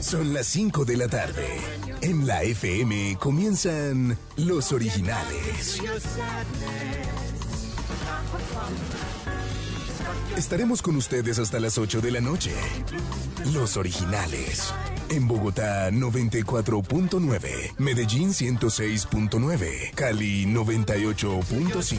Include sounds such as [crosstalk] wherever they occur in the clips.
Son las 5 de la tarde. En la FM comienzan los originales. Estaremos con ustedes hasta las 8 de la noche. Los originales. En Bogotá 94.9, Medellín 106.9, Cali 98.5.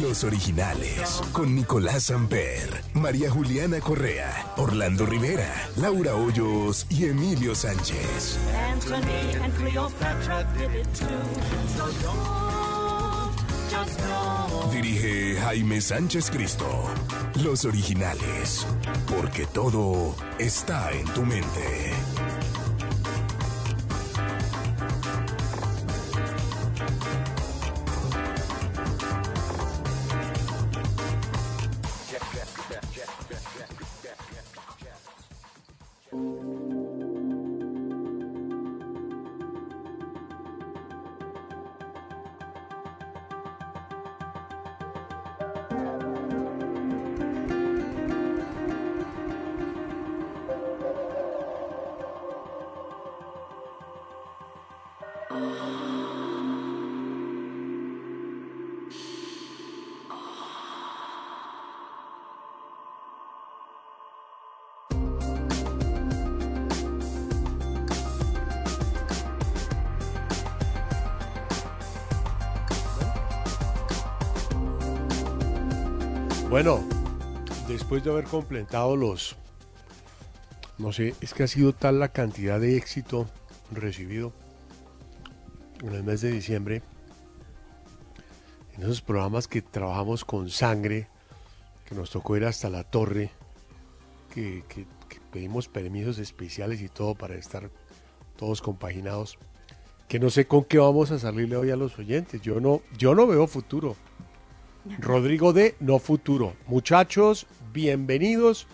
Los originales, con Nicolás Samper, María Juliana Correa, Orlando Rivera, Laura Hoyos y Emilio Sánchez. Dirige Jaime Sánchez Cristo. Los originales, porque todo está en tu mente. Después de haber completado los... No sé, es que ha sido tal la cantidad de éxito recibido en el mes de diciembre, en esos programas que trabajamos con sangre, que nos tocó ir hasta la torre, que, que- que pedimos permisos especiales y todo para estar todos compaginados, que no sé con qué vamos a salirle hoy a los oyentes. Yo no, yo no veo futuro. Rodrigo de No Futuro. Muchachos, bienvenidos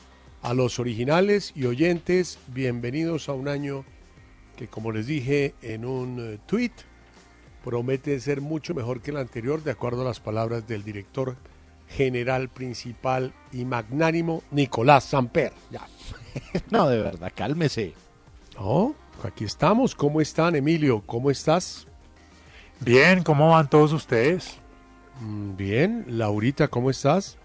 a los originales y oyentes, bienvenidos a un año que como les dije en un eh, tweet, promete ser mucho mejor que el anterior, de acuerdo a las palabras del director general principal y magnánimo Nicolás Samper. Ya. [laughs] No, de verdad, cálmese. No, aquí estamos. ¿Cómo están, Emilio? ¿Cómo estás? Bien, ¿cómo van todos ustedes? Mm, Bien. Laurita, ¿cómo estás?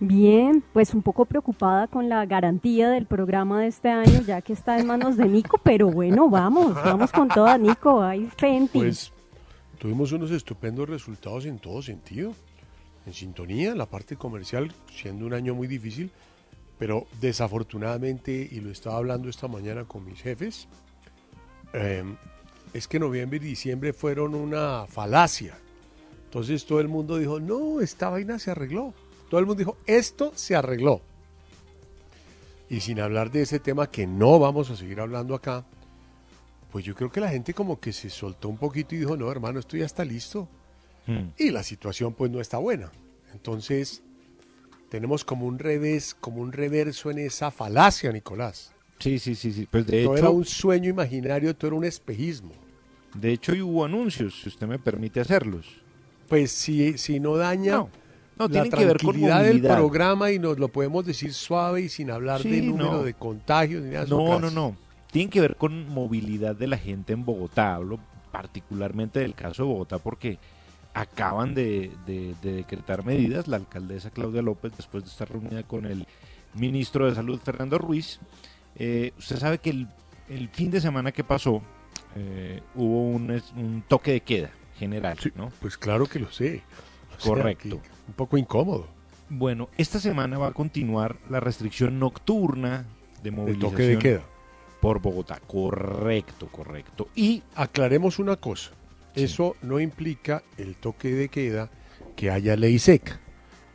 Bien, pues un poco preocupada con la garantía del programa de este año, ya que está en manos de Nico, pero bueno, vamos, vamos con toda, Nico, hay fe en ti. Pues tuvimos unos estupendos resultados en todo sentido. En sintonía, la parte comercial, siendo un año muy difícil, pero desafortunadamente, y lo estaba hablando esta mañana con mis jefes, eh, es que noviembre y diciembre fueron una falacia. Entonces todo el mundo dijo, no, esta vaina se arregló. Todo el mundo dijo, esto se arregló. Y sin hablar de ese tema que no vamos a seguir hablando acá, pues yo creo que la gente como que se soltó un poquito y dijo, no, hermano, esto ya está listo. Hmm. Y la situación pues no está buena. Entonces, tenemos como un revés, como un reverso en esa falacia, Nicolás. Sí, sí, sí, sí. Pues de Todo hecho, era un sueño imaginario, todo era un espejismo. de hecho y hubo anuncios, si usted me permite hacerlos. Pues si, si no daña No, no, la tienen que ver con tranquilidad del movilidad. programa y nos lo podemos decir suave y sin hablar Sí, de número no. de contagios ni nada. eso No, no, no. Tienen que ver con movilidad de la gente en Bogotá. Hablo particularmente del caso de Bogotá porque acaban de, de- de decretar medidas la alcaldesa Claudia López después de estar reunida con el ministro de Salud Fernando Ruiz. Eh, usted sabe que el, el fin de semana que pasó eh, hubo un, toque de queda general, Sí, ¿no? Pues claro que lo sé. O sea, Correcto. que un poco incómodo. Bueno, esta semana va a continuar la restricción nocturna de El movilización toque de queda. por Bogotá. Correcto, correcto. Y Aclaremos una cosa. Sí. Eso no implica el toque de queda que haya ley seca.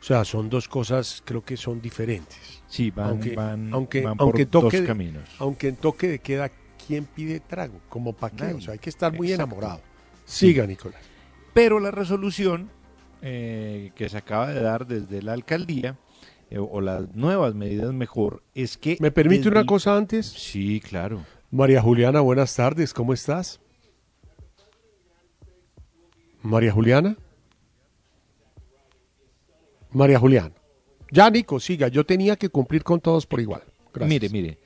O sea, son dos cosas, creo que son diferentes. sí, van, Aunque- van, aunque- van aunque por toque dos de- caminos. Aunque en toque de queda, ¿quién pide trago? ¿Como para qué? O sea, hay que estar muy Exacto. enamorado. Siga, Nicolás. Pero la resolución eh, que se acaba de dar desde la alcaldía, eh, o las nuevas medidas mejor, es que... ¿Me permite una el- cosa antes? Sí, claro. María Juliana, buenas tardes, ¿cómo estás? María Juliana. María Juliana. Ya, Nico, siga, yo tenía que cumplir con todos por igual. Gracias. Mire, mire.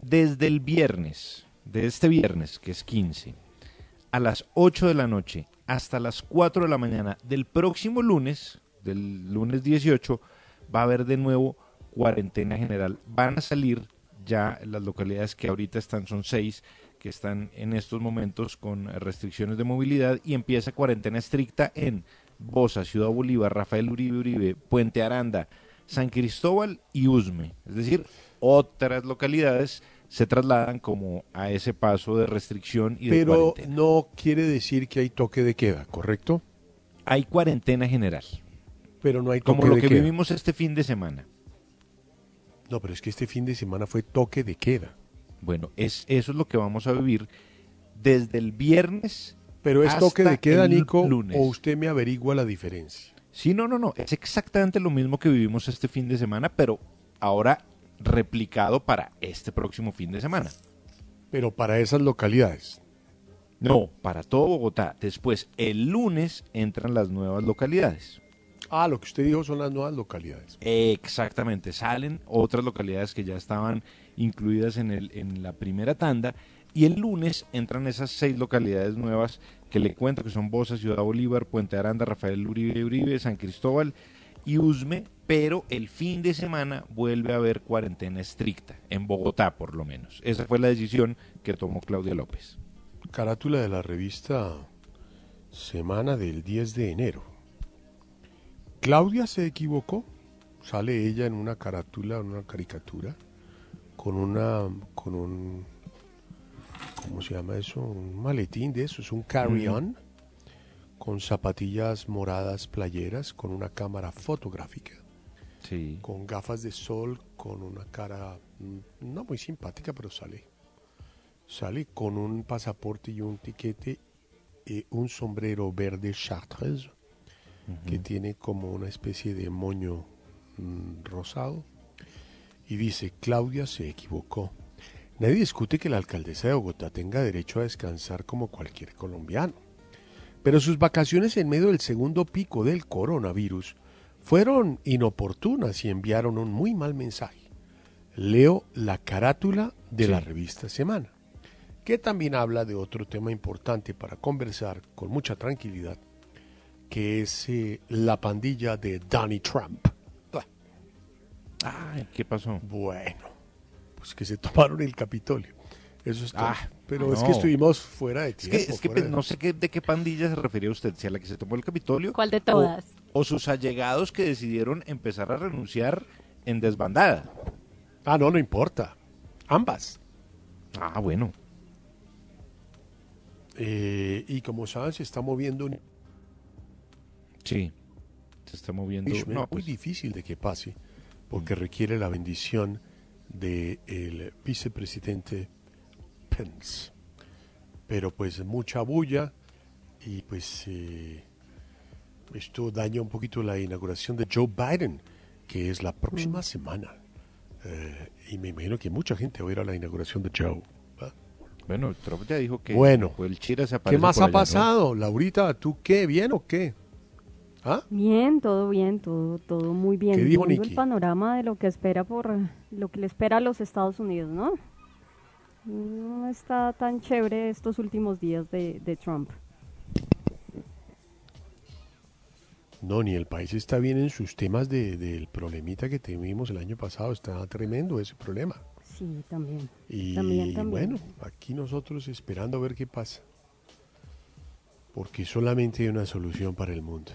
Desde el viernes, de este viernes, que es 15, a las 8 de la noche hasta las 4 de la mañana del próximo lunes, del lunes 18, va a haber de nuevo cuarentena general. Van a salir ya las localidades que ahorita están, son seis, que están en estos momentos con restricciones de movilidad y empieza cuarentena estricta en Bosa, Ciudad Bolívar, Rafael Uribe Uribe, Puente Aranda, San Cristóbal y Usme. Es decir, otras localidades se trasladan como a ese paso de restricción y de Pero cuarentena. no quiere decir que hay toque de queda, ¿correcto? Hay cuarentena general, Pero no hay toque como lo de que queda. vivimos este fin de semana. No, pero es que este fin de semana fue toque de queda. Bueno, es, eso es lo que vamos a vivir desde el viernes. Pero es toque de queda, Nico, lunes. o usted me averigua la diferencia. Sí, no, no, no. Es exactamente lo mismo que vivimos este fin de semana, pero ahora replicado para este próximo fin de semana. Pero para esas localidades. No, para todo Bogotá. Después, el lunes entran las nuevas localidades. Ah, lo que usted dijo son las nuevas localidades. Exactamente, salen otras localidades que ya estaban incluidas en, el, en la primera tanda y el lunes entran esas seis localidades nuevas que le cuento que son Bosa, Ciudad Bolívar, Puente Aranda, Rafael Uribe Uribe, San Cristóbal y Usme, pero el fin de semana vuelve a haber cuarentena estricta, en Bogotá por lo menos. Esa fue la decisión que tomó Claudia López. Carátula de la revista Semana del 10 de enero. Claudia se equivocó. Sale ella en una carátula, en una caricatura, con una, con un, ¿cómo se llama eso? Un maletín de eso, es un carry-on, con zapatillas moradas playeras, con una cámara fotográfica, Sí. con gafas de sol, con una cara mm, no muy simpática, pero sale. Sale con un pasaporte y un tiquete y un sombrero verde chartreuse que tiene como una especie de moño mm, rosado y dice Claudia se equivocó. Nadie discute que la alcaldesa de Bogotá tenga derecho a descansar como cualquier colombiano. Pero sus vacaciones en medio del segundo pico del coronavirus fueron inoportunas y enviaron un muy mal mensaje. Leo la carátula de Sí. la revista Semana, que también habla de otro tema importante para conversar con mucha tranquilidad, que es eh, la pandilla de Donnie Trump. Ay, ¿qué pasó? Bueno, pues que se tomaron el Capitolio. Eso es todo. Ah, Pero es no. que estuvimos fuera de Es tiempo. que, es que de- no sé qué, de qué pandilla se refería usted, si a la que se tomó el Capitolio. ¿Cuál de todas? O, sus allegados que decidieron empezar a renunciar en desbandada. Ah, no, no importa. Ambas. Ah, bueno. Eh, y como saben, se está moviendo un Sí. Se está moviendo. No, muy difícil de que pase, porque requiere la bendición del vicepresidente Pence. Pero pues mucha bulla y pues eh, esto daña un poquito la inauguración de Joe Biden, que es la próxima semana. Eh, y me imagino que mucha gente va a ir a la inauguración de Joe. ¿va? bueno, Trump ya dijo que Bueno. pues, el Chira se ¿Qué más por ha allá, ¿no? pasado? Laurita, ¿tú qué? ¿Bien o qué? ¿Ah? Bien, todo bien, todo, todo muy bien. ¿Qué dijo Nicky? el panorama de lo que espera por lo que le espera a los Estados Unidos, ¿no? No está tan chévere estos últimos días de, de Trump. No, ni el país está bien en sus temas de- del problemita que tuvimos el año pasado. Está tremendo ese problema. Sí, también. Y También, también. bueno, aquí nosotros esperando a ver qué pasa. Porque solamente hay una solución para el mundo.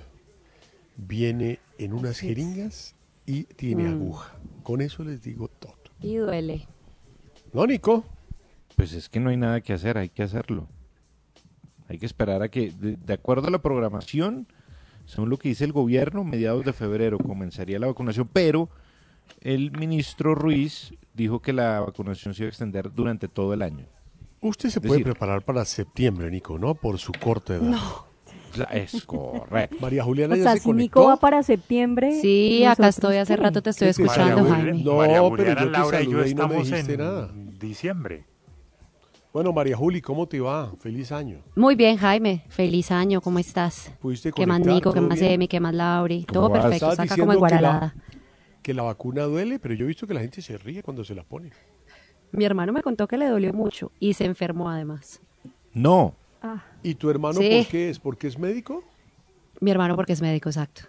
Viene en unas jeringas y tiene Mm. aguja. Con eso les digo todo. Y duele. ¿No, Nico? Pues es que no hay nada que hacer, hay que hacerlo. Hay que esperar a que, de, de acuerdo a la programación, según lo que dice el gobierno, mediados de febrero comenzaría la vacunación, pero el ministro Ruiz dijo que la vacunación se iba a extender durante todo el año. Usted se puede decir- preparar para septiembre, Nico, ¿no? Por su corta edad. No. Es correcto. María Juliana O ya sea, se si conectó. Nico va para septiembre. Sí, acá estoy, hace rato te estoy ¿Qué te escuchando, María Jaime. No, María pero Juliana, yo te Laura y yo y no estamos en nada. diciembre. Bueno, María Juli, ¿cómo te va? Feliz año. Muy bien, Jaime. Feliz año, ¿cómo estás? ¿Pudiste ¿Qué más? Nico? ¿Qué ¿Todo más? Emi? ¿Qué más Lauri? ¿Cómo Todo vas? perfecto, Estabas saca como diciendo que la- igualada. Que la vacuna duele, pero yo he visto que la gente se ríe cuando se la pone. Mi hermano me contó que le dolió mucho y se enfermó además. No, Ah, ¿Y tu hermano Sí. por qué es? ¿Porque es médico? Mi hermano porque es médico, exacto.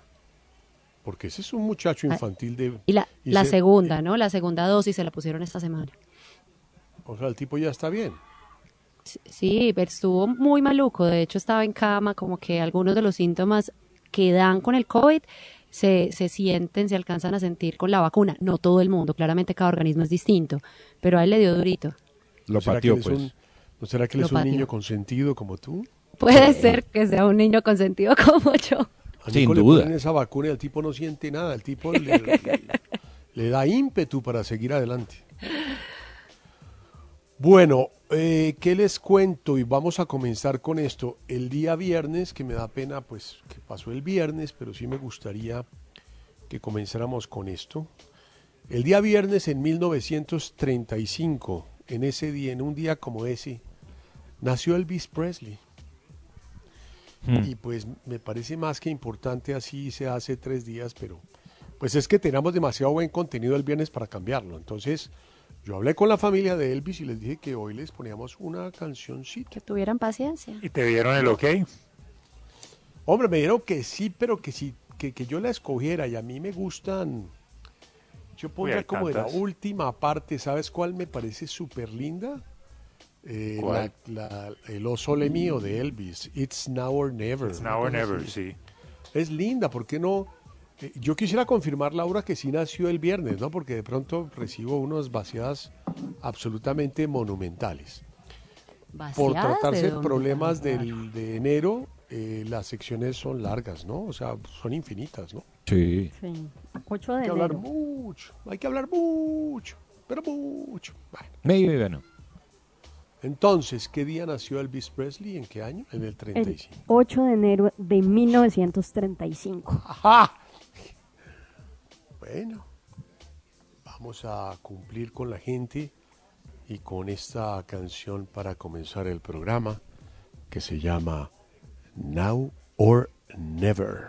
Porque ese es un muchacho Ah, infantil de... Y la, y la se- segunda, ¿no? La segunda dosis se la pusieron esta semana. O sea, el tipo ya está bien. Sí, estuvo muy maluco. De hecho, estaba en cama, como que algunos de los síntomas que dan con el COVID se, se sienten, se alcanzan a sentir con la vacuna. No todo el mundo, claramente cada organismo es distinto, pero a él le dio durito. lo ¿No será que pateó él es pues. un- ¿No será que él es un niño consentido como tú? Puede ser que sea un niño consentido [laughs] como yo. A Sin le duda. esa vacuna y el tipo no siente nada. El tipo le, le- [laughs] le da ímpetu para seguir adelante. Bueno, eh, ¿qué les cuento? Y vamos a comenzar con esto. El día viernes, que me da pena, pues que pasó el viernes, pero sí me gustaría que comenzáramos con esto. El día viernes en 1935, en ese día, en un día como ese, nació Elvis Presley. Hmm. Y pues me parece más que importante así se hace tres días, pero pues es que tenemos demasiado buen contenido el viernes para cambiarlo. Entonces yo hablé con la familia de Elvis y les dije que hoy les poníamos una cancioncita. Que tuvieran paciencia. ¿Y te dieron el ok? Hombre, me dijeron que sí, pero que sí, que, que yo la escogiera y a mí me gustan. Yo pondría como de la última parte, ¿sabes cuál me parece súper linda? Eh, la- la- el oso le mío de Elvis, It's Now or Never. It's now or never, sí. Es linda, ¿por qué no? Eh, yo quisiera confirmar, Laura, que sí nació el viernes, ¿no? Porque de pronto recibo unas vaciadas absolutamente monumentales. Por Vaciadas tratarse de problemas del, de enero, eh, las secciones son largas, ¿no? O sea, son infinitas, ¿no? Sí. sí. 8 de Hay que hablar mucho, hay que hablar mucho, pero mucho. Bueno, Medio bueno. entonces, ¿qué día nació Elvis Presley? ¿En qué año? En el El 35. 8 de enero de 1935. ¡Ajá! Bueno, vamos a cumplir con la gente y con esta canción para comenzar el programa que se llama Now or Never.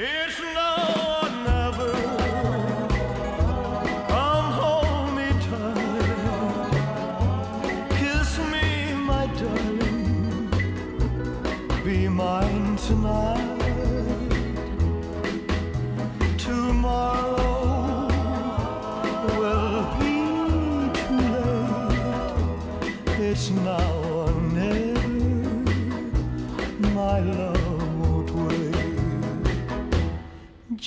It's now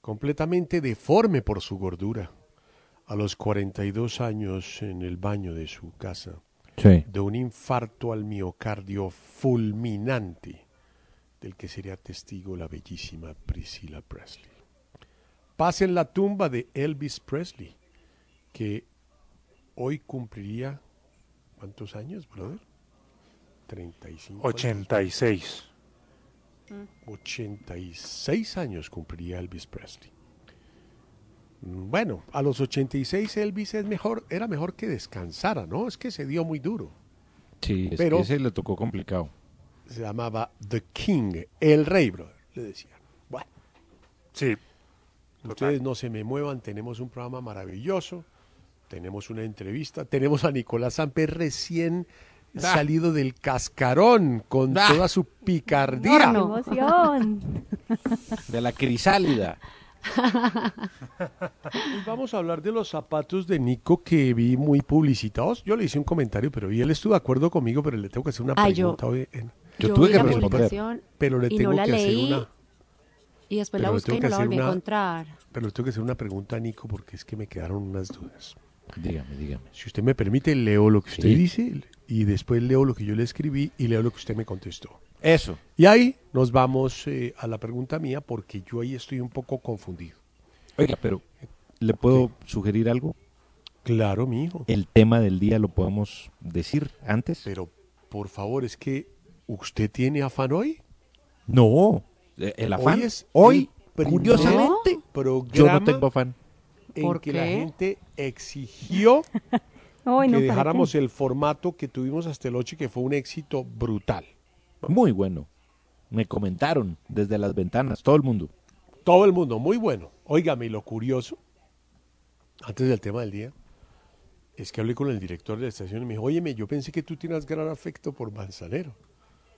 completamente deforme por su gordura, a los 42 años en el baño de su casa, Sí. de un infarto al miocardio fulminante, del que sería testigo la bellísima Priscilla Presley. Paz en la tumba de Elvis Presley, que hoy cumpliría, ¿cuántos años, brother? 35. años. 86. 86 años cumpliría Elvis Presley. Bueno, a los 86 Elvis es mejor, era mejor que descansara, ¿no? Es que se dio muy duro. Sí, es Pero- que ese le tocó complicado. Se llamaba The King, el rey, brother, le decían. Bueno, Sí. ustedes no se me muevan, tenemos un programa maravilloso, tenemos una entrevista, tenemos a Nicolás Samper recién salido del cascarón con Ah. toda su picardía. ¡Qué emoción! [laughs] De la crisálida. Vamos a hablar de los zapatos de Nico que vi muy publicitados. Yo le hice un comentario, pero y él estuvo de acuerdo conmigo, pero le tengo que hacer una Ay, yo- pregunta hoy. en- Yo Yo tuve que la responder. publicación pero le y tengo no la que hacer leí una, y después la le busqué y que no la hacer volví a encontrar. pero le tengo que hacer una pregunta a Nico porque es que me quedaron unas dudas. Dígame, dígame. Si usted me permite, leo lo que usted Sí. dice y después leo lo que yo le escribí y leo lo que usted me contestó. Eso. Y ahí nos vamos eh, a la pregunta mía porque yo ahí estoy un poco confundido. Oiga, pero ¿le puedo sugerir algo? Claro, mi hijo. El tema del día lo podemos decir antes. Pero por favor, es que usted tiene afán hoy. No, eh, el afán. Hoy es Hoy, el curiosamente, yo no tengo afán. en ¿Por que la gente exigió [laughs] no, que ¿para dejáramos qué? el formato que tuvimos hasta el 8 que fue un éxito brutal. Muy bueno. Me comentaron desde las ventanas, todo el mundo. Todo el mundo, muy bueno. Óigame, y lo curioso, antes del tema del día, es que hablé con el director de la estación y me dijo, óyeme, yo pensé que tú tienes gran afecto por Manzanero.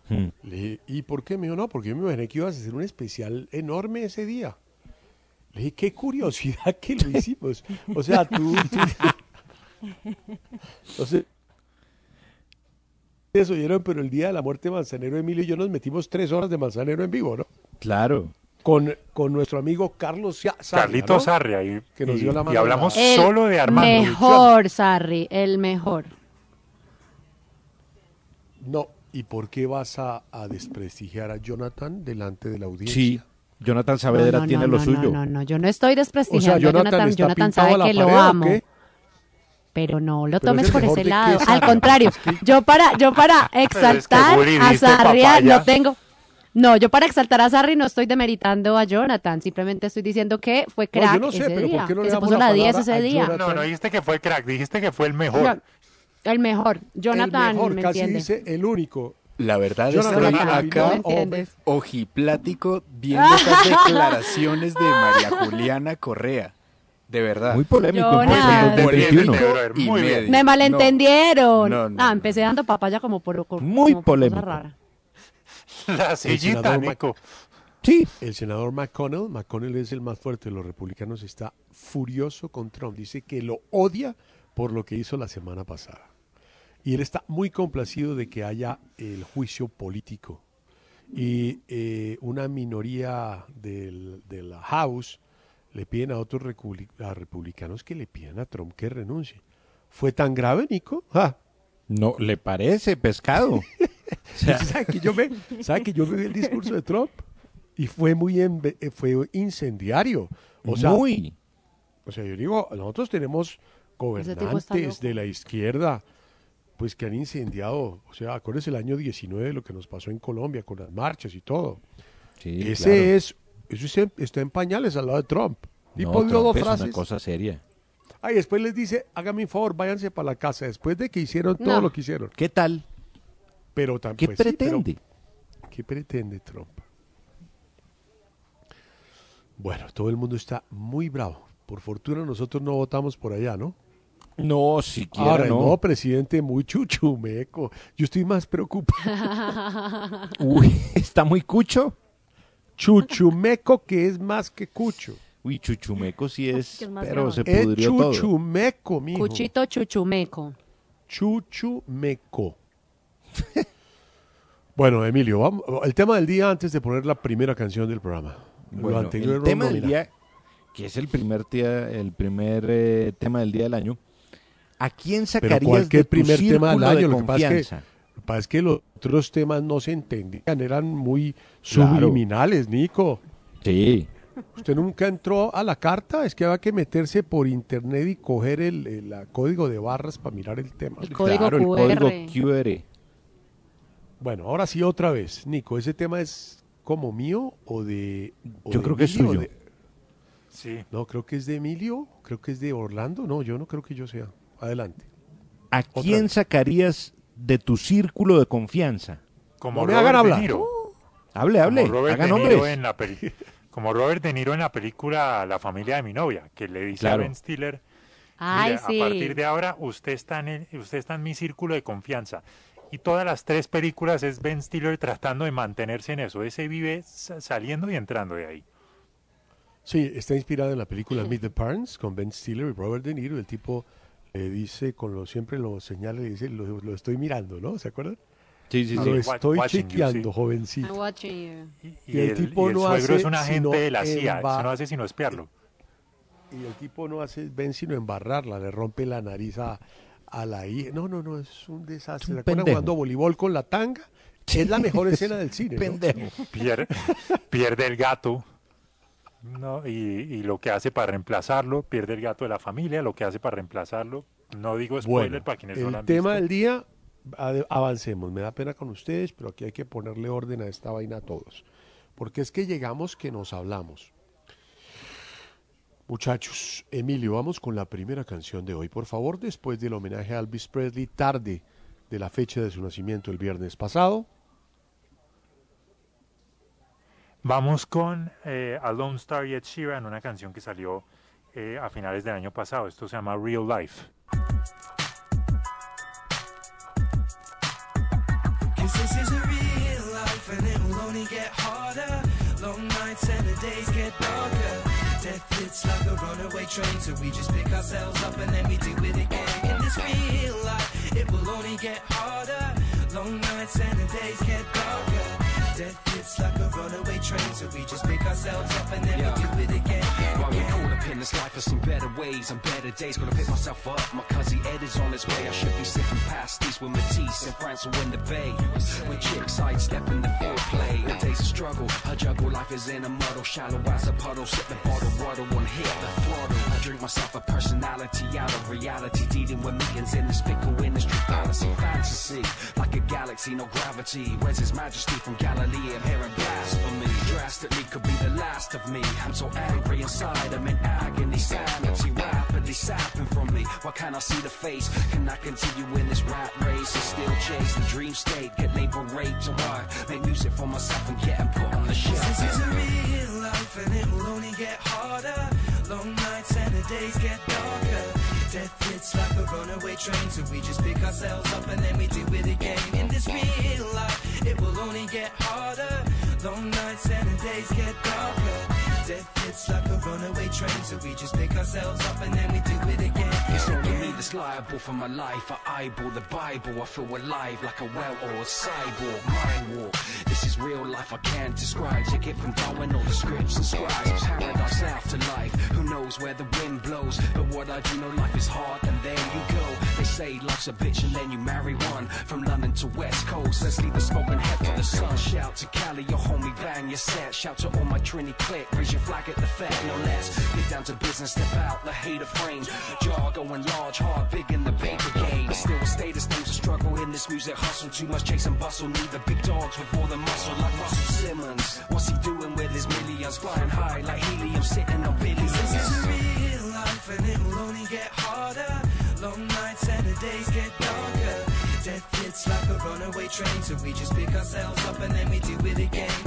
Hmm. Le dije, ¿y por qué? Me dijo, no, porque yo me imaginé que ibas a hacer un especial enorme ese día. Le dije, qué curiosidad que lo hicimos. O sea, tú... tú- o sea, ustedes oyeron, pero el día de la muerte de Manzanero, Emilio y yo nos metimos tres horas de Manzanero en vivo, ¿no? Claro. Con, con nuestro amigo Carlos Sa- Sarria, Carlito ¿no? Sarria. Y, Que nos y- dio la y mano hablamos El solo de Armando. Mejor, Sarri, el mejor. No, ¿y por qué vas a, a desprestigiar a Jonathan delante de la audiencia? Sí. Jonathan Saavedra No, no, tiene no, lo no, suyo. No, no, no, yo no estoy O sea, desprestigiando Jonathan, a Jonathan. Jonathan sabe que lo pared, ¿o amo. Pero no lo Pero es tomes por ese lado. Al contrario, Es que- yo para, yo para [laughs] exaltar Juli, a diste Sarria no tengo. No, yo para exaltar a Sarri no estoy demeritando a Jonathan, simplemente estoy diciendo que fue No, crack yo no sé, ese pero ¿por día, qué no le que se puso la la 10 palabra ese a día. Jonathan? No, no dijiste que fue crack, dijiste que fue el mejor. No, el mejor, Jonathan, el mejor, ¿me casi entiendes? dice el único. La verdad Jonathan, Capillo, acá ojiplático viendo [laughs] estas declaraciones de María Juliana Correa. De verdad. Muy polémico. Jonas. muy bien, 2021. Mateo, brother, y muy bien. medio. Me malentendieron. No, no, ah, empecé dando papaya como por, por- Muy como por cosa polémico. rara. La sillita, Nico. Sí. El senador McConnell, McConnell es el más fuerte de los republicanos, está furioso con Trump. Dice que lo odia por lo que hizo la semana pasada. Y él está muy complacido de que haya el juicio político. Y eh, una minoría del, de la House le piden a otros a republicanos que le pidan a Trump que renuncie. ¿Fue tan grave, Nico? Ah, No, ¿le parece pescado? [laughs] [laughs] ¿Sabe que yo me, sabe que yo me vi el discurso de Trump? Y fue muy eh, fue incendiario. O sea, Muy. o sea, yo digo, nosotros tenemos gobernantes de la izquierda pues que han incendiado, o sea, acuérdense el año 19 lo que nos pasó en Colombia con las marchas y todo. Sí, Ese claro. es, eso es- está en pañales al lado de Trump. Y No, Trump dos es una cosa seria. Ay, después les dice, hágame un favor, váyanse para la casa, después de que hicieron todo lo que hicieron. ¿Qué tal? Pero ¿Qué también pretende? ¿Qué pretende Trump? Bueno, todo el mundo está muy bravo. Por fortuna nosotros no votamos por allá, ¿no? No, siquiera Ahora, no. no, presidente, muy chuchumeco. Yo estoy más preocupado. [laughs] Uy, está muy cucho. Chuchumeco que es más que cucho. Uy, chuchumeco sí es, es más pero grave. se Es pudrió todo. chuchumeco, mijo. Cuchito chuchumeco. Chuchumeco. [laughs] bueno, Emilio, vamos, el tema del día antes de poner la primera canción del programa. Bueno, el tema del día, que es el primer, tía- el primer eh, tema del día del año, ¿a quién Pero sacarías cualquier de tu primer tema del de año, lo que pasa es que pasa es que los otros temas no se entendían, eran muy Claro. subliminales, Nico. Sí, Usted nunca entró a la carta, es que había que meterse por internet y coger el, el- código de barras para mirar el tema. El código claro, el QR. código QR. Bueno, ahora sí otra vez. Nico, ¿ese tema es como mío o de... o Yo de creo que es suyo. de- Sí. No, creo que es de Emilio, creo que es de Orlando. No, yo no creo que yo sea. Adelante. ¿A Otra quién vez. sacarías de tu círculo de confianza? Como No me Robert hagan De. Niro. Hable, hable, Como Robert haga De Niro en la peli- [laughs] como Robert De Niro en la película La familia de mi novia, que le dice Claro. a Ben Stiller, Ay, "Mire, sí. a partir de ahora usted está, en el- usted está en mi círculo de confianza. Y todas las tres películas es Ben Stiller tratando de mantenerse en eso. Ese vive sa- saliendo y entrando de ahí. Sí, está inspirada en la película Meet the Parents con Ben Stiller y Robert De Niro. El tipo le dice, con lo siempre lo señala y dice, lo, lo estoy mirando, ¿no? ¿Se acuerdan? Sí, sí, lo sí. wa- estoy watching you, chequeando, sí. jovencito. I'm watching you. Y, Y el el, tipo y el no suegro es hace un agente sino de la CIA. emba- Eso no hace sino espiarlo. Y el tipo no hace Ben sino embarrarla, le rompe la nariz a, a la hija. No, no, no, es un desastre. un ¿Se acuerdan pendejo. jugando voleibol con la tanga? Es la mejor escena del cine. ¿no? Pendejo. Pier- pierde el gato. ¿No? Y, y lo que hace para reemplazarlo, pierde el gato de la familia, lo que hace para reemplazarlo. No digo spoiler Bueno, para quienes no lo el han tema visto. del día, avancemos. Me da pena con ustedes, pero aquí hay que ponerle orden a esta vaina a todos. Porque es que llegamos que nos hablamos. Muchachos, Emilio, vamos con la primera canción de hoy, por favor, después del homenaje a Elvis Presley, tarde de la fecha de su nacimiento el viernes pasado. Vamos con eh, A Star y Ed Sheeran, una canción que salió eh, a finales del año pasado. Esto se llama Real Life. Cause this is a real life and it will only get harder. Long nights and the days get darker. Death hits like a runaway train, so we just pick ourselves up and then we do it again. In this real life, it will only get harder. Long nights and the days get darker. Hits like a runaway train, so we just pick ourselves up and then we do it again. While we caught up in this life for some better ways and better days, gonna pick myself up. My cousin Ed is on his way. I should be sipping pasties with Matisse and France will win the bay. With chicks sidestepping the foreplay. The days of struggle, I juggle. Life is in a muddle, shallow as a puddle. Sip the bottle, water, one hit the throttle. I drink myself a personality out of reality. Dealing with millions in this fickle industry, fallacy, fantasy. Like a galaxy, no gravity. Where's his majesty from Galilee? I'm hearing blasphemy. Drastically could be the last of me. I'm so angry inside, I'm in agony. Sanity rapidly sapping from me. Why can't I see the face? Can I continue in this rat race and still chase the dream state? Get labeled raped or what? Make music for myself and getting put on the shelf. This is a real life and it will only get harder. Long nights and the days get darker. Death hits like a runaway train, so we just pick ourselves up and then we do it again. In this real life, it will only get harder. Long nights and the days get darker. Death hits like a runaway train, so we just pick ourselves up and then we do it again. It's me that's liable for my life. I eyeball the Bible. I feel alive like a well or a cyborg. Mind war. This is real life I can't describe. Take it from Darwin or the scripts and scribes. Paradise afterlife. Who knows where the wind blows? But what I do know, life is hard, and there you go. They say life's a bitch, and then you marry one. From London to West Coast, let's leave the smoking head for the sun. Shout to Cali, your homie, bang your set. Shout to all my Trini clique. Raise your flag at the Fed, no less. Get down to business, step out, the hater frame. Jaw going large, hard, big in the paper game. Still a status, things a struggle in this music hustle. Too much chase and bustle. Need the big dogs with all the muscle, like Russell Simmons. What's he doing with his millions? Flying high like helium, sitting on billions. This is real life and it will only get harder. Long nights and the days get darker. Death hits like a runaway train, so we just pick ourselves up and then we do it again.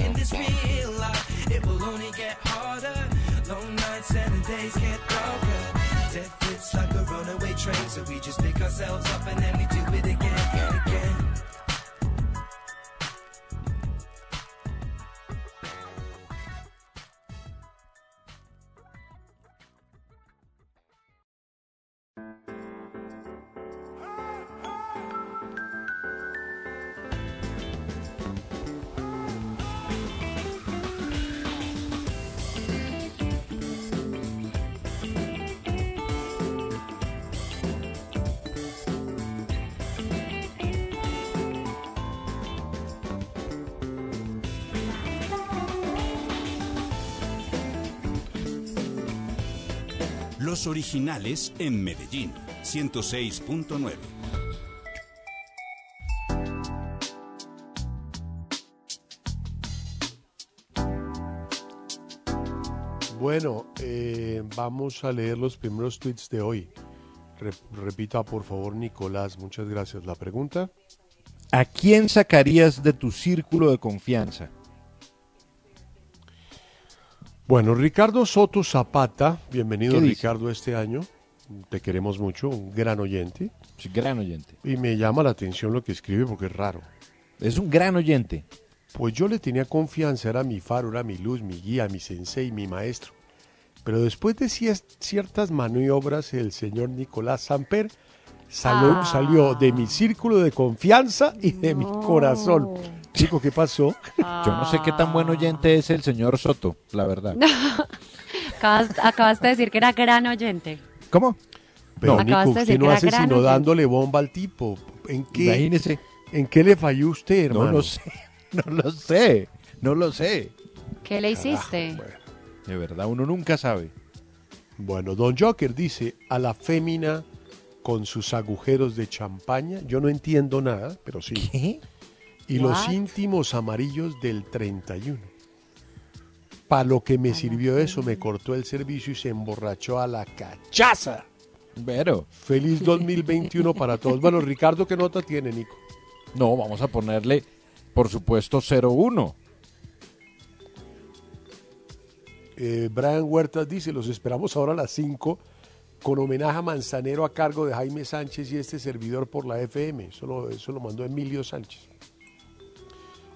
Just pick ourselves up and then Los originales en Medellín, 106.9. Bueno, eh, vamos a leer los primeros tweets de hoy. Re- repita, por favor, Nicolás. Muchas gracias. La pregunta. ¿A quién sacarías de tu círculo de confianza? Bueno, Ricardo Soto Zapata, bienvenido. Ricardo este año. Te queremos mucho, un gran oyente. Sí, gran oyente. Y me llama la atención lo que escribe porque es raro. Es un gran oyente. Pues yo le tenía confianza, era mi faro, era mi luz, mi guía, mi sensei, mi maestro. Pero después de cier- ciertas maniobras, el señor Nicolás Samper salió, Ah. salió de mi círculo de confianza y de mi corazón. Chico, ¿qué pasó? Yo no sé qué tan buen oyente es el señor Soto, la verdad. [laughs] Acabas- acabaste de decir que era gran oyente. ¿Cómo? Pero No. Nico, usted no hace sino oyente. dándole bomba al tipo. ¿En qué, Imagínese. ¿En qué le falló usted, hermano? No lo sé. [laughs] No lo sé. No lo sé. ¿Qué le hiciste? De verdad, uno nunca sabe. Bueno, Don Joker dice a la fémina con sus agujeros de champaña. Yo no entiendo nada, pero sí. ¿Qué? Y los íntimos amarillos del 31. Para lo que me sirvió eso, me cortó el servicio y se emborrachó a la cachaza. Pero, Feliz 2021 para todos. [laughs] Bueno, Ricardo, ¿qué nota tiene, Nico? no, vamos a ponerle, por supuesto, 0-1. Eh, Brian Huertas dice, los esperamos ahora a las 5 con homenaje a Manzanero a cargo de Jaime Sánchez y este servidor por la FM. Eso lo, eso lo mandó Emilio Sánchez.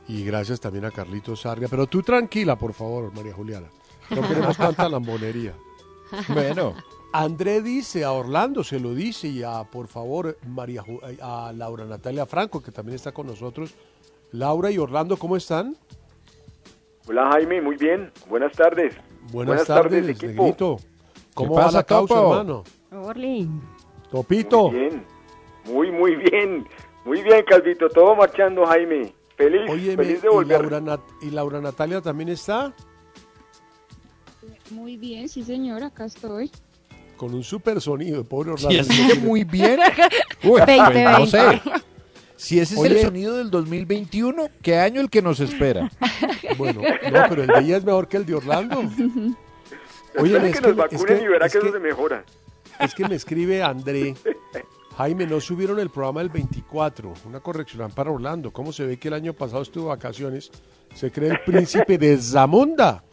Y gracias también a Carlitos Sarria. Pero tú tranquila, por favor, María Juliana. No queremos tanta lambonería. [laughs] Bueno, André dice, a Orlando se lo dice, y a, por favor, María Ju- a Laura Natalia Franco, que también está con nosotros. Laura y Orlando, ¿cómo están? Hola Jaime, muy bien. Buenas tardes. Buenas, tardes, equipo. Negrito. ¿Cómo ¿Qué va pasa, la causa, Topo? hermano? Orly. Topito. Muy bien. Muy, muy bien. Muy bien, Calvito. Todo marchando, Jaime. Feliz, feliz de ¿y volver. Laura, Nat- ¿y Laura Natalia también está? Muy bien, sí señor, acá estoy. Con un super sonido, pobre Orlando. es que muy bien. [laughs] Uy, Veinte, pues no sé. Si ese es Oye. el sonido del 2021, ¿qué año el que nos espera? [laughs] Bueno, no, pero el de ella es mejor que el de Orlando. [laughs] Oye, es que que, nos vacunen es y verá es que, eso se mejora. es que me escribe André. Jaime, no subieron el programa del 24. Una corrección para Orlando. ¿Cómo se ve que el año pasado estuvo de vacaciones? Se cree el príncipe de Zamunda.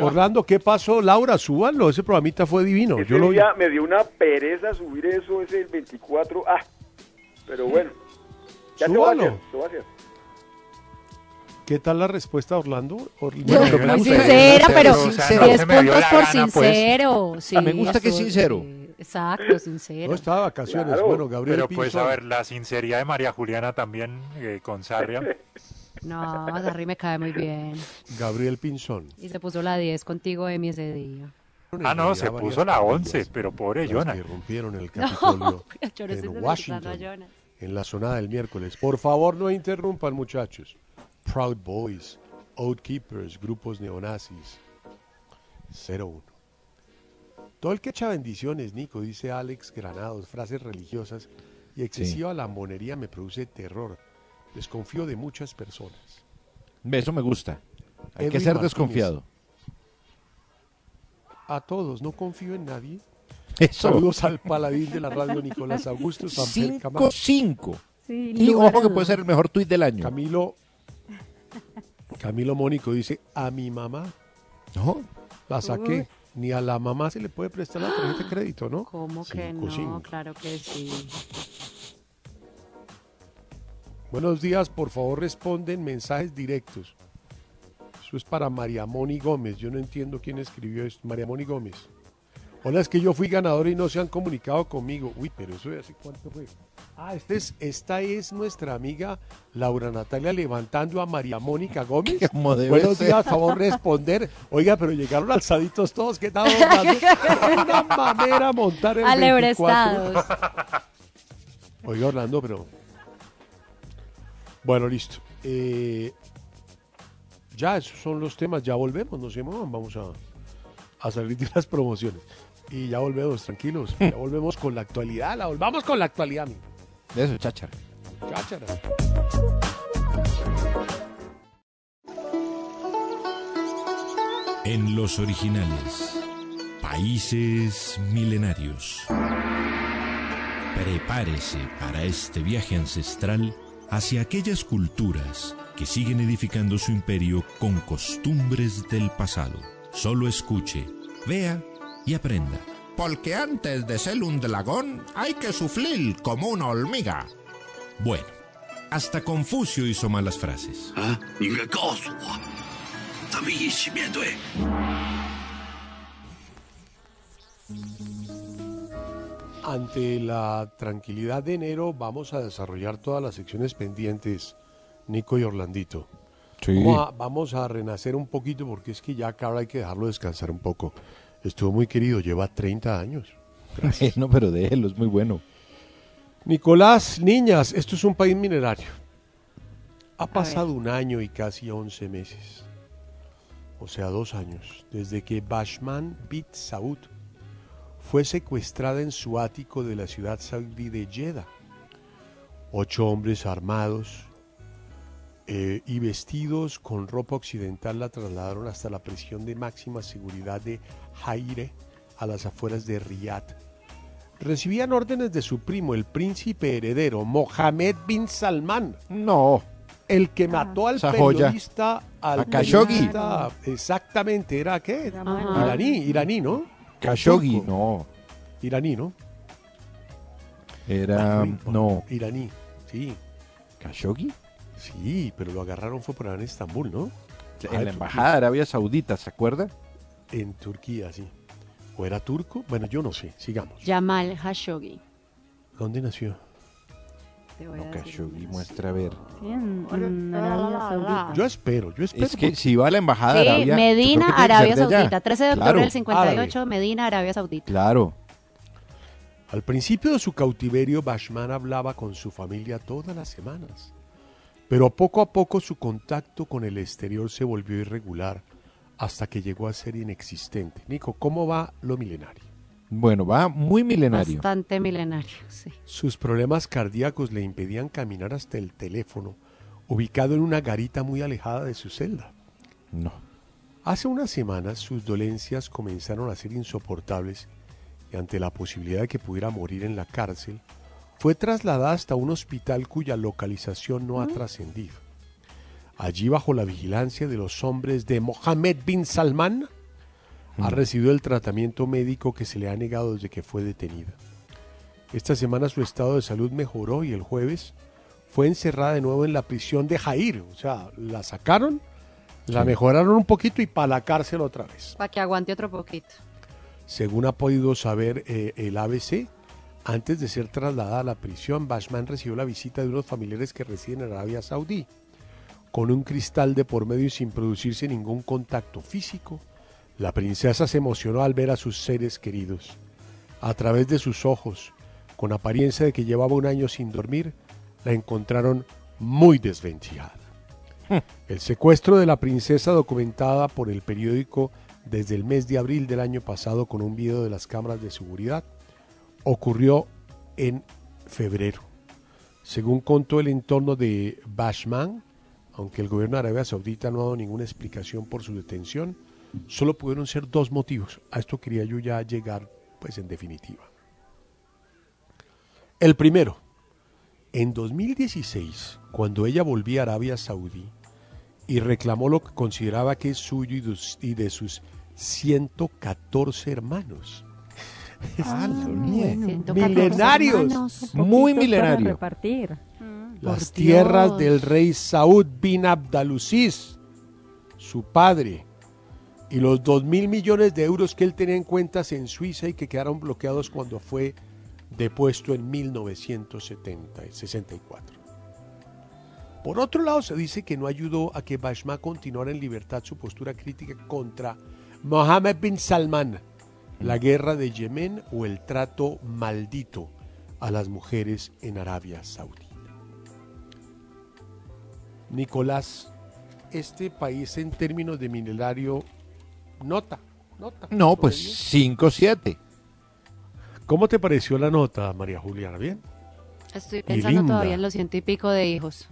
Orlando, ¿qué pasó? Laura, súbanlo. Ese programita fue divino. Ese Yo lo vi. día me dio una pereza subir eso, ese el 24. Ah, pero bueno. Ya Súbalo. a hacer. ¿Qué tal la respuesta de Orlando? Or- Yo- bueno, muy gusta. sincera, pero o sea, no 10 se me dio puntos por gana, pues. sincero. Sí, Me gusta que es sincero. sí, Exacto, sincero. No, estaba de vacaciones. Claro. Bueno, Gabriel Pero pues a ver, la sinceridad de María Juliana también eh, con Sarria. [laughs] No, Sarri me cae muy bien. Gabriel Pinzón. Y se puso la 10 contigo, Emi, ese día. Ah, no, se puso la familias 11, pero pobre Jonah. que rompieron el [laughs] Capitolio [laughs] no en Washington, Jonas. en la zona del miércoles. Por favor, no interrumpan, muchachos. Proud Boys, Oath Keepers, grupos neonazis. 01. Todo el que echa bendiciones, Nico, dice Alex Granados, frases religiosas y excesiva lambonería me produce terror. Desconfío de muchas personas. Eso me gusta. Hay que ser Martínez. desconfiado. A todos, no confío en nadie. Eso. Saludos al paladín de la radio, Nicolás Augusto Samper Cama- 5-5. Sí, Y ojo que puede ser el mejor tuit del año. Camilo Camilo Mónico dice, a mi mamá No, la saqué. Uy. Ni a la mamá se le puede prestar la tarjeta de crédito, ¿no? ¿Cómo que Cinco, no? cinco. Claro que sí. Buenos días, por favor responden mensajes directos. Eso es para María Moni Gómez. Yo no entiendo quién escribió esto. María Moni Gómez. Hola, es que yo fui ganador y no se han comunicado conmigo. Uy, pero eso de hace cuánto fue. Ah, este es, esta es nuestra amiga Laura Natalia levantando a María Mónica Gómez. [laughs] ¿Cómo debe Buenos ser? días, favor responder. Oiga, pero llegaron alzaditos todos. ¿Qué tal? [laughs] Una mamera montar el 24. Alebrestados. Oiga, Orlando, pero. Bueno, listo. Eh, ya, esos son los temas. Ya volvemos, no se muevan. Vamos a, a salir de las promociones. Y ya volvemos, tranquilos. Ya volvemos con la actualidad. La volvamos con la actualidad, mi. eso, cháchara. Cháchara. En los originales, países milenarios. Prepárese para este viaje ancestral hacia aquellas culturas que siguen edificando su imperio con costumbres del pasado. Solo escuche, vea y aprenda porque antes de ser un dragón hay que sufrir como una hormiga. Bueno, hasta Confucio hizo malas frases. Ante la tranquilidad de enero vamos a desarrollar todas las secciones pendientes, Nico y Orlandito. Sí. Vamos, a, vamos a renacer un poquito porque es que ya acá hay que dejarlo descansar un poco. Estuvo muy querido, lleva 30 años. [laughs] No, pero déjelo, es muy bueno. Nicolás, niñas, esto es un país minerario. Ha pasado un año y casi 11 meses, o sea, dos años, desde que Bashman bit Saud fue secuestrada en su ático de la ciudad saudí de Jeddah. Ocho hombres armados eh, y vestidos con ropa occidental la trasladaron hasta la prisión de máxima seguridad de Jaire, a las afueras de Riyadh. Recibían órdenes de su primo, el príncipe heredero, Mohammed bin Salman. No. El que mató al periodista, al A Khashoggi. periodista, exactamente, ¿era qué? Ajá. Iraní, iraní, ¿no? Khashoggi, no. Iraní, ¿no? Era. No. Iraní, sí. ¿Khashoggi? Sí, pero lo agarraron fue por allá en Estambul, ¿no? Ah, En la embajada de Arabia Saudita, ¿se acuerda? En Turquía, sí. ¿O era turco? Bueno, yo no sé, sigamos. Jamal Khashoggi. ¿Dónde nació? No, Khashoggi, muestra a ver. Sí, en, en Arabia Saudita. Yo espero, yo espero. Es que si va a la embajada de Arabia. Medina, Arabia. Saudita. 13 de octubre Claro, del 58, Medina, Arabia Saudita. Claro. Al principio de su cautiverio, Bashman hablaba con su familia todas las semanas. Pero poco a poco su contacto con el exterior se volvió irregular hasta que llegó a ser inexistente. Nico, ¿cómo va lo milenario? Bueno, va muy milenario. Bastante milenario, sí. Sus problemas cardíacos le impedían caminar hasta el teléfono, ubicado en una garita muy alejada de su celda. No. Hace unas semanas sus dolencias comenzaron a ser insoportables y ante la posibilidad de que pudiera morir en la cárcel, fue trasladada hasta un hospital cuya localización no ha trascendido. Allí, bajo la vigilancia de los hombres de Mohammed bin Salman, ha recibido el tratamiento médico que se le ha negado desde que fue detenida. Esta semana su estado de salud mejoró y el jueves fue encerrada de nuevo en la prisión de Jair. O sea, la sacaron, la mejoraron un poquito y para la cárcel otra vez. Para que aguante otro poquito. Según ha podido saber eh, el ABC, antes de ser trasladada a la prisión, Bashman recibió la visita de unos familiares que residen en Arabia Saudí. Con un cristal de por medio y sin producirse ningún contacto físico, la princesa se emocionó al ver a sus seres queridos. A través de sus ojos, con apariencia de que llevaba un año sin dormir, la encontraron muy desvencijada. [laughs] El secuestro de la princesa documentada por el periódico desde el mes de abril del año pasado con un video de las cámaras de seguridad ocurrió en febrero. Según contó el entorno de Bashman, aunque el gobierno de Arabia Saudita no ha dado ninguna explicación por su detención, solo pudieron ser dos motivos. A esto quería yo ya llegar, pues en definitiva. El primero, en 2016, cuando ella volvía a Arabia Saudí y reclamó lo que consideraba que es suyo y de, sus 114 hermanos. [laughs] Ah, milenarios, muy milenario. repartir. Las tierras Dios. del rey Saud bin Abdulaziz, su padre, y los dos mil millones de euros que él tenía en cuentas en Suiza y que quedaron bloqueados cuando fue depuesto en 1964. Por otro lado, se dice que no ayudó a que Bashma continuara en libertad su postura crítica contra Mohammed bin Salman, la guerra de Yemen o el trato maldito a las mujeres en Arabia Saudita. Nicolás, este país en términos de minenario nota, nota. No, pues promedio. 5-7. ¿Cómo te pareció la nota, María Juliana? ¿Bien? Estoy pensando todavía en los ciento y pico de hijos.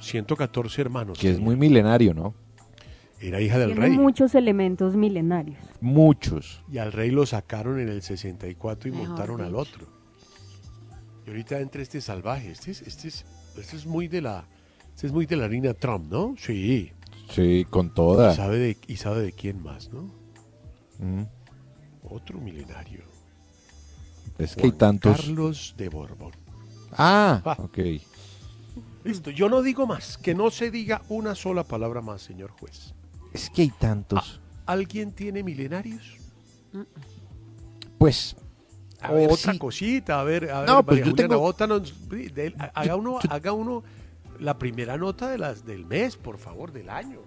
114 hermanos. Que es muy milenario, ¿no? Era hija del Tiene rey. muchos elementos milenarios. Muchos. Y al rey lo sacaron en el 64 y Mejor montaron al otro. Y ahorita entra este salvaje. Este es, este es, este es muy de la. Este es muy de la harina Trump, ¿no? Sí. Sí, con toda. Y sabe de, y sabe de quién más, ¿no? Mm. Otro milenario. Es que hay tantos. Carlos de Borbón. Ah, Ah. ok. Listo, yo no digo más. Que no se diga una sola palabra más, señor juez. Es que hay tantos. ¿Alguien tiene milenarios? Pues. A ver Otra si- cosita, a ver, a ver, No, pues María yo Juliana, tengo- de- haga uno, haga uno la primera nota de las del mes, por favor, del año.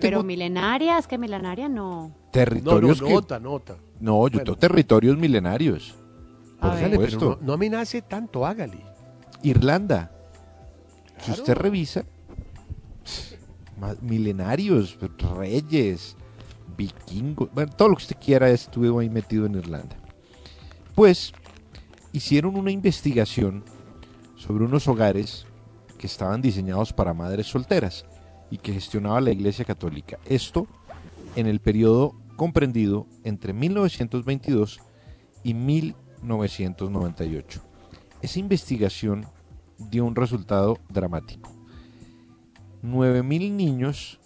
Pero milenaria, es que milenaria no. Territorios No, no, que- nota, nota. No, yo Bueno. tengo territorios milenarios. Por Hágale, pero supuesto. no, no amenace tanto, hágale. Irlanda. Si usted revisa, milenarios, reyes, vikingos, bueno, todo lo que usted quiera estuvo ahí metido en Irlanda. Pues hicieron una investigación sobre unos hogares que estaban diseñados para madres solteras y que gestionaba la Iglesia Católica. Esto en el periodo comprendido entre 1922 y 1998. Esa investigación dio un resultado dramático. 9.000 niños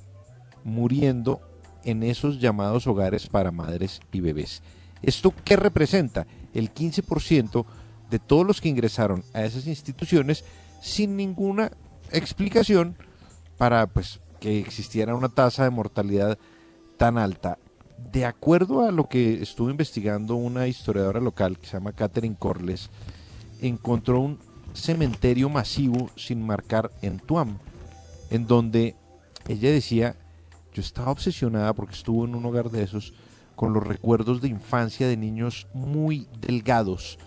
muriendo en esos llamados hogares para madres y bebés. ¿Esto qué representa? El 15% de todos los que ingresaron a esas instituciones sin ninguna explicación para pues que existiera una tasa de mortalidad tan alta. De acuerdo a lo que estuvo investigando una historiadora local que se llama Catherine Corles, encontró un cementerio masivo sin marcar en Tuam, en donde ella decía, yo estaba obsesionada porque estuvo en un hogar de esos con los recuerdos de infancia de niños muy delgados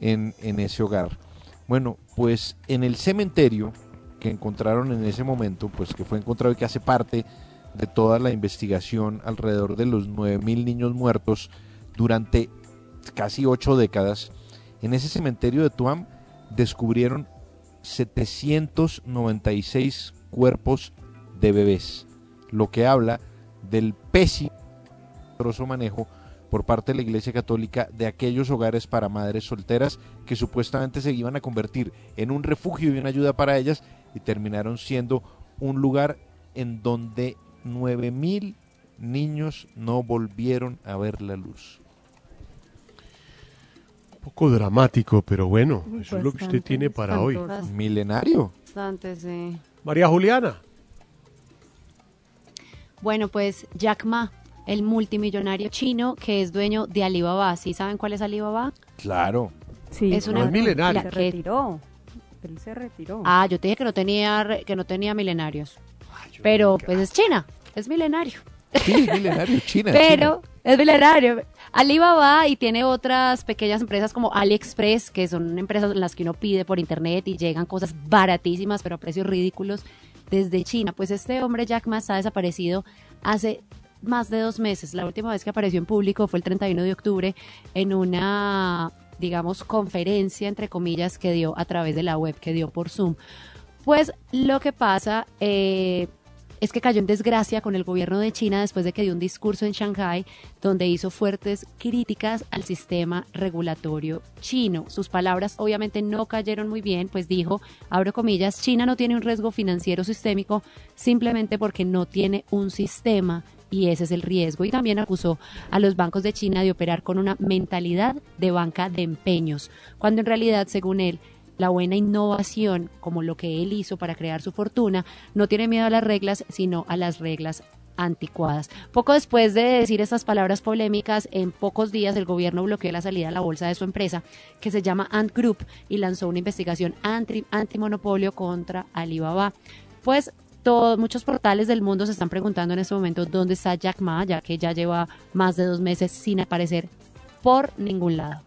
en, en ese hogar. Bueno, pues en el cementerio que encontraron en ese momento, pues que fue encontrado y que hace parte de toda la investigación alrededor de los 9.000 niños muertos durante casi ocho décadas, en ese cementerio de Tuam descubrieron 796 cuerpos de bebés, lo que habla del pésimo manejo por parte de la Iglesia Católica de aquellos hogares para madres solteras que supuestamente se iban a convertir en un refugio y una ayuda para ellas y terminaron siendo un lugar en donde 9000 niños no volvieron a ver la luz. Un poco dramático, pero bueno, eso es lo que usted tiene para hoy. Milenario. Bastante, sí. María Juliana. Bueno, pues Jack Ma, el multimillonario chino que es dueño de Alibaba. ¿Sí saben cuál es Alibaba? Claro. Sí, Es una- claro. milenario. Se retiró. Él se retiró. Ah, yo te dije que no tenía re- que no tenía milenarios. Pero pues es China, es milenario. Sí, milenario, China. Pero es milenario. Alibaba y tiene otras pequeñas empresas como AliExpress, que son empresas en las que uno pide por internet y llegan cosas baratísimas, pero a precios ridículos desde China. Pues este hombre Jack Ma está desaparecido hace más de dos meses. La última vez que apareció en público fue el 31 de octubre en una, digamos, conferencia, entre comillas, que dio a través de la web, que dio por Zoom. Pues lo que pasa eh, es que cayó en desgracia con el gobierno de China después de que dio un discurso en Shanghai donde hizo fuertes críticas al sistema regulatorio chino. Sus palabras obviamente no cayeron muy bien, pues dijo, abro comillas, China no tiene un riesgo financiero sistémico simplemente porque no tiene un sistema y ese es el riesgo. Y también acusó a los bancos de China de operar con una mentalidad de banca de empeños, cuando en realidad, según él, la buena innovación, como lo que él hizo para crear su fortuna, no tiene miedo a las reglas, sino a las reglas anticuadas. Poco después de decir estas palabras polémicas, en pocos días el gobierno bloqueó la salida a la bolsa de su empresa, que se llama Ant Group, y lanzó una investigación anti, antimonopolio contra Alibaba. Pues todos, muchos portales del mundo se están preguntando en este momento dónde está Jack Ma, ya que ya lleva más de dos meses sin aparecer por ningún lado.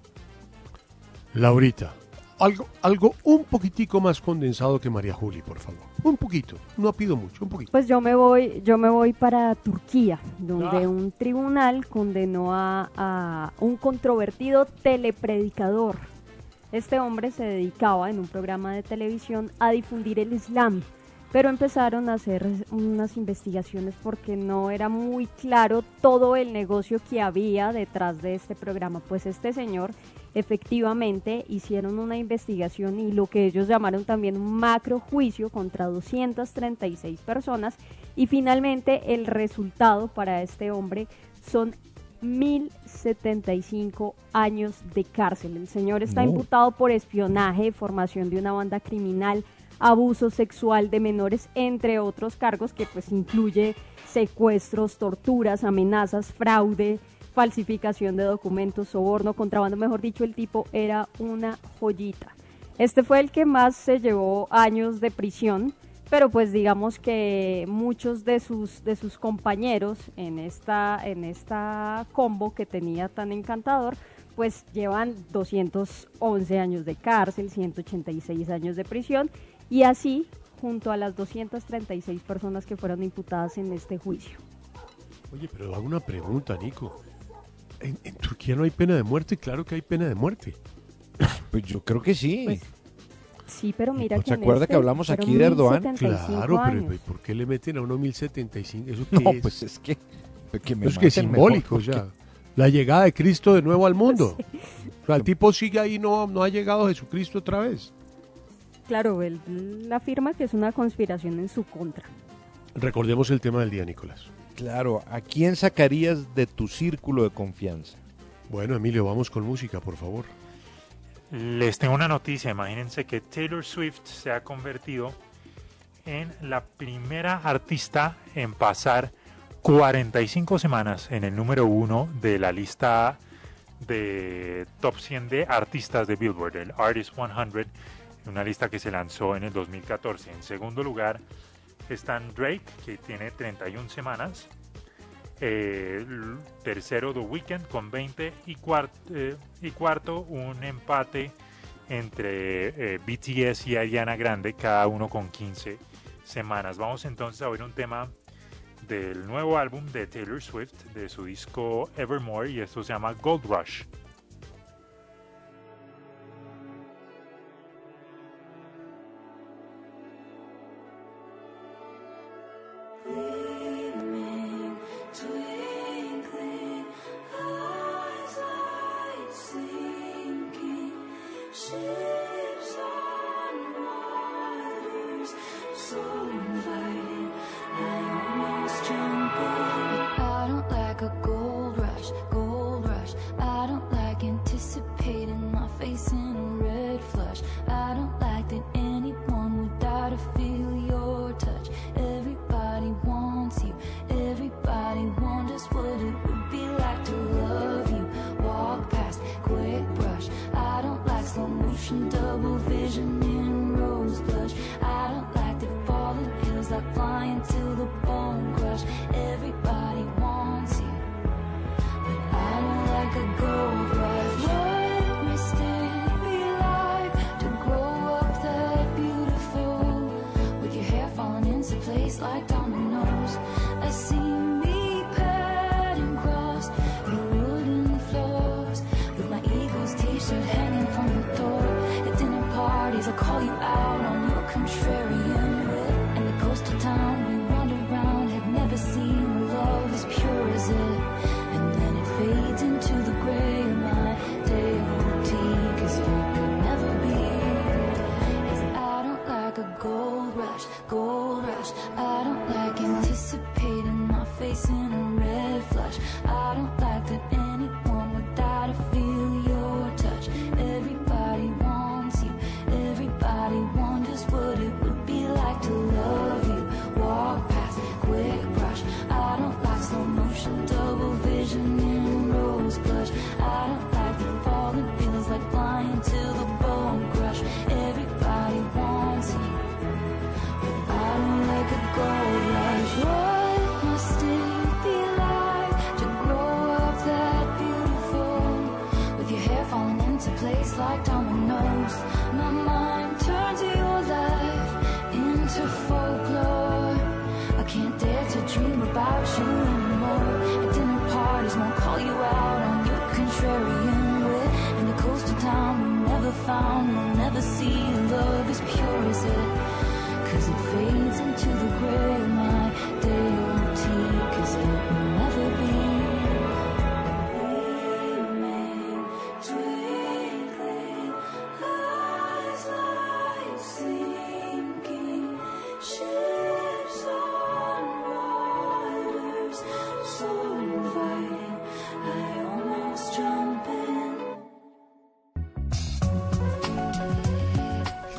Laurita, algo, algo un poquitico más condensado que María Juli, por favor. Un poquito, no pido mucho, un poquito. Pues yo me voy, yo me voy para Turquía, donde Ah. un tribunal condenó a, a un controvertido telepredicador. Este hombre se dedicaba en un programa de televisión a difundir el Islam, pero empezaron a hacer unas investigaciones porque no era muy claro todo el negocio que había detrás de este programa. Pues este señor efectivamente hicieron una investigación y lo que ellos llamaron también un macro juicio contra 236 personas y finalmente el resultado para este hombre son 1075 años de cárcel. El señor está No. imputado por espionaje, formación de una banda criminal, abuso sexual de menores, entre otros cargos que pues incluye secuestros, torturas, amenazas, fraude, falsificación de documentos, soborno, contrabando, mejor dicho, el tipo era una joyita. Este fue el que más se llevó años de prisión, pero pues digamos que muchos de sus de sus compañeros en esta en esta combo que tenía tan encantador, pues llevan 211 años de cárcel, 186 años de prisión y así junto a las 236 personas que fueron imputadas en este juicio. Oye, pero hago una pregunta, Nico. ¿En, en Turquía no hay pena de muerte? Claro que hay pena de muerte. [coughs] Pues yo creo que sí. Sí, pero mira ¿No que se acuerda este que hablamos fueron aquí de Erdogan? 1075 Claro, pero años. ¿y ¿por qué le meten a uno 1075? ¿Eso [laughs] No, es? pues es que, que me es que es simbólico, mejor, o sea, la llegada de Cristo de nuevo al mundo. [laughs] Sí. O sea, el tipo sigue ahí, no, no ha llegado Jesucristo otra vez. Claro, él él afirma que es una conspiración en su contra. Recordemos el tema del día, Nicolás. Claro, ¿a quién sacarías de tu círculo de confianza? Bueno, Emilio, vamos con música, por favor. Les tengo una noticia. Imagínense que Taylor Swift se ha convertido en la primera artista en pasar 45 semanas en el número uno de la lista de top 100 de artistas de Billboard, el Artist 100, una lista que se lanzó en el 2014. En segundo lugar están Drake, que tiene 31 semanas. Eh, tercero, The Weeknd con 20. Y, cuart- eh, y cuarto, un empate entre eh, BTS y Ariana Grande, cada uno con 15 semanas. Vamos entonces a oír un tema del nuevo álbum de Taylor Swift, de su disco Evermore, y esto se llama Gold Rush.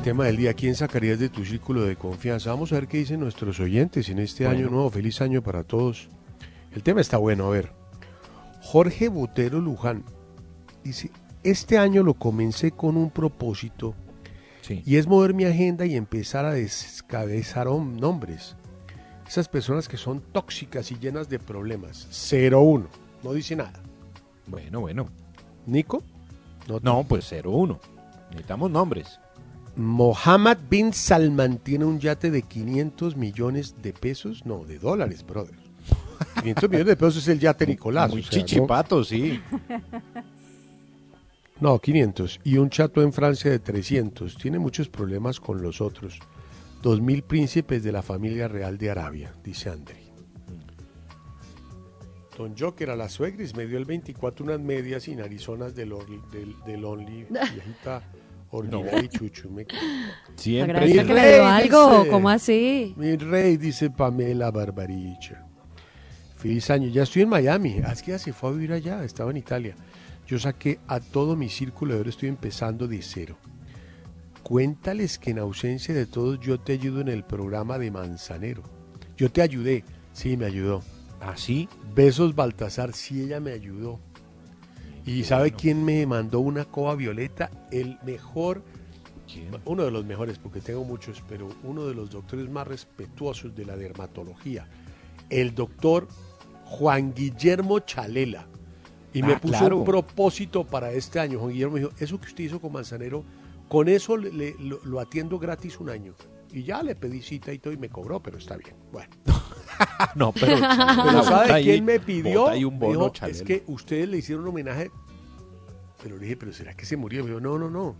Tema del día, ¿quién sacarías de tu círculo de confianza? Vamos a ver qué dicen nuestros oyentes en este Bueno. año nuevo. Feliz año para todos. El tema está bueno, a ver. Jorge Botero Luján dice, este año lo comencé con un propósito y es mover mi agenda y empezar a descabezar nombres. Esas personas que son tóxicas y llenas de problemas. 01. No dice nada. Bueno, bueno. ¿Nico? No, pues 01. Necesitamos nombres. Mohammed bin Salman tiene un yate de 500 millones de pesos, no, de dólares, brother. 500 millones de pesos es el yate Nicolás. Muy o sea, no- chichipato, sí. [laughs] No, 500. Y un chato en Francia de 300. Tiene muchos problemas con los otros. 2.000 príncipes de la familia real de Arabia, dice André. Don Joker a la suegris me dio el 24 unas medias y narizonas del, del, del Only, [laughs] viejita ordinaria y chuchu. Me... Siempre. Agradezca Mi que le dio rey, algo, dice. ¿cómo así? Mi rey, dice Pamela Barbaricha. Feliz año. Ya estoy en Miami. Ah, Es que ya se fue a vivir allá. Estaba en Italia. Yo saqué a todo mi círculo de oro. Estoy empezando de cero. Cuéntales que en ausencia de todos yo te ayudo en el programa de Manzanero. Yo te ayudé. Sí, me ayudó. ¿Ah, sí? Besos Baltasar. Sí, ella me ayudó. ¿Y sabe quién me mandó una coba violeta? El mejor, uno de los mejores, porque tengo muchos, pero uno de los doctores más respetuosos de la dermatología, el doctor Juan Guillermo Chalela. Y me Ah, puso claro. un propósito para este año. Juan Guillermo me dijo, eso que usted hizo con Manzanero, con eso le- le- lo, lo atiendo gratis un año. Y ya le pedí cita y todo y me cobró, pero está bien. Bueno. [laughs] no, pero, Pero ¿sabe quién me pidió? Ahí un bono, dijo, es que ustedes le hicieron un homenaje. Pero le dije, ¿pero será que se murió? Me dijo, no, no, no.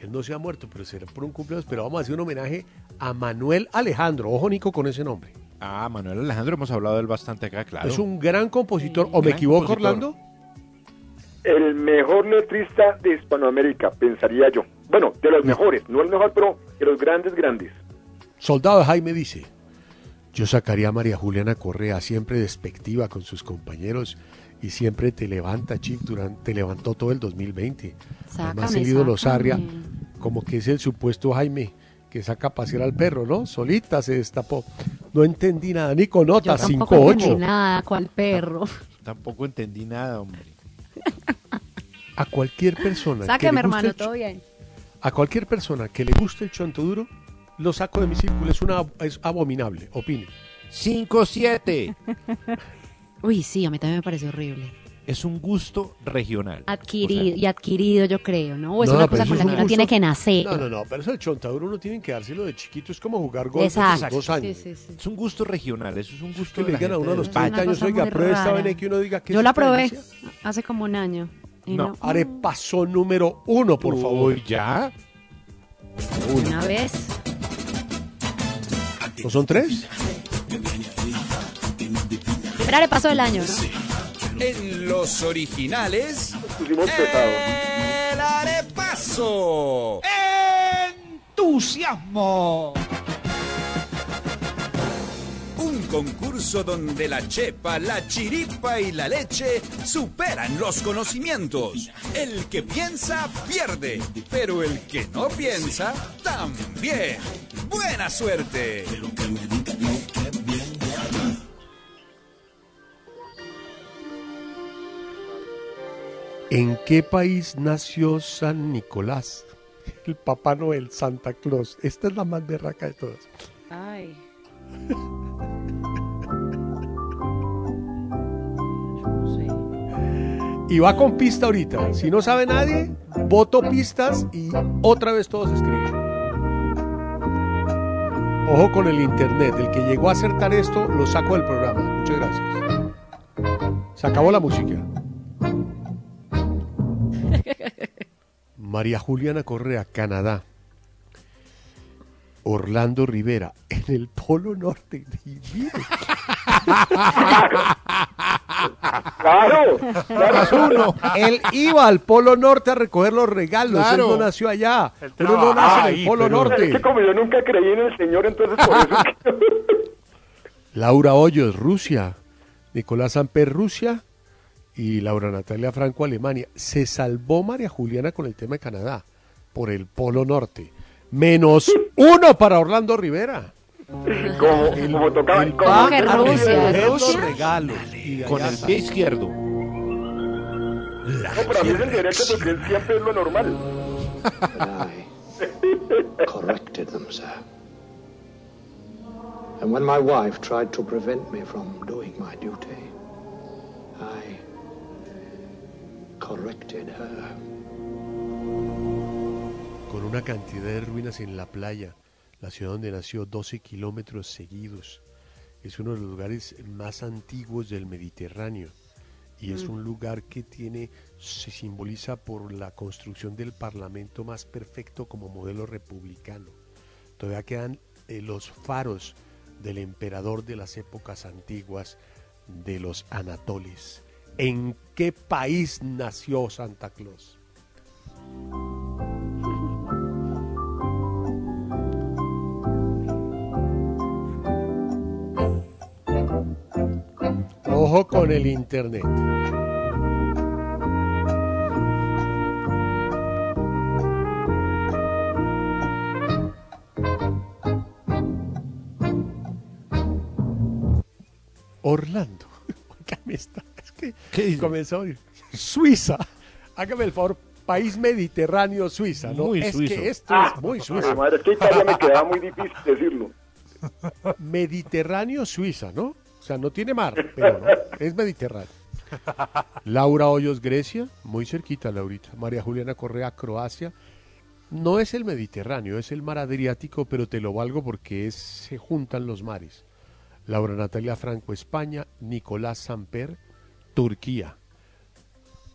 Él no se ha muerto, pero será por un cumpleaños. Pero vamos a hacer un homenaje a Manuel Alejandro. Ojo, Nico, con ese nombre. Ah, Manuel Alejandro, hemos hablado de él bastante acá, claro. Es un gran compositor. ¿O me equivoco, compositor. Orlando? El mejor letrista de Hispanoamérica, pensaría yo. Bueno, de los mejores, no el mejor, pero de los grandes, grandes. Soldado Jaime dice, yo sacaría a María Juliana Correa, siempre despectiva con sus compañeros y siempre te levanta, Chic, durante, te levantó todo el 2020. Además, Sácame, el ídolo sácame. Sarria, como que es el supuesto Jaime que saca a pasear al perro, ¿no? Solita se destapó. No entendí nada, ni con Yo nota, tampoco 5-8. entendí nada, cual perro. Tampoco entendí nada, hombre. A cualquier persona. que Sáqueme, le guste hermano, todo bien. A cualquier persona que le guste el chonto duro, lo saco de mi círculo. Es, una, es abominable. Opine. 5-7. [laughs] Uy, sí, a mí también me parece horrible. Es un gusto regional. Adquirido y adquirido, yo creo, ¿no? O es No, una cosa con la que uno tiene que nacer. No, no, no, pero eso del chontaduro uno tiene que dárselo de chiquito. Es como jugar golf a dos años. Sí, sí, sí. Es un gusto regional, eso es un gusto Que de le digan a uno a los del 30 valle. años, oiga, pruebe esta vaina que uno diga que Yo es la probé hace como un año. Y No. no. Arepazo número uno, por favor. Uy, ¿ya? Una vez. ¿No son tres? Primer arepazo del año, ¿no? En los originales, el arepaso. ¡Entusiasmo! Concurso donde la chepa, la chiripa y la leche superan los conocimientos. El que piensa pierde, pero el que no piensa también. Buena suerte. ¿En qué país nació San Nicolás? El Papá Noel, Santa Claus. Esta es la más berraca de todas. Ay. [laughs] Y va con pista ahorita. Si no sabe nadie, voto pistas y otra vez todos escriben. Ojo con el internet. El que llegó a acertar esto, lo saco del programa. Muchas gracias. Se acabó la música. María Juliana Correa, Canadá. Orlando Rivera, en el Polo Norte. [laughs] Claro, Más uno. Él iba al Polo Norte a recoger los regalos. Claro. Él no nació allá. Él no nace en ahí, el Polo pero- Es Norte. que como yo nunca creí en el Señor, entonces por eso. Laura Hoyos, Rusia. Nicolás Samper, Rusia. Y Laura Natalia Franco, Alemania. Se salvó María Juliana con el tema de Canadá por el Polo Norte. Menos uno para Orlando Rivera. [laughs] como, como tocaba. Él como- va que a Rusia, recoger los Rusia. regalos. Y de Con el pie izquierdo. No, para mí es el derecho porque él siempre es lo normal. I corrected them, sir. And when my wife tried to prevent me from doing my duty, I corrected her. con una cantidad de ruinas en la playa, la ciudad donde nació 12 kilómetros seguidos. Es uno de los lugares más antiguos del Mediterráneo y es Mm. un lugar que tiene, se simboliza por la construcción del parlamento más perfecto como modelo republicano. Todavía quedan eh, los faros del emperador de las épocas antiguas de los Anatoles. ¿En qué país nació Santa Claus? Ojo con el internet. Orlando. [laughs] Esta. Es que comenzó a oír. Suiza. Hágame el favor. País mediterráneo Suiza, ¿no? Muy es suizo. que esto Ah, es muy suizo. madre, es que Italia me quedaba muy difícil decirlo. Mediterráneo Suiza, ¿no? O sea, no tiene mar, pero no, es Mediterráneo. Laura Hoyos, Grecia, muy cerquita, Laurita. María Juliana Correa, Croacia. No es el Mediterráneo, es el mar Adriático, pero te lo valgo porque es, se juntan los mares. Laura Natalia Franco, España. Nicolás Samper, Turquía.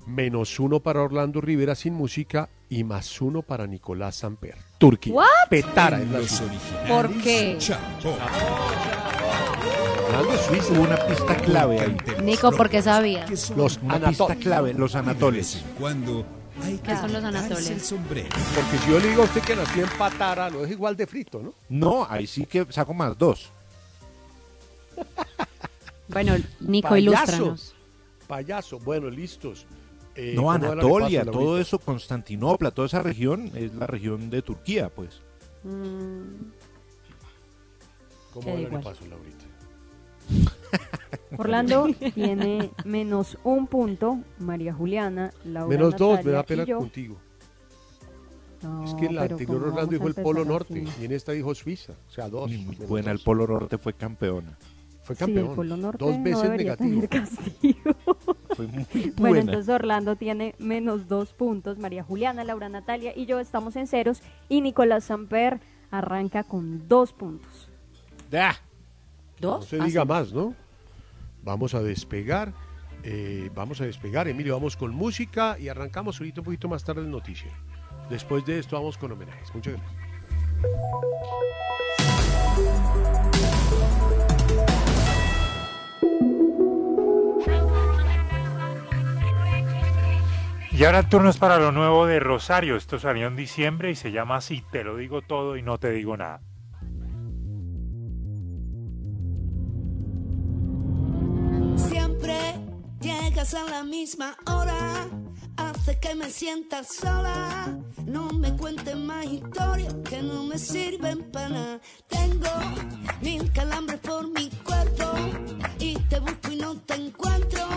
Menos uno para Orlando Rivera sin música y más uno para Nicolás Samper. Turquía. What? Petara la Los. ¿Por qué? Orlando, Suiza. Hubo una pista clave ahí. Nico, ¿por qué sabía? Los Una pista Anatoles. clave, los anatoles. Cuando hay ¿Qué son los anatoles? Porque si yo le digo a usted que nació en Patara, no es igual de frito, ¿no? No, ahí sí que saco más dos. Bueno, Nico, Payaso. ilústranos. Payaso. Bueno, listos. Eh, No, ¿cómo va la Anatolia, todo eso, Constantinopla, toda esa región es la región de Turquía, pues. Mm, ¿Cómo igual. repaso, Laurita? [laughs] Orlando tiene menos un punto, María Juliana, Laura Menos dos, me Natalia da y pena yo. contigo. No, es que en la pero anterior ¿cómo Orlando vamos a dijo el Polo empezar Norte así? y en esta dijo Suiza. O sea, dos. Muy menos buena, el dos. Polo Norte fue campeona. Fue Sí, el campeón. Polo Norte dos no veces debería negativo. tener castigo. [laughs] Fue muy Bueno, buena. entonces Orlando tiene menos dos puntos, María Juliana, Laura Natalia y yo estamos en ceros y Nicolás Samper arranca con dos puntos. Ah, No se Ah, diga sí. más, ¿no? Vamos a despegar. eh, vamos a despegar, Emilio. Vamos con música y arrancamos ahorita un poquito más tarde el noticiero. Después de esto vamos con homenajes. Muchas gracias. Y ahora el turno es para lo nuevo de Rosario. Esto salió en diciembre y se llama así, te lo digo todo y no te digo nada. Llegas a la misma hora, hace que me sienta sola. No me cuentes más historias que no me sirven para nada. Tengo mil calambres por mi cuerpo y te busco y no te encuentro.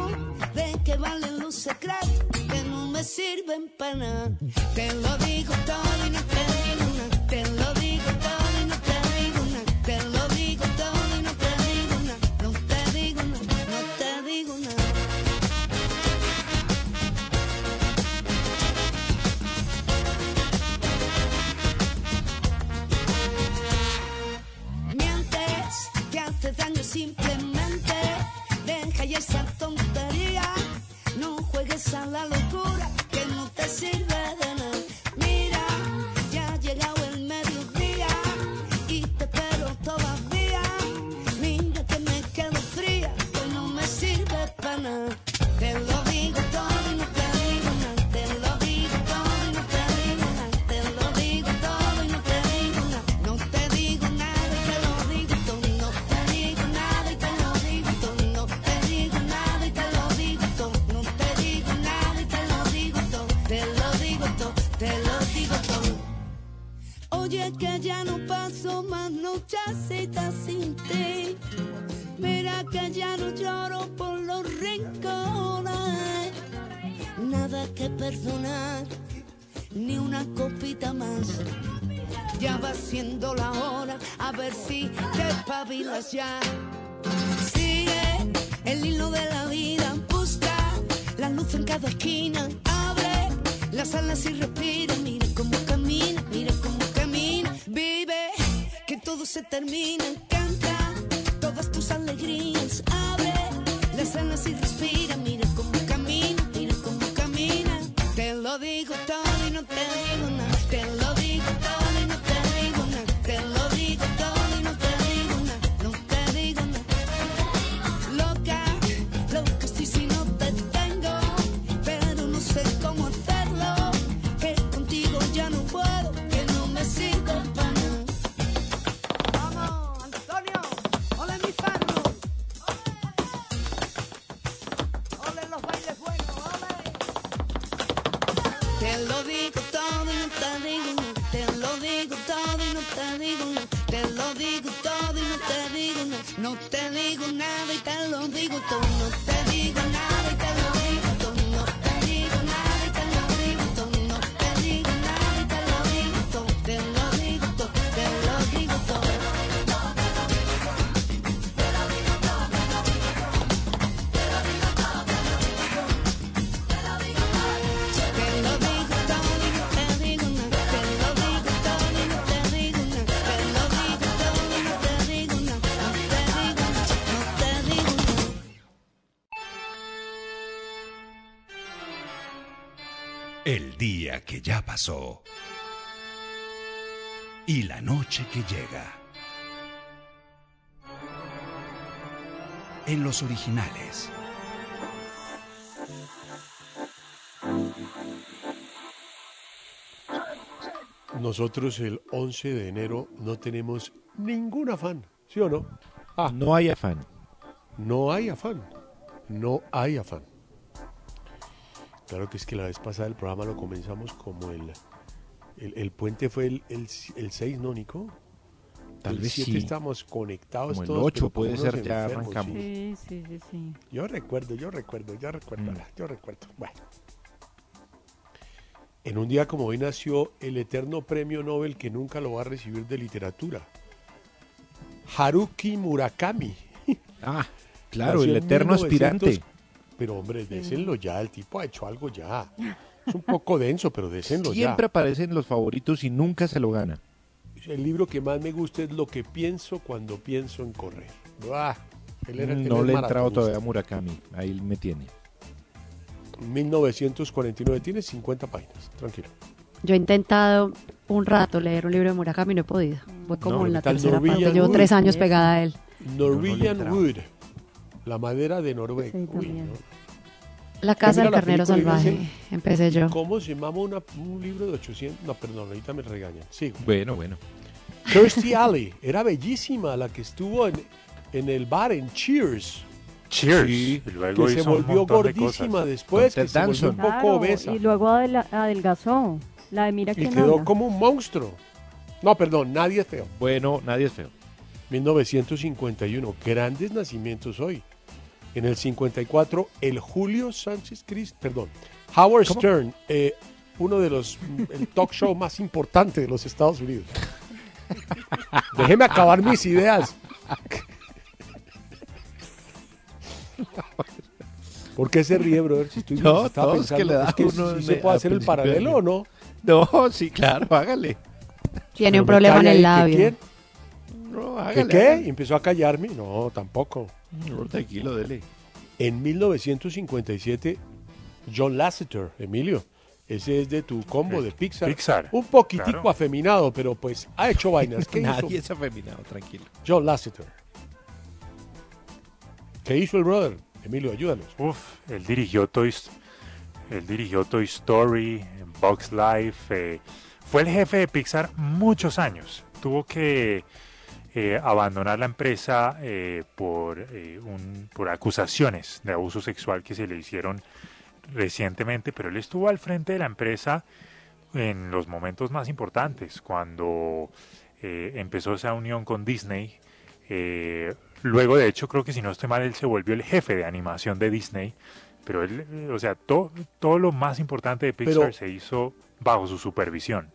¿De qué valen los secretos que no me sirven para nada? Te lo digo todo y no te digo nada. Te lo digo todo simplemente. Deja ya esa Y la noche que llega. En los originales. Nosotros el 11 de enero no tenemos ningún afán, ¿sí o no? Ah, No hay afán. no hay afán. No hay afán. Claro que es que la vez pasada el programa lo comenzamos como el... El, el puente fue el, el, el 6, ¿no, Nico? Tal el vez 7 sí. estamos conectados Como el todos. 8 pero como puede unos ser, ya enfermos, arrancamos. sí. Sí, sí, sí. Yo recuerdo, yo recuerdo, yo recuerdo, Mm. yo recuerdo. Bueno. En un día como hoy nació el eterno premio Nobel que nunca lo va a recibir de literatura. Haruki Murakami. Ah, [laughs] claro, Nació el eterno 1900. aspirante. Pero hombre, désenlo ya, el tipo ha hecho algo ya. Es un poco [laughs] denso, pero désenlo ya. Siempre aparecen los favoritos y nunca se lo gana. El libro que más me gusta es Lo que pienso cuando pienso en correr. Buah, él era- él No le he entrado todavía a Murakami. Ahí me tiene. 1949, tiene 50 páginas, tranquilo. Yo he intentado un rato leer un libro de Murakami y no he podido. Voy como No, en la ¿qué tal tercera parte. Norwegian Llevo tres años pegada a él. Norwegian entrado. Wood, la madera de Noruega. Uy, no. La casa del carnero salvaje. dice, Empecé yo. ¿Cómo se llama una- un libro de 800? No, perdón, ahorita me regañan. Sigo. Bueno, bueno. Kirstie Alley, era bellísima la que estuvo en, en el bar en Cheers. Cheers. Sí, Y luego que se hizo un volvió gordísima después, que se volvió un poco Claro, obesa. y luego adelgazó. La de Mira Y quién quedó habla. como un monstruo. No, perdón, nadie es feo. Bueno, nadie es feo. 1951, grandes nacimientos hoy. En el 54, el Julio Sánchez Crist, perdón, Howard ¿Cómo? Stern, eh, uno de los, el talk show más importante de los Estados Unidos. Déjeme acabar mis ideas. ¿Por qué se ríe, brother? Si estoy No, todo es que pensando, le da es que uno sí se puede hacer el paralelo o no. No, sí, claro, hágale. Tiene Pero un problema en el ahí, ¿que labio. No, ¿Qué hágale. qué? hágale. Y empezó a callarme. No, tampoco. No, tranquilo, dele. En 1957, John Lasseter, Emilio. Ese es de tu combo de Pixar. Pixar, Un poquitico claro. afeminado, pero pues ha hecho vainas. [laughs] ¿Qué Nadie hizo? es afeminado, tranquilo. John Lasseter. ¿Qué hizo el brother? Emilio, ayúdanos. Uf, él dirigió Toy, él dirigió Toy Story, Box Life. eh, fue el jefe de Pixar muchos años. Tuvo que eh, abandonar la empresa eh, por, eh, un- por acusaciones de abuso sexual que se le hicieron recientemente, pero él estuvo al frente de la empresa en los momentos más importantes, cuando eh, empezó esa unión con Disney. eh, luego, de hecho, creo que si no estoy mal, él se volvió el jefe de animación de Disney. Pero él, o sea, to- todo lo más importante de Pixar Pero- se hizo bajo su supervisión.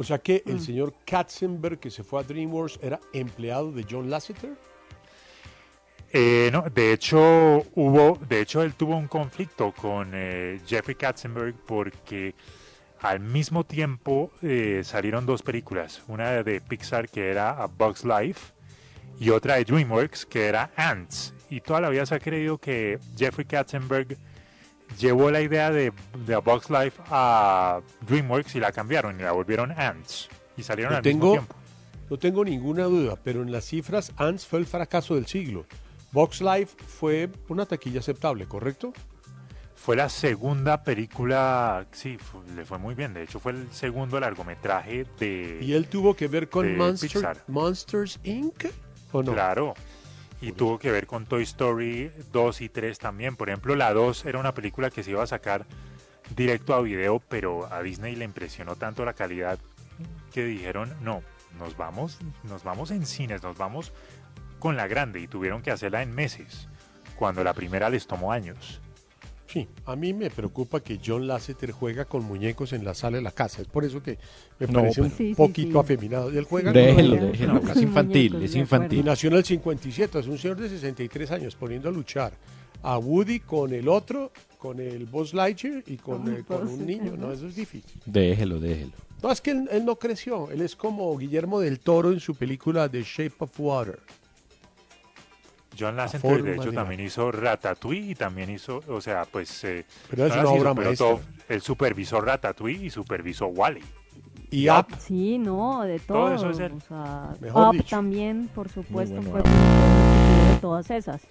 O sea que Mm. el señor Katzenberg, que se fue a DreamWorks, era empleado de John Lasseter. Eh, no, de hecho hubo, de hecho él tuvo un conflicto con eh, Jeffrey Katzenberg porque al mismo tiempo eh, salieron dos películas, una de Pixar que era A Bug's Life y otra de DreamWorks que era Ants. Y toda la vida se ha creído que Jeffrey Katzenberg llevó la idea de, de Bug's Life a DreamWorks y la cambiaron y la volvieron Ants. Y salieron No al mismo tiempo. no tengo ninguna duda, pero en las cifras, Ants fue el fracaso del siglo. Box Life fue una taquilla aceptable, ¿correcto? Fue la segunda película, sí, le fue muy bien. De hecho, fue el segundo largometraje de. Y él tuvo que ver con Monster-. Monsters Inc. ¿O no? Claro. Y tuvo que ver con Toy Story 2 y 3 también. Por ejemplo, la 2 era una película que se iba a sacar directo a video, pero a Disney le impresionó tanto la calidad que dijeron, no, nos vamos, nos vamos en cines, nos vamos con la grande y tuvieron que hacerla en meses, cuando la primera les tomó años. Sí, a mí me preocupa que John Lasseter juega con muñecos en la sala de la casa. Es por eso que me No, parece un pero- Sí, sí, poquito sí. afeminado. Y él juega Déjelo, con déjelo, es infantil, es Y infantil. nació en el 57, es un señor de 63 años poniendo a luchar a Woody con el otro, con el Buzz Lightyear y con, eh, con un niño. No, eso es difícil. Déjelo, déjelo. No, es que él, él no creció. Él es como Guillermo del Toro en su película The Shape of Water. John Lasseter, de hecho, también hizo Ratatouille y también hizo, o sea, pues... eh, Pero es no una hizo, pero todo- él supervisó Ratatouille y supervisó Wally. Y Up, Sí, no, de todo. Todo eso es él. O sea, Mejor Up dicho. también, por supuesto, bueno, fue de todas esas.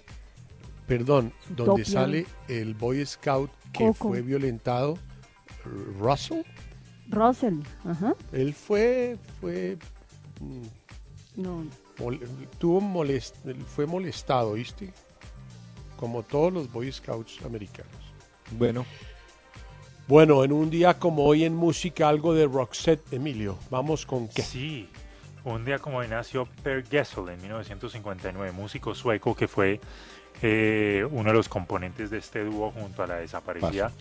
perdón, donde sale el Boy Scout que Coco. fue violentado, Russell. Russell, ajá. Él fue, fue, mm, No, mol- tuvo molest, fue molestado, ¿viste? Como todos los Boy Scouts americanos. Bueno, Bueno, en un día como hoy en música, algo de Roxette, Emilio. Vamos con qué. Sí, un día como hoy nació Per Gessle en 1959, músico sueco que fue eh, uno de los componentes de este dúo junto a la desaparecida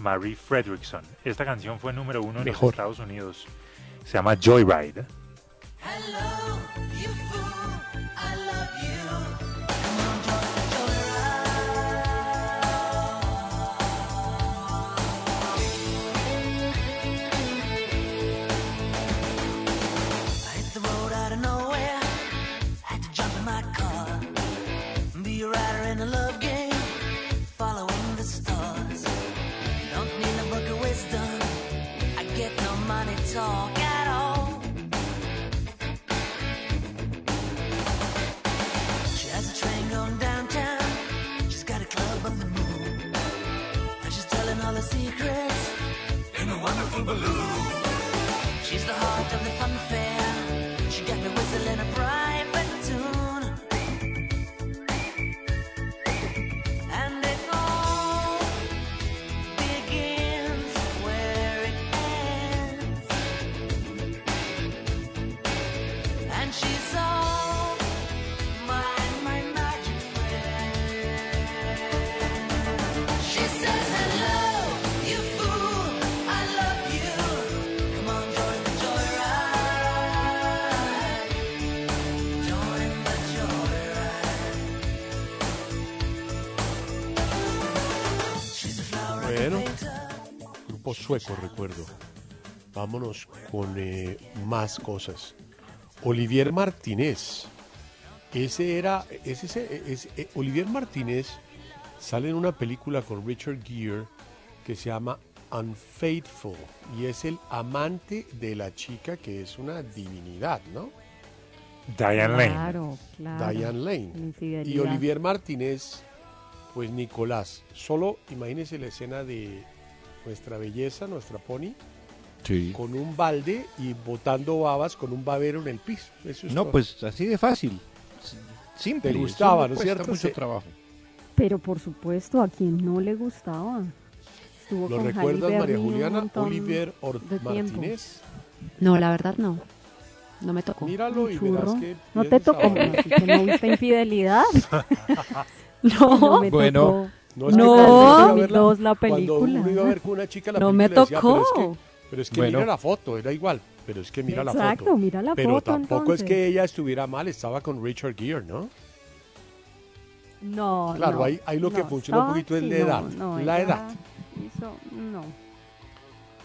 Marie Fredrickson. Esta canción fue número uno en Mejor. los Estados Unidos. Se llama Joyride. Hello, you fool, I love you. A sueco, recuerdo. Vámonos con eh, más cosas. Olivier Martínez. Ese era. Ese, ese- ese- eh, Olivier Martínez sale en una película con Richard Gere que se llama Unfaithful. Y es el amante de la chica que es una divinidad, ¿no? Diane Lane. Claro, claro. Diane Lane. Y Olivier Martínez, pues Nicolás. Solo imagínense la escena de nuestra belleza, nuestra pony, Sí. con un balde y botando babas con un babero en el piso. Eso es No, todo. pues así de fácil. Simple. Te gustaba, ¿no es cierto? mucho Sí. trabajo. Pero por supuesto, a quien no le gustaba. Estuvo ¿Lo con recuerdas, María Juliana? Or- tiempo. Martínez. No, la verdad no. No me tocó. Míralo y verás que ¿No te tocó? no viste infidelidad. [laughs] [laughs] No. me Bueno. tocó. No, es que No, cuando uno iba a verla- 2002 la Cuando película. uno iba a ver con una chica la No me película, decía, pero es tocó. que, pero es que Bueno. mira la foto, era igual. Pero es que mira la Exacto, foto. mira la pero foto, tampoco es que ella estuviera mal, estaba con Richard Gere, ¿no? No, Claro, no, ahí- ahí lo que no, funciona un poquito es la no, edad, no, la edad. Hizo, no.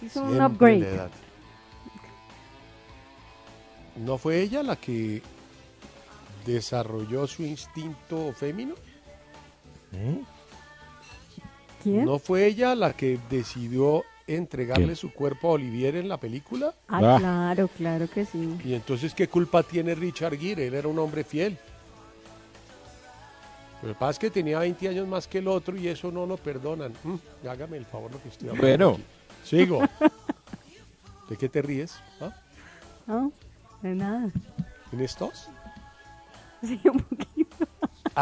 Hizo un upgrade. la edad. ¿No fue ella la que desarrolló su instinto fémino? ¿Quién? ¿No fue ella la que decidió entregarle ¿Quién? su cuerpo a Olivier en la película? Ah, Ah. claro, claro que sí. Y entonces, ¿qué culpa tiene Richard Gere? Él era un hombre fiel. Lo que pasa es que tenía 20 años más que el otro y eso no lo perdonan. Mm, hágame el favor lo que estoy hablando. Bueno. aquí. Sigo. [laughs] ¿De qué te ríes? ¿Ah? No, de nada. ¿Tienes tos? [laughs] Sí, un poquito.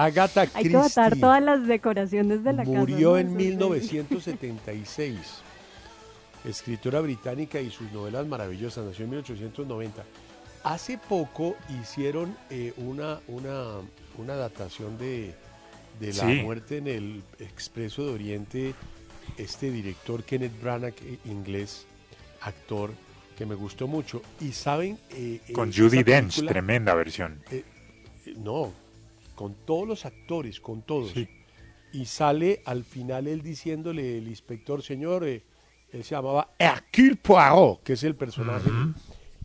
Agatha Hay que botar Christie todas las decoraciones de la casa. murió ¿no? en Eso es de- 1976. Escritora británica y sus novelas maravillosas. Nació en 1890. Hace poco hicieron eh, una, una, una adaptación de, de la Sí. muerte en el Expreso de Oriente. Este director Kenneth Branagh, eh, inglés, actor, que me gustó mucho. Y saben... eh, Con Judy Dench, tremenda versión. eh, no, con todos los actores, con todos. Y sale al final él diciéndole, el inspector, señor, eh, él se llamaba Hercule Poirot, que es el personaje.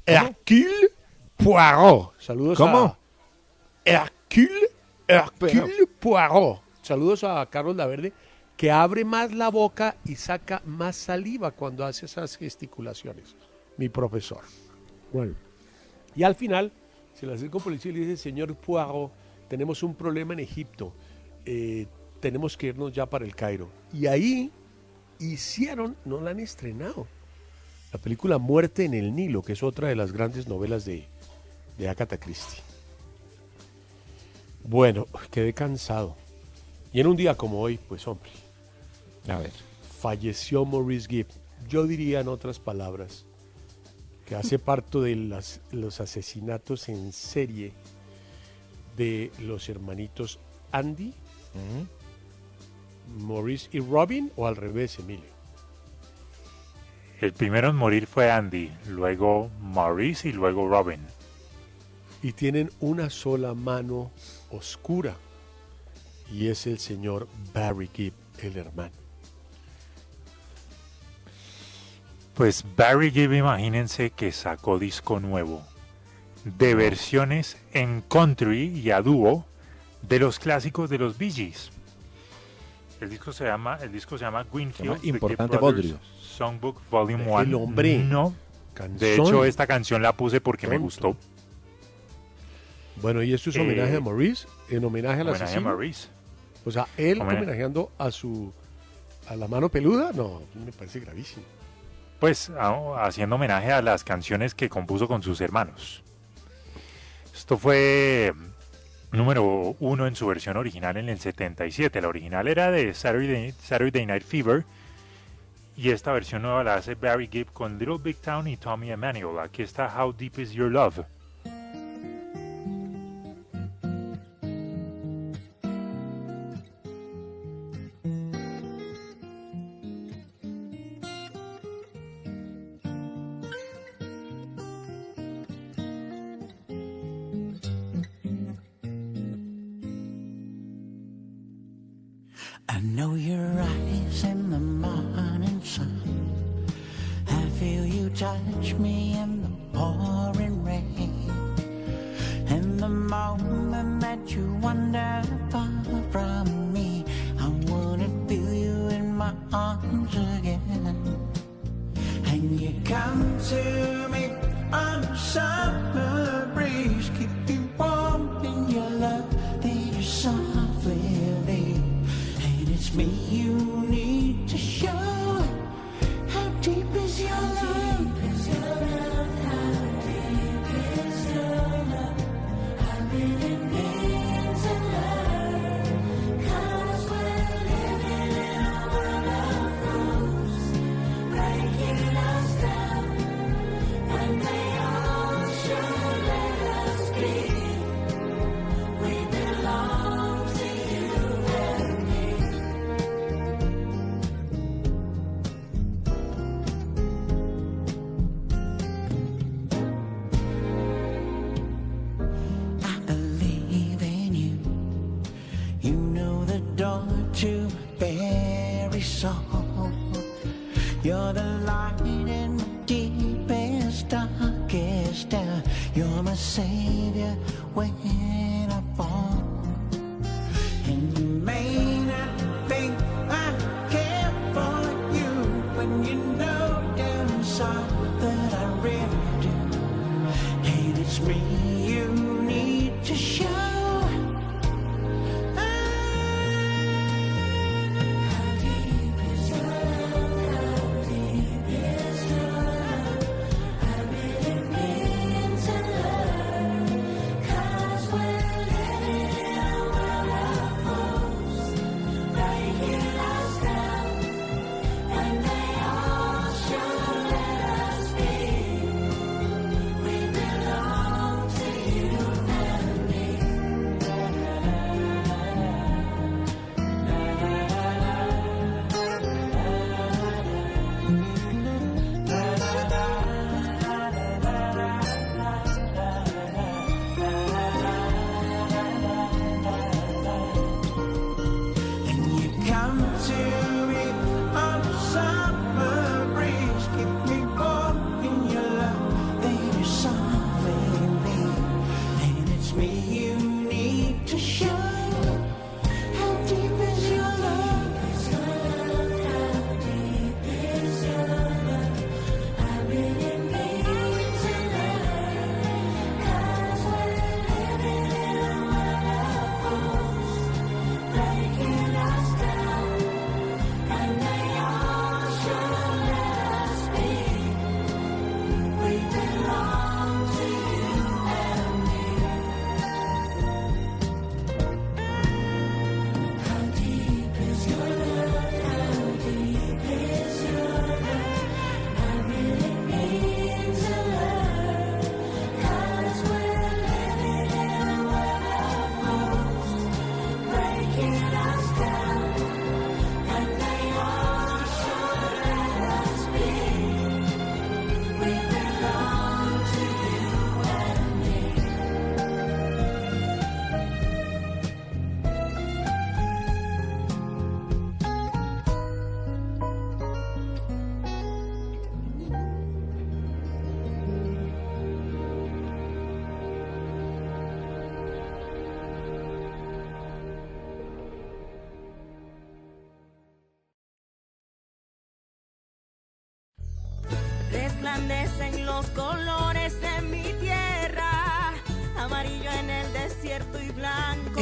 Hercule Poirot. Saludos ¿Cómo? a Hercule, Hercule Poirot. Saludos a Carlos Laverde, que abre más la boca y saca más saliva cuando hace esas gesticulaciones. Mi profesor. Bueno. Y al final se le acerca un policía y le dice, señor Poirot, tenemos un problema en Egipto, eh, tenemos que irnos ya para el Cairo. Y ahí hicieron, no la han estrenado, la película Muerte en el Nilo, que es otra de las grandes novelas de, de Agatha Christie. Bueno, quedé cansado. Y en un día como hoy, pues hombre, A ver. falleció Maurice Gibb. Yo diría en otras palabras que hace [laughs] parte de las- los asesinatos en serie de los hermanitos Andy, Maurice y Robin, o al revés, Emilio. El primero en morir fue Andy, luego Maurice y luego Robin. Y tienen una sola mano oscura. Y es el señor Barry Gibb, el hermano. Pues Barry Gibb, imagínense que sacó disco nuevo de versiones en country y a dúo de los clásicos de los Bee Gees. El disco se llama, el disco se llama Greenfield, Importante Brothers. Songbook Volume El 1. hombre. No. De hecho, esta canción la puse porque me gustó. Bueno, y esto es Eh, homenaje a Maurice, en homenaje al homenaje a asesino. Maurice. O sea, él Homena- homenajeando a su a la mano peluda, no, me parece gravísimo. Pues a- haciendo homenaje a las canciones que compuso con sus hermanos. Esto fue número uno en su versión original en el 77. La original era de Saturday, Saturday Night Fever. Y esta versión nueva la hace Barry Gibb con Little Big Town y Tommy Emmanuel. Aquí está How Deep Is Your Love.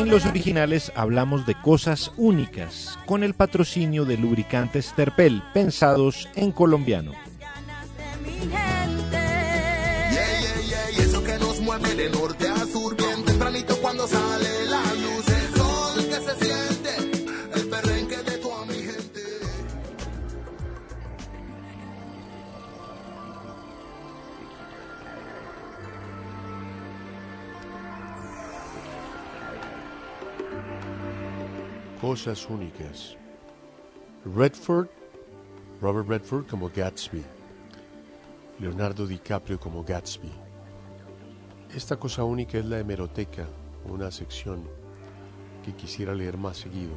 En los originales hablamos de cosas únicas, con el patrocinio de lubricantes Terpel, pensados en colombiano. Cosas únicas. Redford, Robert Redford como Gatsby. Leonardo DiCaprio como Gatsby. Esta cosa única es la hemeroteca, una sección que quisiera leer más seguido.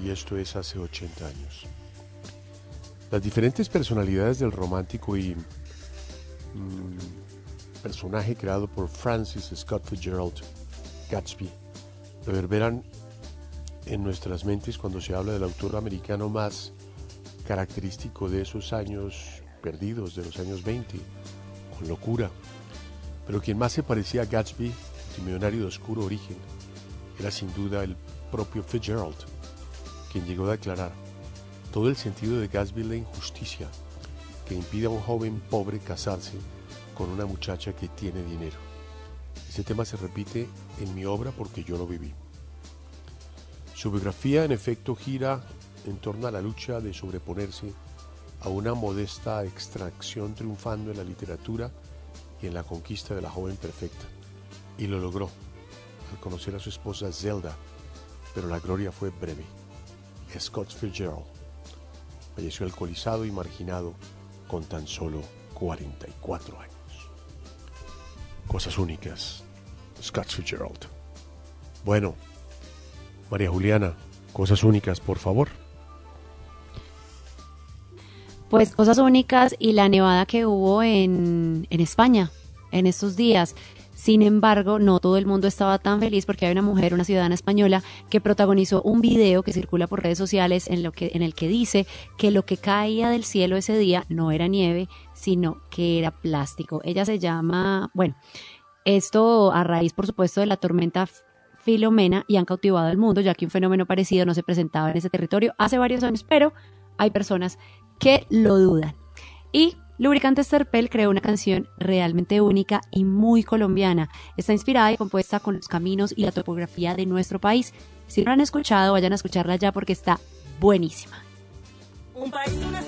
Y esto es hace 80 años. Las diferentes personalidades del romántico y mm, personaje creado por Francis Scott Fitzgerald, Gatsby, reverberan en nuestras mentes cuando se habla del autor americano más característico de esos años perdidos, de los años 20, con locura. Pero quien más se parecía a Gatsby, multimillonario de oscuro origen, era sin duda el propio Fitzgerald, quien llegó a declarar todo el sentido de Gatsby la injusticia que impide a un joven pobre casarse con una muchacha que tiene dinero. Ese tema se repite en mi obra porque yo lo viví. Su biografía, en efecto, gira en torno a la lucha de sobreponerse a una modesta extracción triunfando en la literatura y en la conquista de la joven perfecta. Y lo logró al conocer a su esposa Zelda, pero la gloria fue breve. Scott Fitzgerald falleció alcoholizado y marginado con tan solo 44 años. Cosas únicas. Scott Fitzgerald. Bueno, María Juliana, cosas únicas, por favor. Pues cosas únicas y la nevada que hubo en, en España en estos días. Sin embargo, no todo el mundo estaba tan feliz porque hay una mujer, una ciudadana española, que protagonizó un video que circula por redes sociales en, lo que, en el que dice que lo que caía del cielo ese día no era nieve, sino que era plástico. Ella se llama, bueno, esto a raíz, por supuesto, de la tormenta Filomena y han cautivado al mundo, ya que un fenómeno parecido no se presentaba en ese territorio hace varios años, pero hay personas que lo dudan. Y Lubricantes Terpel creó una canción realmente única y muy colombiana. Está inspirada y compuesta con los caminos y la topografía de nuestro país. Si no la han escuchado, vayan a escucharla ya porque está buenísima. Un país, una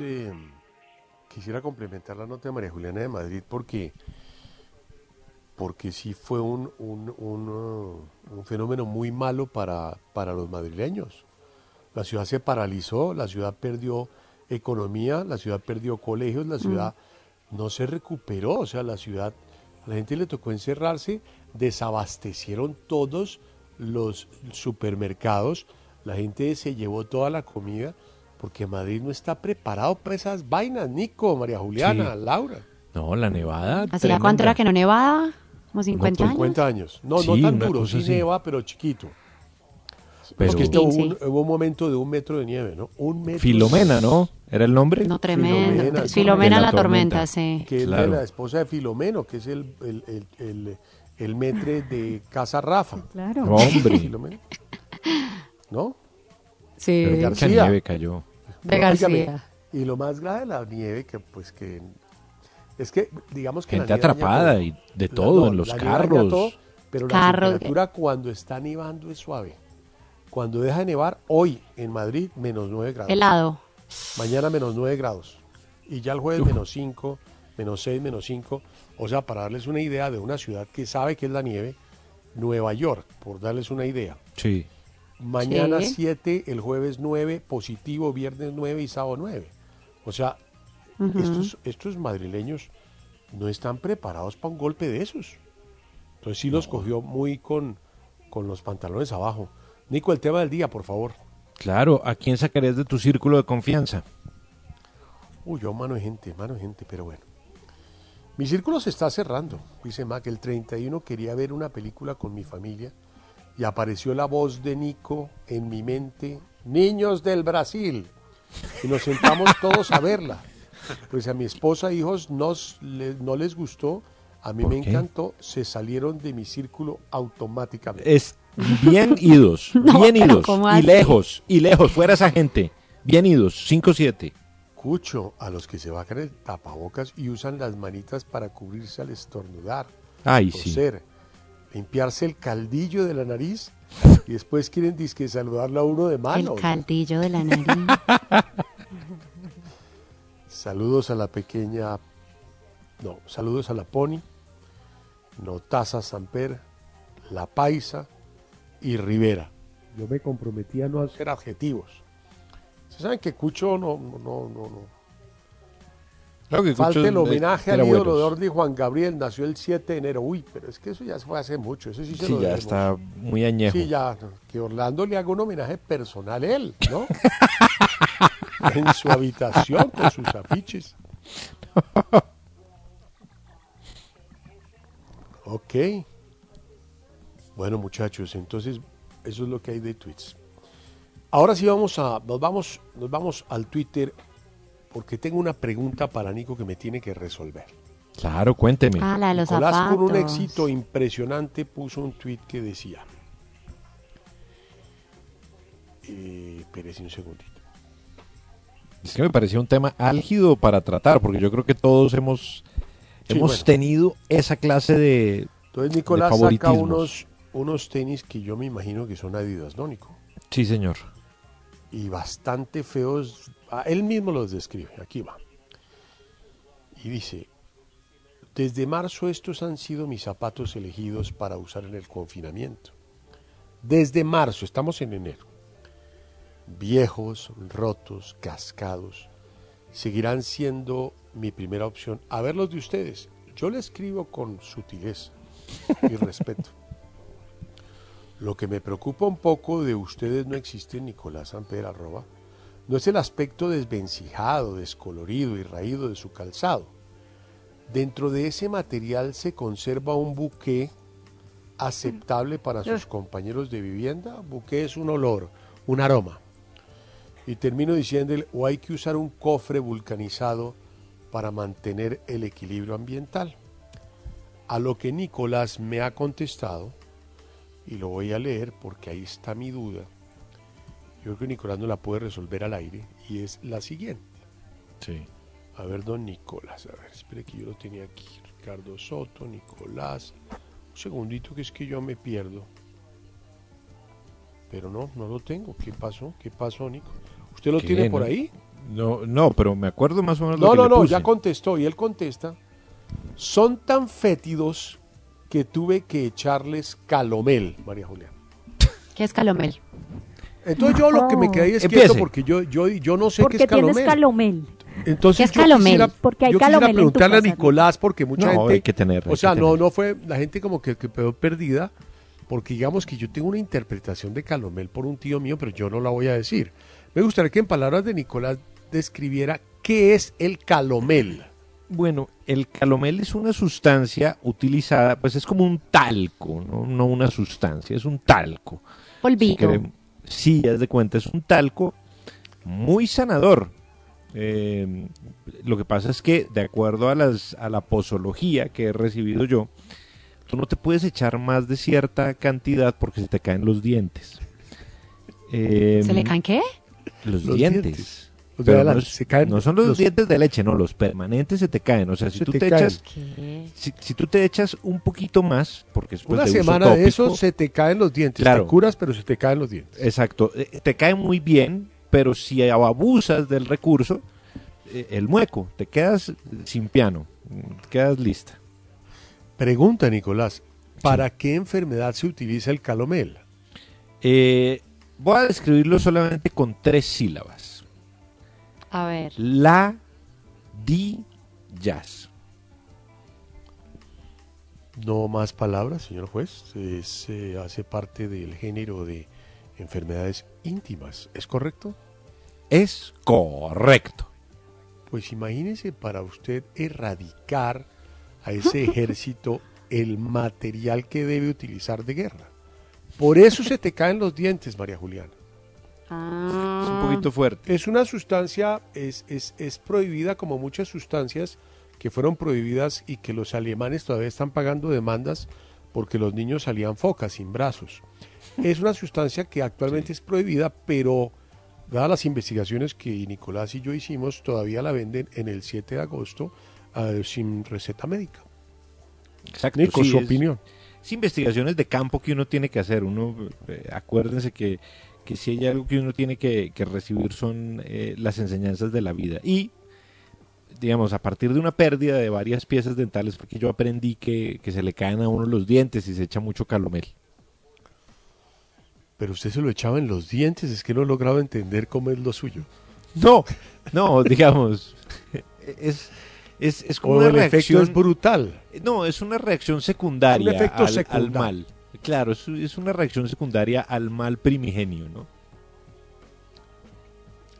Eh, quisiera complementar la nota de María Juliana de Madrid porque, porque sí fue un, un- un, uh, un fenómeno muy malo para, para los madrileños. La ciudad se paralizó, la ciudad perdió economía, la ciudad perdió colegios, la ciudad no se recuperó, o sea, la ciudad, a la gente le tocó encerrarse, desabastecieron todos los supermercados, la gente se llevó toda la comida, porque Madrid no está preparado para esas vainas, Nico, María Juliana, Sí. Laura. No, la nevada. ¿Hacía cuánto era que no nevaba? ¿Como 50 años? 50 años. No, Sí, no tan duro, sí así. neva, pero chiquito. Pero- Porque esto hubo, Sí. un, hubo un momento de un metro de nieve, ¿no? Un metro. Filomena, ¿no? ¿Era el nombre? No, tremendo. Filomena, Filomena la, la tormenta, tormenta. sí. Que es de Claro. la esposa de Filomeno, que es el, el, el, el, el metre de Casa Rafa. Claro. Hombre. [laughs] ¿No? Sí. Pero mucha nieve cayó. De García. Y lo más grave de la nieve, que pues que... Es que, digamos que... la Gente atrapada y de todo, en los carros. todo, pero Carros, la temperatura cuando está nevando es suave. Cuando deja de nevar, hoy en Madrid, menos 9 grados. Helado. Mañana menos 9 grados. Y ya el jueves Uf. menos 5, menos 6, menos 5. O sea, para darles una idea de una ciudad que sabe que es la nieve, Nueva York, por darles una idea. Sí. Mañana Sí. 7, el jueves 9, positivo, viernes 9 y sábado 9. O sea, estos, estos madrileños no están preparados para un golpe de esos. Entonces sí los cogió muy con, con los pantalones abajo. Nico, el tema del día, por favor. Claro, ¿a quién sacarías de tu círculo de confianza? Uy, yo mano de gente, mano de gente, pero bueno. Mi círculo se está cerrando. Dice Mac, el 31 quería ver una película con mi familia y apareció la voz de Nico en mi mente, Niños del Brasil. Y nos sentamos [laughs] todos a verla. Pues a mi esposa e hijos nos, le- no les gustó, a mí ¿Por me qué? encantó, se salieron de mi círculo automáticamente. Es bien [laughs] idos, bien idos. ¿cómo Y lejos, y lejos, fuera esa gente. Bien idos, 5-7. Escucho a los que se bajan el tapabocas y usan las manitas para cubrirse al estornudar. Ay, sí. Limpiarse el caldillo de la nariz y después quieren disque saludarlo a uno de mano. El caldillo de la nariz. [laughs] Saludos a la pequeña, no, saludos a la Pony, Notaza Samper, La Paisa y Rivera. Yo me comprometí a no hacer adjetivos. Ustedes saben que Cucho no, no, no, no. No. Claro que Falta el homenaje al ídolo buenos. de Orly Juan Gabriel, nació el 7 de enero. Uy, pero es que eso ya fue hace mucho, eso sí se Sí, lo ya debemos. está muy añejo. Sí, ya, que Orlando le haga un homenaje personal a él, ¿no? [laughs] en su habitación con sus afiches. Ok. Bueno, muchachos, entonces eso es lo que hay de tweets. Ahora sí vamos a nos vamos nos vamos al Twitter porque tengo una pregunta para Nico que me tiene que resolver. Claro, cuénteme. Ah, la de los Nicolás con un éxito impresionante puso un tweet que decía eh, espérese un segundito. Es que me parecía un tema álgido para tratar, porque yo creo que todos hemos, Sí, hemos bueno. tenido esa clase de, Entonces de Nicolás saca favoritismos. unos, unos tenis que yo me imagino que son Adidas, ¿no, Nico? Sí, señor. Y bastante feos. Ah, él mismo los describe. Aquí va. Y dice, desde marzo estos han sido mis zapatos elegidos para usar en el confinamiento. Desde marzo, estamos en enero. Viejos, rotos, cascados, seguirán siendo mi primera opción. A ver los de ustedes. Yo le escribo con sutileza y respeto. [laughs] Lo que me preocupa un poco de ustedes no existe, Nicolás Amper, arroba, no es el aspecto desvencijado, descolorido y raído de su calzado. Dentro de ese material se conserva un buque aceptable para sus compañeros de vivienda. Buque es un olor, un aroma. Y termino diciéndole, o hay que usar un cofre vulcanizado para mantener el equilibrio ambiental. A lo que Nicolás me ha contestado, y lo voy a leer porque ahí está mi duda. Yo creo que Nicolás no la puede resolver al aire y es la siguiente. Sí. A ver, don Nicolás, a ver, espere que yo lo tenía aquí. Ricardo Soto, Nicolás. Un segundito que es que yo me pierdo. Pero no, no lo tengo. ¿Qué pasó? ¿Qué pasó, Nico? ¿Usted lo tiene por No- ahí? No, no, pero me acuerdo más o menos lo No, que no, no, puse. ya contestó y él contesta. Son tan fétidos que tuve que echarles calomel, María Julián. ¿Qué es calomel? Entonces yo lo que me quedé es quieto porque yo, yo, yo no sé Porque qué es calomel. tienes calomel. Entonces ¿Qué es yo calomel? quisiera, Porque hay yo quisiera calomel en tu preguntarle a. Nicolás porque mucha No, gente, hay que tener, hay o sea, no, tener. no fue la gente como que, que quedó perdida porque digamos que yo tengo una interpretación de calomel por un tío mío, pero yo no la voy a decir. Me gustaría que en palabras de Nicolás describiera qué es el calomel. Bueno, el calomel es una sustancia utilizada, pues es como un talco, no, no una sustancia, es un talco. Polvito. Que- sí, haz de cuenta, es un talco muy sanador. Eh, lo que pasa es que, de acuerdo a, las, a la posología que he recibido yo, tú no te puedes echar más de cierta cantidad porque se te caen los dientes. Eh, ¿Se le caen qué? Los, Los dientes. dientes. La- no, es- se caen no son los, los- dientes de leche, no, los permanentes se te caen. O sea, si Se tú te te, caen. echas, si, si tú te echas un poquito más, porque es pues, Una de semana de eso se te caen los dientes. Claro. Te curas, pero se te caen los dientes. Exacto, eh, te cae muy bien, pero si abusas del recurso, eh, el mueco, te quedas sin piano, mm, quedas lista. Pregunta, Nicolás, ¿para qué enfermedad se utiliza el calomel? Eh, voy a describirlo solamente con tres sílabas. A ver. La, di, jazz. No más palabras, señor juez. Es, eh, hace parte del género de enfermedades íntimas. ¿Es correcto? Es correcto. Pues imagínese para usted erradicar a ese [laughs] ejército el material que debe utilizar de guerra. Por eso se te caen los dientes, María Juliana. Es un poquito fuerte. Es una sustancia, es, es, es prohibida como muchas sustancias que fueron prohibidas y que los alemanes todavía están pagando demandas porque los niños salían focas sin brazos. Es una sustancia que actualmente es prohibida, pero dadas las investigaciones que Nicolás y yo hicimos, todavía la venden en el 7 de agosto eh, sin receta médica. Exacto. Nico, sí, su es- opinión. Es investigaciones de campo que uno tiene que hacer. Uno, eh, acuérdense que, que si hay algo que uno tiene que, que recibir son eh, las enseñanzas de la vida. Y, digamos, a partir de una pérdida de varias piezas dentales, fue que yo aprendí que, que se le caen a uno los dientes y se echa mucho calomel. Pero usted se lo echaba en los dientes, es que no he logrado entender cómo es lo suyo. No, no, [laughs] digamos, es, es, es como O una el efecto reacción... es brutal. No, es una reacción secundaria Un efecto al, mal. Claro, es, es una reacción secundaria al mal primigenio, ¿no?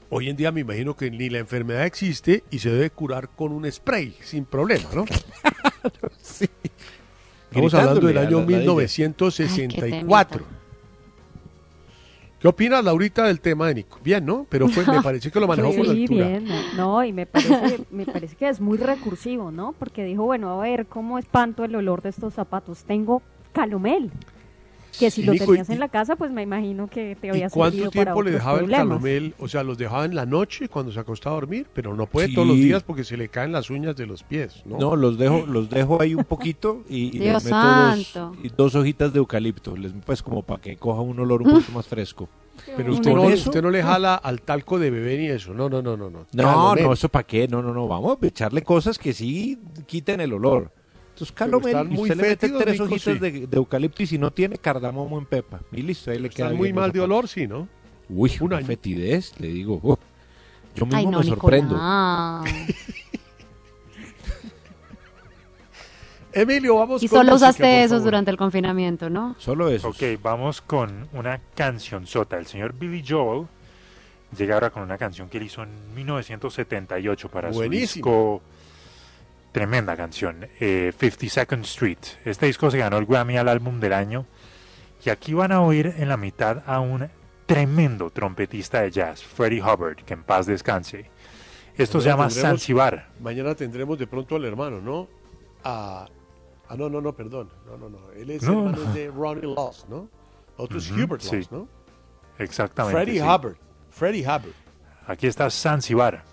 Hoy en día me imagino que ni la enfermedad existe y se debe curar con un spray, sin problema, ¿no? [laughs] sí. Estamos hablando del año la- la 1964. ¿Qué opinas, Laurita, del tema de Nico? Bien, ¿no? Pero fue, me [laughs] parece que lo manejó con Sí, altura. bien. No, y me parece, me parece que es muy recursivo, ¿no? Porque dijo, bueno, a ver, ¿cómo espanto el olor de estos zapatos? Tengo calomel. Que si Sí, lo Nico, tenías en la casa, pues me imagino que te ¿Y había cuánto para tiempo le otros dejaba el calomel? O sea, los dejaba en la noche cuando se acostaba a dormir, pero no puede Sí. todos los días porque se le caen las uñas de los pies, ¿no? No, los dejo, los dejo ahí un poquito y, y Dios les meto dos, y dos hojitas de eucalipto, les, pues como para que coja un olor un poquito más fresco. Pero usted no, eso- usted no le jala al talco de bebé ni eso. No, no, no, no. No, No, Calomel. no, eso para qué, no, no, no, vamos a echarle cosas que sí quiten el olor. Entonces, Pero calomel, están y muy usted le mete tres Nico, hojitas sí. de, de eucalipto y si no tiene cardamomo en pepa. Y listo, ahí le queda Están muy mal de olor, sí, ¿no? Uy, Un una año. fetidez, le digo. yo mismo Ay, no, me sorprendo. [laughs] Emilio, vamos Y con solo música, usaste esos durante el confinamiento, ¿no? Solo eso. Ok, vamos con una canción sota. El señor Billy Joel llega ahora con una canción que él hizo en 1978 para Buenísimo. su disco. Tremenda canción, eh, 52nd Street. Este disco se ganó el Grammy al álbum del año. Y aquí van a oír en la mitad a un tremendo trompetista de jazz, Freddie Hubbard, que en paz descanse. Esto se llama Zanzibar. Mañana tendremos de pronto al hermano, ¿no? A- ah, no, no, no, perdón. No, no, no. Él es No, hermano no. de Ronnie Loss, ¿no? Otro es Ujú, Hubert sí. Loss, ¿no? Exactamente. Freddie sí. Hubbard. Freddie Hubbard. Aquí está Zanzibar.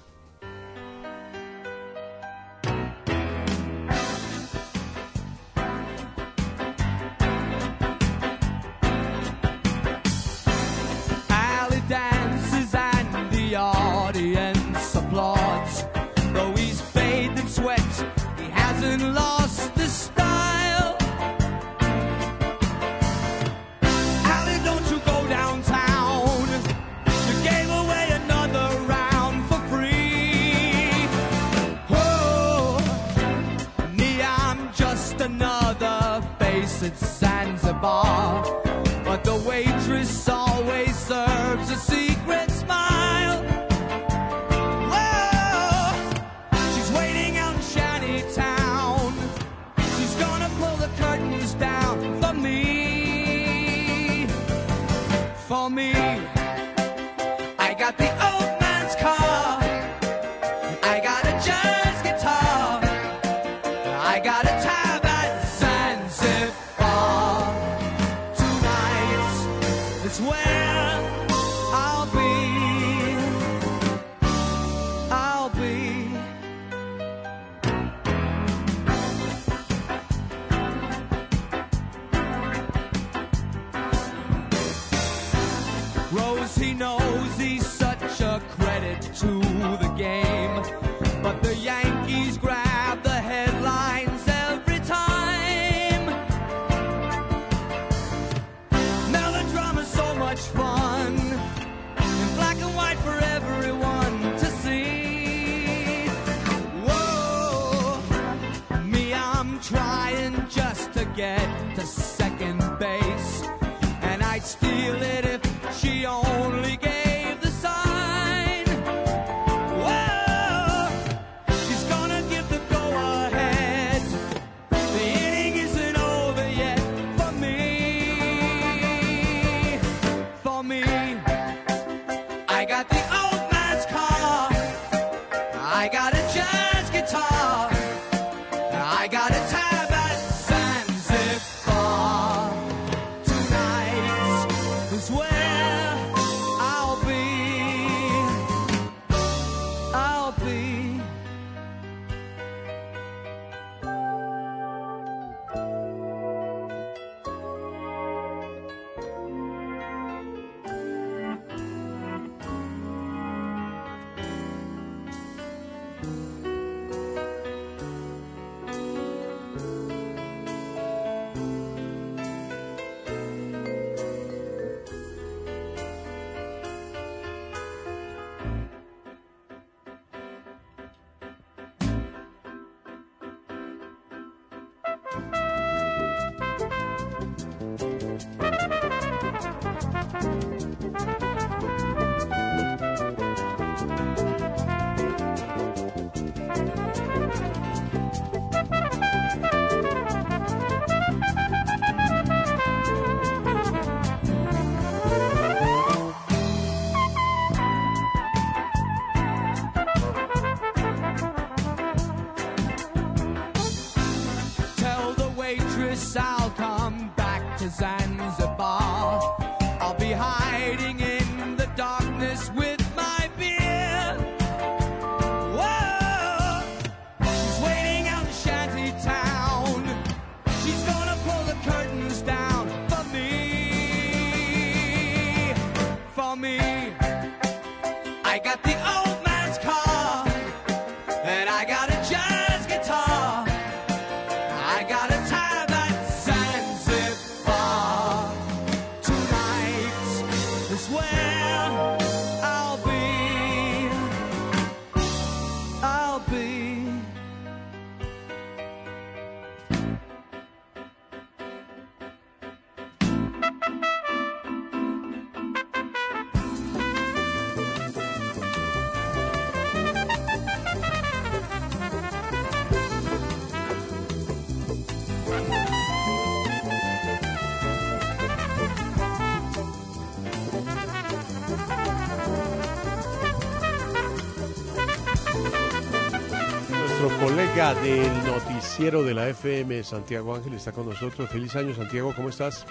Del noticiero de la FM, Santiago Ángel, está con nosotros. Feliz año, Santiago, ¿cómo estás?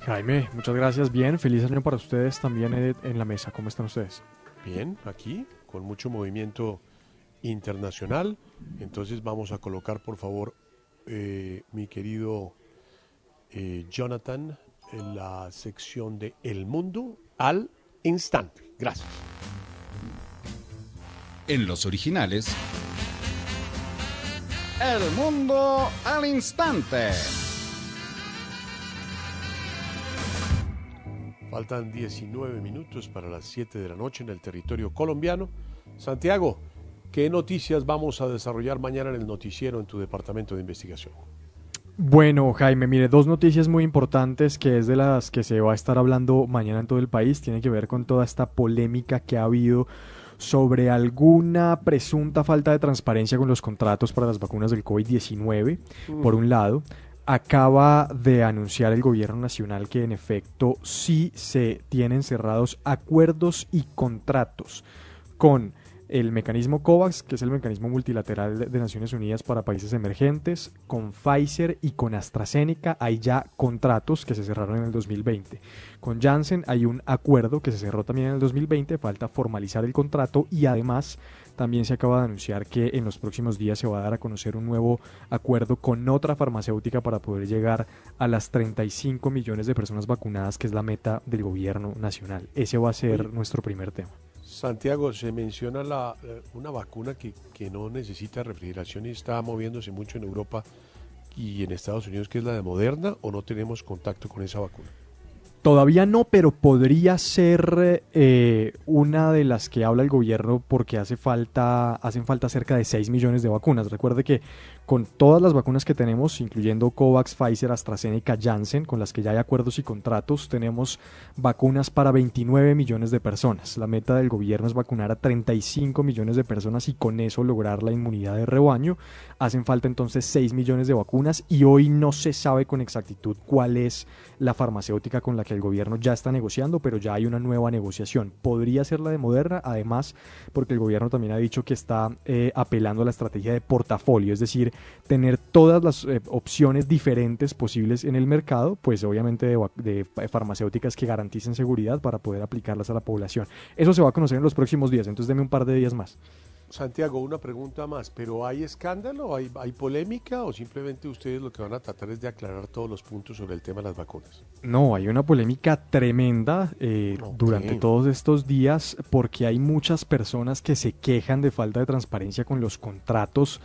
Jaime, muchas gracias. Bien, feliz año para ustedes también en la mesa. ¿Cómo están ustedes? Bien, aquí, con mucho movimiento internacional. Entonces vamos a colocar, por favor, eh, mi querido eh, Jonathan, en la sección de El Mundo al instante. Gracias. En los originales, El mundo al instante. Faltan 19 minutos para las 7 de la noche en el territorio colombiano. Santiago, ¿qué noticias vamos a desarrollar mañana en el noticiero en tu departamento de investigación? Bueno, Jaime, mire, dos noticias muy importantes que es de las que se va a estar hablando mañana en todo el país. Tiene que ver con toda esta polémica que ha habido sobre alguna presunta falta de transparencia con los contratos para las vacunas del COVID-19, Mm. por un lado. Acaba de anunciar el gobierno nacional que en efecto sí se tienen cerrados acuerdos y contratos con el mecanismo COVAX, que es el mecanismo multilateral de- Naciones Unidas para países emergentes, con Pfizer y con AstraZeneca hay ya contratos que se cerraron en el 2020. Con Janssen hay un acuerdo que se cerró también en el 2020, falta formalizar el contrato y además también se acaba de anunciar que en los próximos días se va a dar a conocer un nuevo acuerdo con otra farmacéutica para poder llegar a las 35 millones de personas vacunadas, que es la meta del gobierno nacional. Ese va a ser nuestro primer tema. Santiago, se menciona la, eh, una vacuna que, que no necesita refrigeración y está moviéndose mucho en Europa y en Estados Unidos, que es la de Moderna, o no tenemos contacto con esa vacuna. Todavía no, pero podría ser eh, una de las que habla el gobierno porque hace falta, hacen falta cerca de 6 millones de vacunas. Recuerde que con todas las vacunas que tenemos, incluyendo COVAX, Pfizer, AstraZeneca, Janssen, con las que ya hay acuerdos y contratos, tenemos vacunas para 29 millones de personas. La meta del gobierno es vacunar a 35 millones de personas y con eso lograr la inmunidad de rebaño. Hacen falta entonces 6 millones de vacunas y hoy no se sabe con exactitud cuál es la farmacéutica con la que el gobierno ya está negociando, pero ya hay una nueva negociación. Podría ser la de Moderna, además, porque el gobierno también ha dicho que está eh, apelando a la estrategia de portafolio, es decir, tener todas las eh, opciones diferentes posibles en el mercado, pues obviamente de, de farmacéuticas que garanticen seguridad para poder aplicarlas a la población. Eso se va a conocer en los próximos días, entonces deme un par de días más. Santiago, una pregunta más, pero ¿hay escándalo, hay, hay polémica o simplemente ustedes lo que van a tratar es de aclarar todos los puntos sobre el tema de las vacunas? No, hay una polémica tremenda eh, durante todos estos días porque hay muchas personas que se quejan de falta de transparencia con los contratos.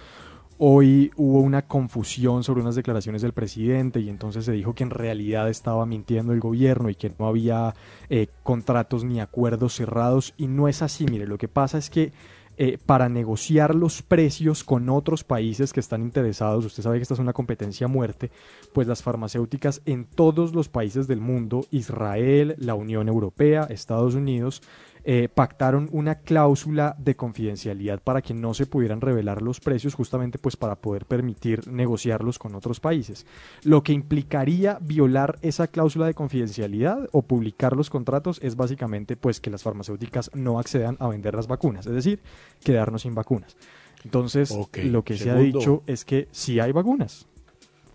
Hoy hubo una confusión sobre unas declaraciones del presidente y entonces se dijo que en realidad estaba mintiendo el gobierno y que no había eh, contratos ni acuerdos cerrados y no es así. Mire, lo que pasa es que eh, para negociar los precios con otros países que están interesados, usted sabe que esta es una competencia a muerte, pues las farmacéuticas en todos los países del mundo, Israel, la Unión Europea, Estados Unidos, eh, pactaron una cláusula de confidencialidad para que no se pudieran revelar los precios justamente pues para poder permitir negociarlos con otros países. Lo que implicaría violar esa cláusula de confidencialidad o publicar los contratos es básicamente pues que las farmacéuticas no accedan a vender las vacunas, es decir, quedarnos sin vacunas. Entonces, lo que se ha dicho es que sí hay vacunas.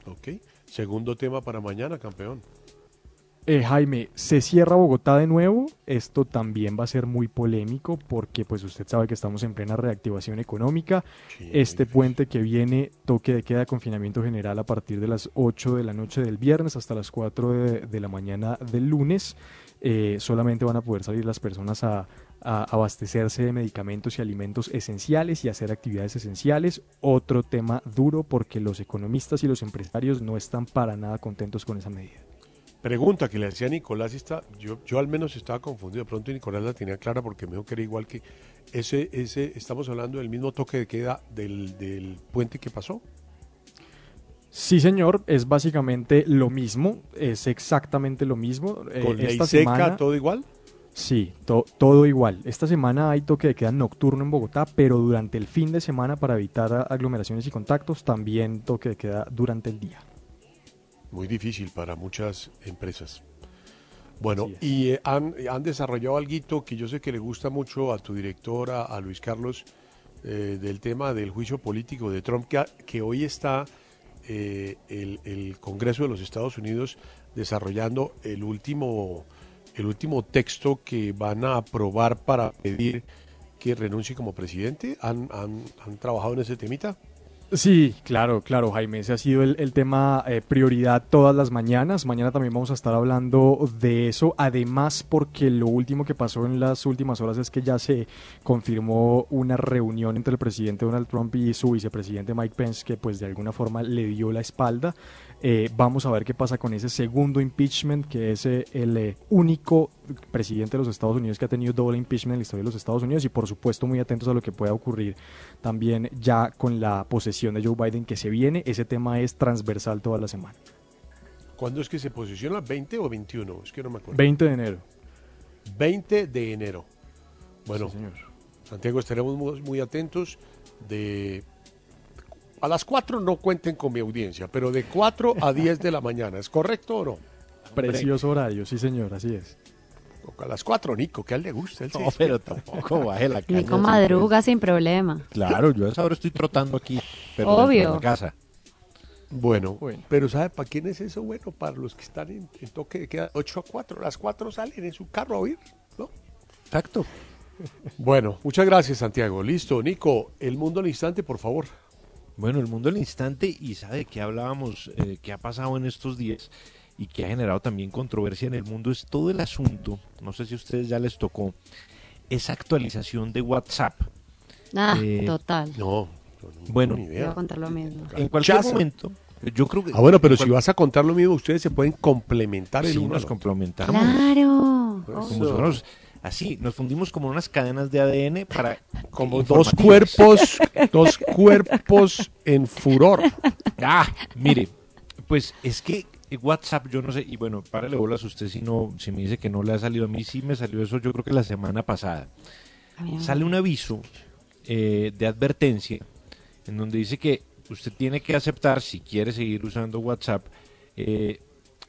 Ok. Segundo tema para mañana, campeón. Eh, Jaime, se cierra Bogotá de nuevo. Esto también va a ser muy polémico porque pues usted sabe que estamos en plena reactivación económica. este puente que viene, toque de queda, confinamiento general a partir de las 8 de la noche del viernes hasta las 4 de, de la mañana del lunes. Eh, solamente van a poder salir las personas a, a abastecerse de medicamentos y alimentos esenciales y hacer actividades esenciales. Otro tema duro porque los economistas y los empresarios no están para nada contentos con esa medida. Pregunta que le hacía a Nicolás, está, yo, yo al menos estaba confundido, de pronto Nicolás la tenía clara porque me dijo que era igual que ese, ese, estamos hablando del mismo toque de queda del, del puente que pasó. Sí, señor, es básicamente lo mismo, es exactamente lo mismo. Eh, Con ley esta seca, semana- todo igual. Sí, to- todo igual. Esta semana hay toque de queda nocturno en Bogotá, pero durante el fin de semana para evitar aglomeraciones y contactos también toque de queda durante el día. Muy difícil para muchas empresas. Bueno, y eh, han, han desarrollado algo que yo sé que le gusta mucho a tu directora, a Luis Carlos, eh, del tema del juicio político de Trump, que, que hoy está eh, el, el Congreso de los Estados Unidos desarrollando el último, el último texto que van a aprobar para pedir que renuncie como presidente. ¿Han, han, han trabajado en ese temita? Sí, claro, claro, Jaime. Ese ha sido el, el tema eh, prioridad todas las mañanas. Mañana también vamos a estar hablando de eso. Además, porque lo último que pasó en las últimas horas es que ya se confirmó una reunión entre el presidente Donald Trump y su vicepresidente Mike Pence, que pues de alguna forma le dio la espalda. Eh, vamos a ver qué pasa con ese segundo impeachment, que es eh, el eh, único presidente de los Estados Unidos que ha tenido doble impeachment en la historia de los Estados Unidos y por supuesto muy atentos a lo que pueda ocurrir también ya con la posesión de Joe Biden que se viene. Ese tema es transversal toda la semana. ¿Cuándo es que se posiciona? ¿20 o 21? Es que no me acuerdo. 20 de enero. 20 de enero. Bueno, Sí, señor. Santiago, estaremos muy, muy atentos de... A las 4 no cuenten con mi audiencia, pero de 4 a 10 de la mañana, ¿es correcto o no? Precioso horario, sí señor, así es. A las 4, Nico, que a él le gusta. Él No, pero tampoco baje la caña. Nico madruga sin problema. Claro, yo a esa hora estoy trotando aquí. Pero Obvio. la casa. Bueno, pero ¿sabe para quién es eso bueno? Para los que están en, en toque de queda 8 a 4. Las 4 salen en su carro a oír, ¿no? Exacto. Bueno, muchas gracias, Santiago. Listo, Nico, el mundo al instante, por favor. Bueno, el mundo al instante, y sabe que hablábamos, eh, que ha pasado en estos días y que ha generado también controversia en el mundo, es todo el asunto, no sé si a ustedes ya les tocó, esa actualización de WhatsApp. Ah, Eh, total. No, Bueno, Voy a contar lo mismo. en cualquier Chaza. momento, Yo creo que Ah, bueno, pero cual- si vas a contar lo mismo, ustedes se pueden complementar el Sí, uno. nos complementamos. Claro. Como Eso. Así, nos fundimos como unas cadenas de ADN para [laughs] Como dos cuerpos, [laughs] dos cuerpos en furor. Ah, mire, pues es que WhatsApp, yo no sé, y bueno, párale bolas usted si no, si me dice que no le ha salido a mí, sí me salió eso yo creo que la semana pasada. Sale un aviso eh, de advertencia en donde dice que usted tiene que aceptar, si quiere seguir usando WhatsApp, eh,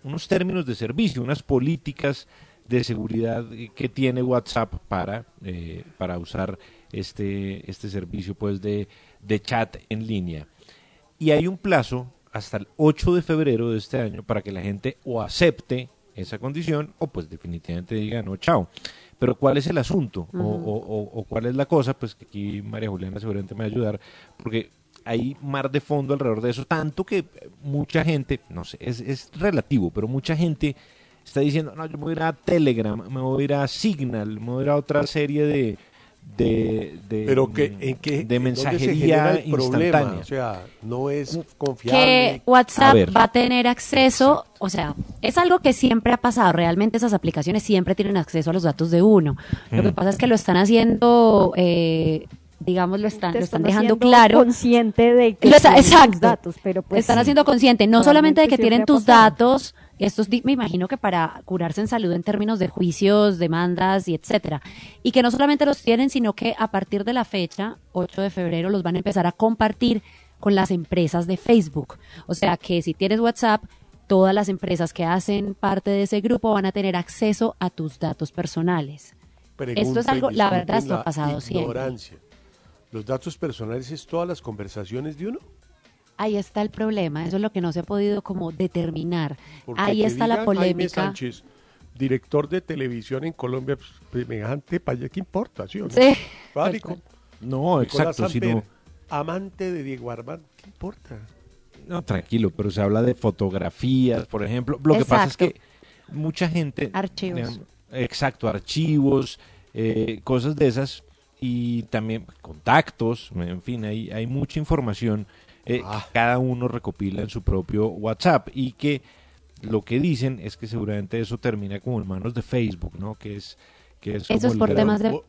unos términos de servicio, unas políticas de seguridad que tiene WhatsApp para, eh, para usar este, este servicio pues de, de chat en línea. Y hay un plazo hasta el 8 de febrero de este año para que la gente o acepte esa condición o pues definitivamente diga no, chao. Pero ¿cuál es el asunto? o, Ujú. o- o- o cuál es la cosa? Pues que aquí María Juliana seguramente me va a ayudar porque hay mar de fondo alrededor de eso, tanto que mucha gente, no sé, es, es relativo, pero mucha gente está diciendo, no, yo me voy a ir a Telegram, me voy a ir a Signal, me voy a ir a otra serie de... De, de, Pero que, ¿en qué, de mensajería el problema? instantánea. O sea, no es confiable. que WhatsApp A va a tener acceso, o sea, es algo que siempre ha pasado, realmente esas aplicaciones siempre tienen acceso a los datos de uno. Lo que Mm. pasa es que lo están haciendo, eh, digamos, lo están, lo están dejando haciendo claro. consciente de que Lo está- exacto. datos, pero pues están sí, haciendo consciente, no solamente de que tienen tus pasado. datos, estos me imagino que para curarse en salud en términos de juicios, demandas y etcétera, y que no solamente los tienen, sino que a partir de la fecha, 8 de febrero, los van a empezar a compartir con las empresas de Facebook. O sea que si tienes WhatsApp, todas las empresas que hacen parte de ese grupo van a tener acceso a tus datos personales. Esto es algo, la verdad, esto ha pasado siempre. ignorancia. Los datos personales es todas las conversaciones de uno. Ahí está el problema, eso es lo que no se ha podido como determinar. Porque Ahí está la digan Jaime polémica. Sánchez, director de televisión en Colombia, pues, semejante país, ¿qué importa? ¿sí o no? Sí. Exacto, Samper, sino- amante de Diego Armando, ¿qué importa? No, tranquilo, pero se habla de fotografías, por ejemplo. Lo que pasa es que mucha gente... Archivos. digamos, exacto, archivos, eh, cosas de esas y también contactos, en fin, hay, hay mucha información eh, Ah. que cada uno recopila en su propio WhatsApp y que lo que dicen es que seguramente eso termina como en manos de Facebook, ¿no? Que es, que es Eso es por temas de Voy-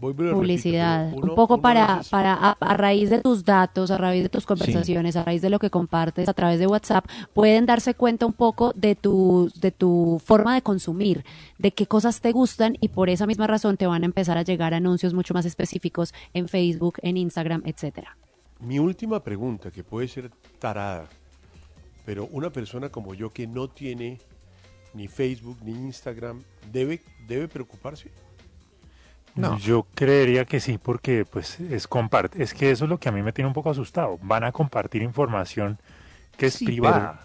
voy y lo repito, publicidad, uno- un poco para, para a, a raíz de tus datos, a raíz de tus conversaciones, a raíz de lo que compartes a través de WhatsApp, pueden darse cuenta un poco de tu, de tu forma de consumir, de qué cosas te gustan y por esa misma razón te van a empezar a llegar anuncios mucho más específicos en Facebook, en Instagram, etcétera. Mi última pregunta, que puede ser tarada, pero una persona como yo que no tiene ni Facebook ni Instagram, ¿debe, debe preocuparse? No. Yo creería que sí, porque pues es comparte, es que eso es lo que a mí me tiene un poco asustado. Van a compartir información que es Sí, privada.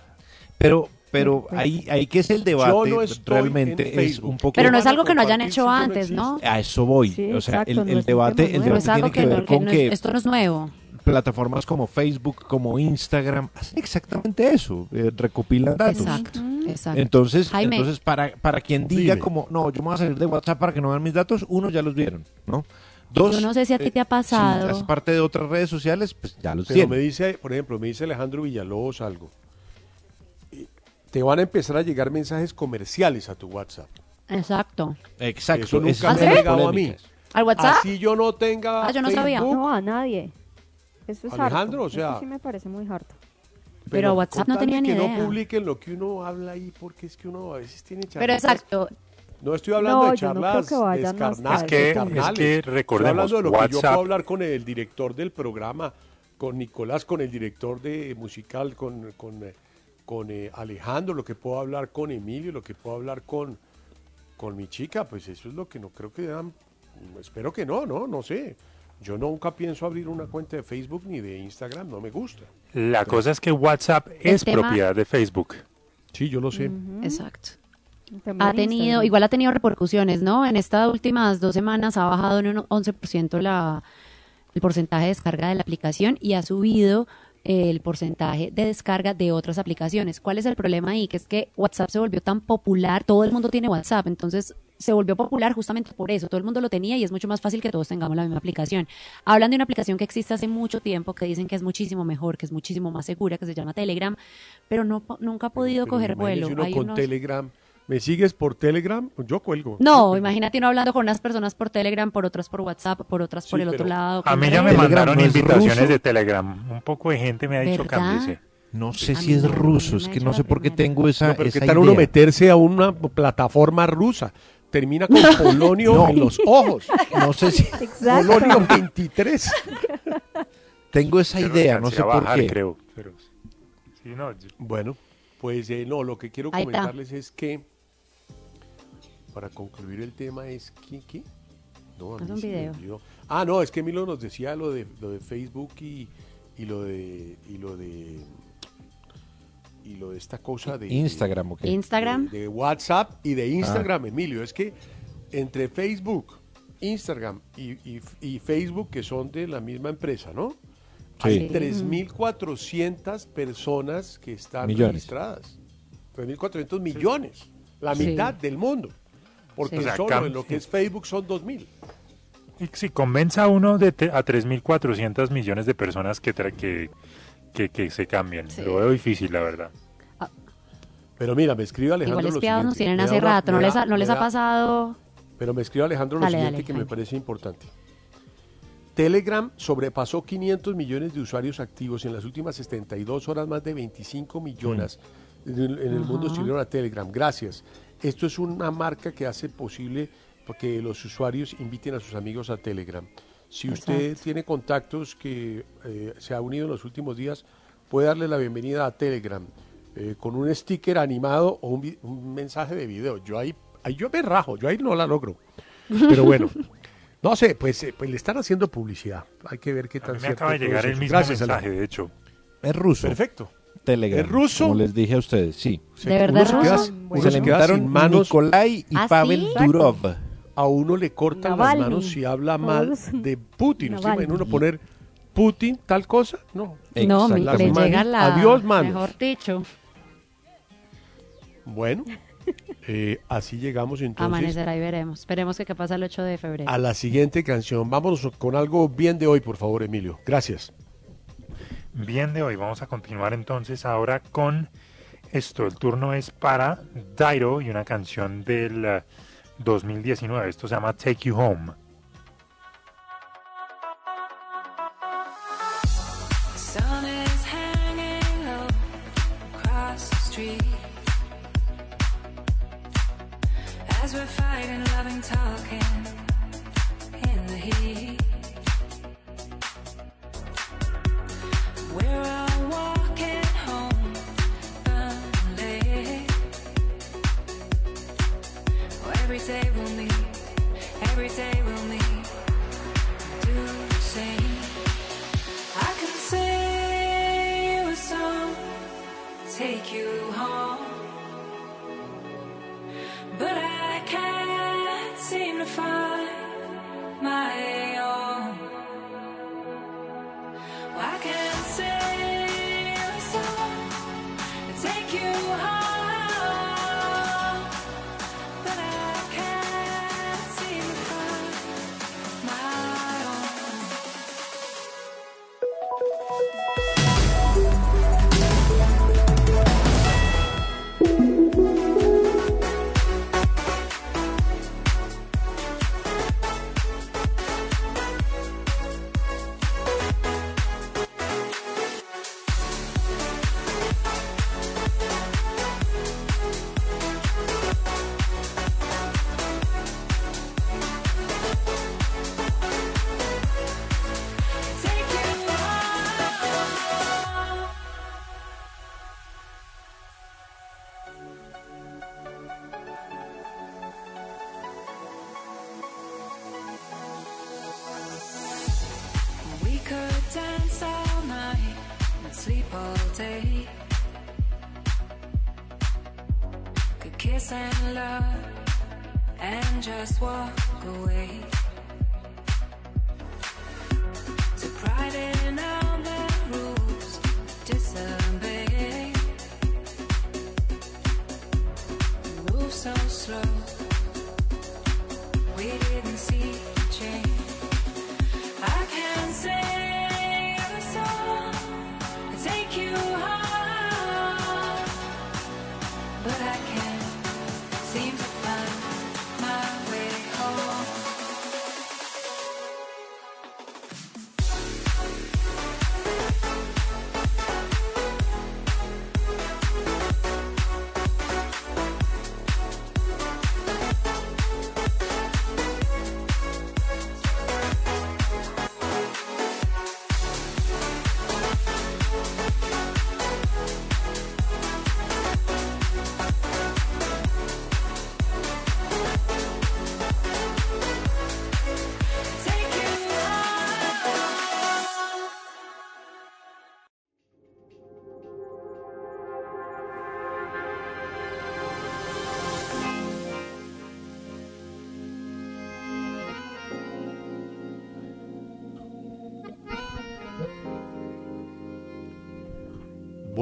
Pero, pero ahí, ahí que es el debate Yo no estoy realmente en es un poco... Pero no es algo que no hayan hecho antes, ¿no? A eso voy. Sí, o sea, exacto, el, debate, el debate Es algo tiene que, que no- ver que con que es- esto no es nuevo. Plataformas como Facebook, como Instagram, hacen exactamente eso, eh, recopilan datos. Exacto, exacto. Entonces, Jaime. entonces para, para quien diga Dime. como, no, yo me voy a salir de WhatsApp para que no vean mis datos, uno, ya los vieron, ¿no? Dos, Yo no sé si a ti eh, te ha pasado. Si es parte de otras redes sociales, pues ya los Pero tienen. me dice, por ejemplo, me dice Alejandro Villalobos algo. Eh, Te van a empezar a llegar mensajes comerciales a tu WhatsApp. Exacto. Exacto. Eso nunca esas me ha llegado a mí. ¿Al WhatsApp? Así yo no tenga Ah, yo no sabía. No, a nadie. Eso es Alejandro, harto. o sea- Eso sí me parece muy harto. Pero WhatsApp no tenía ni que idea. no publiquen lo que uno habla ahí, porque es que uno a veces tiene Pero charlas. exacto. No estoy hablando No, de no charlas creo que descarnadas, Es que- es que Estoy recordemos, hablando de lo que yo puedo hablar con el director del programa, con Nicolás, con el director de musical, con, con, eh, con, eh, Alejandro, lo que puedo hablar con Emilio, lo que puedo hablar con, con mi chica, pues eso es lo que no creo que dan, espero que no, no, no sé. Yo nunca pienso abrir una cuenta de Facebook ni de Instagram, no me gusta. La cosa es que WhatsApp es tema- propiedad de Facebook. Sí, yo lo sé. Exacto. Ha en tenido, igual ha tenido repercusiones, ¿no? En estas últimas dos semanas ha bajado en un 11% la, el porcentaje de descarga de la aplicación y ha subido eh, el porcentaje de descarga de otras aplicaciones. ¿Cuál es el problema ahí? Que es que WhatsApp se volvió tan popular, todo el mundo tiene WhatsApp, entonces se volvió popular justamente por eso. Todo el mundo lo tenía y es mucho más fácil que todos tengamos la misma aplicación. Hablan de una aplicación que existe hace mucho tiempo, que dicen que es muchísimo mejor, que es muchísimo más segura, que se llama Telegram, pero no, nunca ha podido Pero coger vuelo. uno Hay con unos- Telegram. ¿Me sigues por Telegram? Yo cuelgo. No, imagínate uno hablando con unas personas por Telegram, por otras por WhatsApp, por otras por Sí, el otro lado. A mí ya me mandaron no invitaciones ruso. de Telegram. Un poco de gente me ha dicho cámbiese. No sé A si es ruso, es que no sé por qué tengo esa, No, pero esa ¿qué tal uno idea. meterse a una plataforma rusa? Termina con Polonio No. en los ojos. No sé si Exacto. Polonio 23. tengo esa Yo idea, no sé por bajar, qué. creo. Pero, sí, no, yo- Bueno, pues eh, no, lo que quiero Ahí está. comentarles es que, para concluir el tema es que, ¿qué? No, a Haz mí un video. Ah, no, es que Milo nos decía lo de, lo de Facebook y, y lo de y lo de y lo de esta cosa de Instagram, ¿o qué? Instagram. de, de WhatsApp y de Instagram, Emilio. Es que entre Facebook, Instagram y, y- y Facebook, que son de la misma empresa, ¿no? Hay Sí. 3.400 personas que están Millones. registradas. 3.400 millones. La Sí. mitad del mundo. Porque solo en lo que es Facebook son 2.000. Y si convenza a uno de te- a 3.400 millones de personas que, tra- que, que, que se cambien. Sí. Lo veo difícil, la verdad. Pero mira, me escribe Alejandro Igual lo espiados nos siguiente. tienen hace rato, no les ha, no me les ha da- pasado. Pero me escribe Alejandro lo Dale, siguiente dale, que me parece importante. Telegram sobrepasó 500 millones de usuarios activos en las últimas 72 horas, más de 25 millones en el, en el mundo unieron a Telegram. Gracias. Esto es una marca que hace posible que los usuarios inviten a sus amigos a Telegram. Si usted Exacto. tiene contactos que eh, se ha unido en los últimos días, puede darle la bienvenida a Telegram eh, con un sticker animado o un, un mensaje de video. Yo ahí, ahí yo me rajo, yo ahí no la logro. Pero bueno, [laughs] no sé, pues, eh, pues le están haciendo publicidad. Hay que ver qué A tan mí me acaba de llegar el mismo Gracias, mensaje, de hecho. Es ruso. Perfecto. Telegram. ¿Es ruso? Como les dije a ustedes, sí. Se- ¿De verdad ruso? Bueno. Se le queda inventaron sin manos. Nikolai y ¿Ah, sí? Pavel Exacto. Durov. A uno le cortan Navalny. las manos si habla mal Todos. de Putin. ¿Usted Navalny. imagina uno poner Putin tal cosa? No. No, mi- Las le manos- llega la. Adiós, manos. Mejor dicho, Bueno, [laughs] eh, así llegamos entonces amanecerá y veremos. Esperemos que qué pasa el 8 de febrero. a la siguiente canción. Vámonos con algo bien de hoy, por favor, Emilio. Gracias. Bien de hoy, vamos a continuar entonces ahora con esto. El turno es para Dairo y una canción del 2019. Esto se llama Take You Home. As we're fighting, loving, talking in the heat.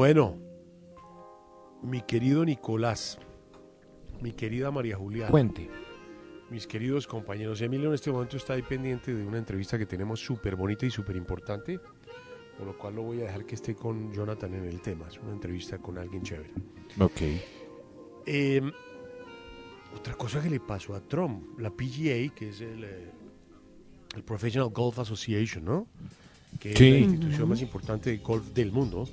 Bueno, mi querido Nicolás, mi querida María Juliana. Cuente. Mis queridos compañeros, Emilio en este momento está ahí pendiente de una entrevista que tenemos súper bonita y súper importante, por lo cual lo voy a dejar que esté con Jonathan en el tema. Es una entrevista con alguien chévere. Ok. Eh, otra cosa que le pasó a Trump, la PGA, que es el, eh, el Professional Golf Association, ¿no? Que Sí. es la institución más importante de golf del mundo.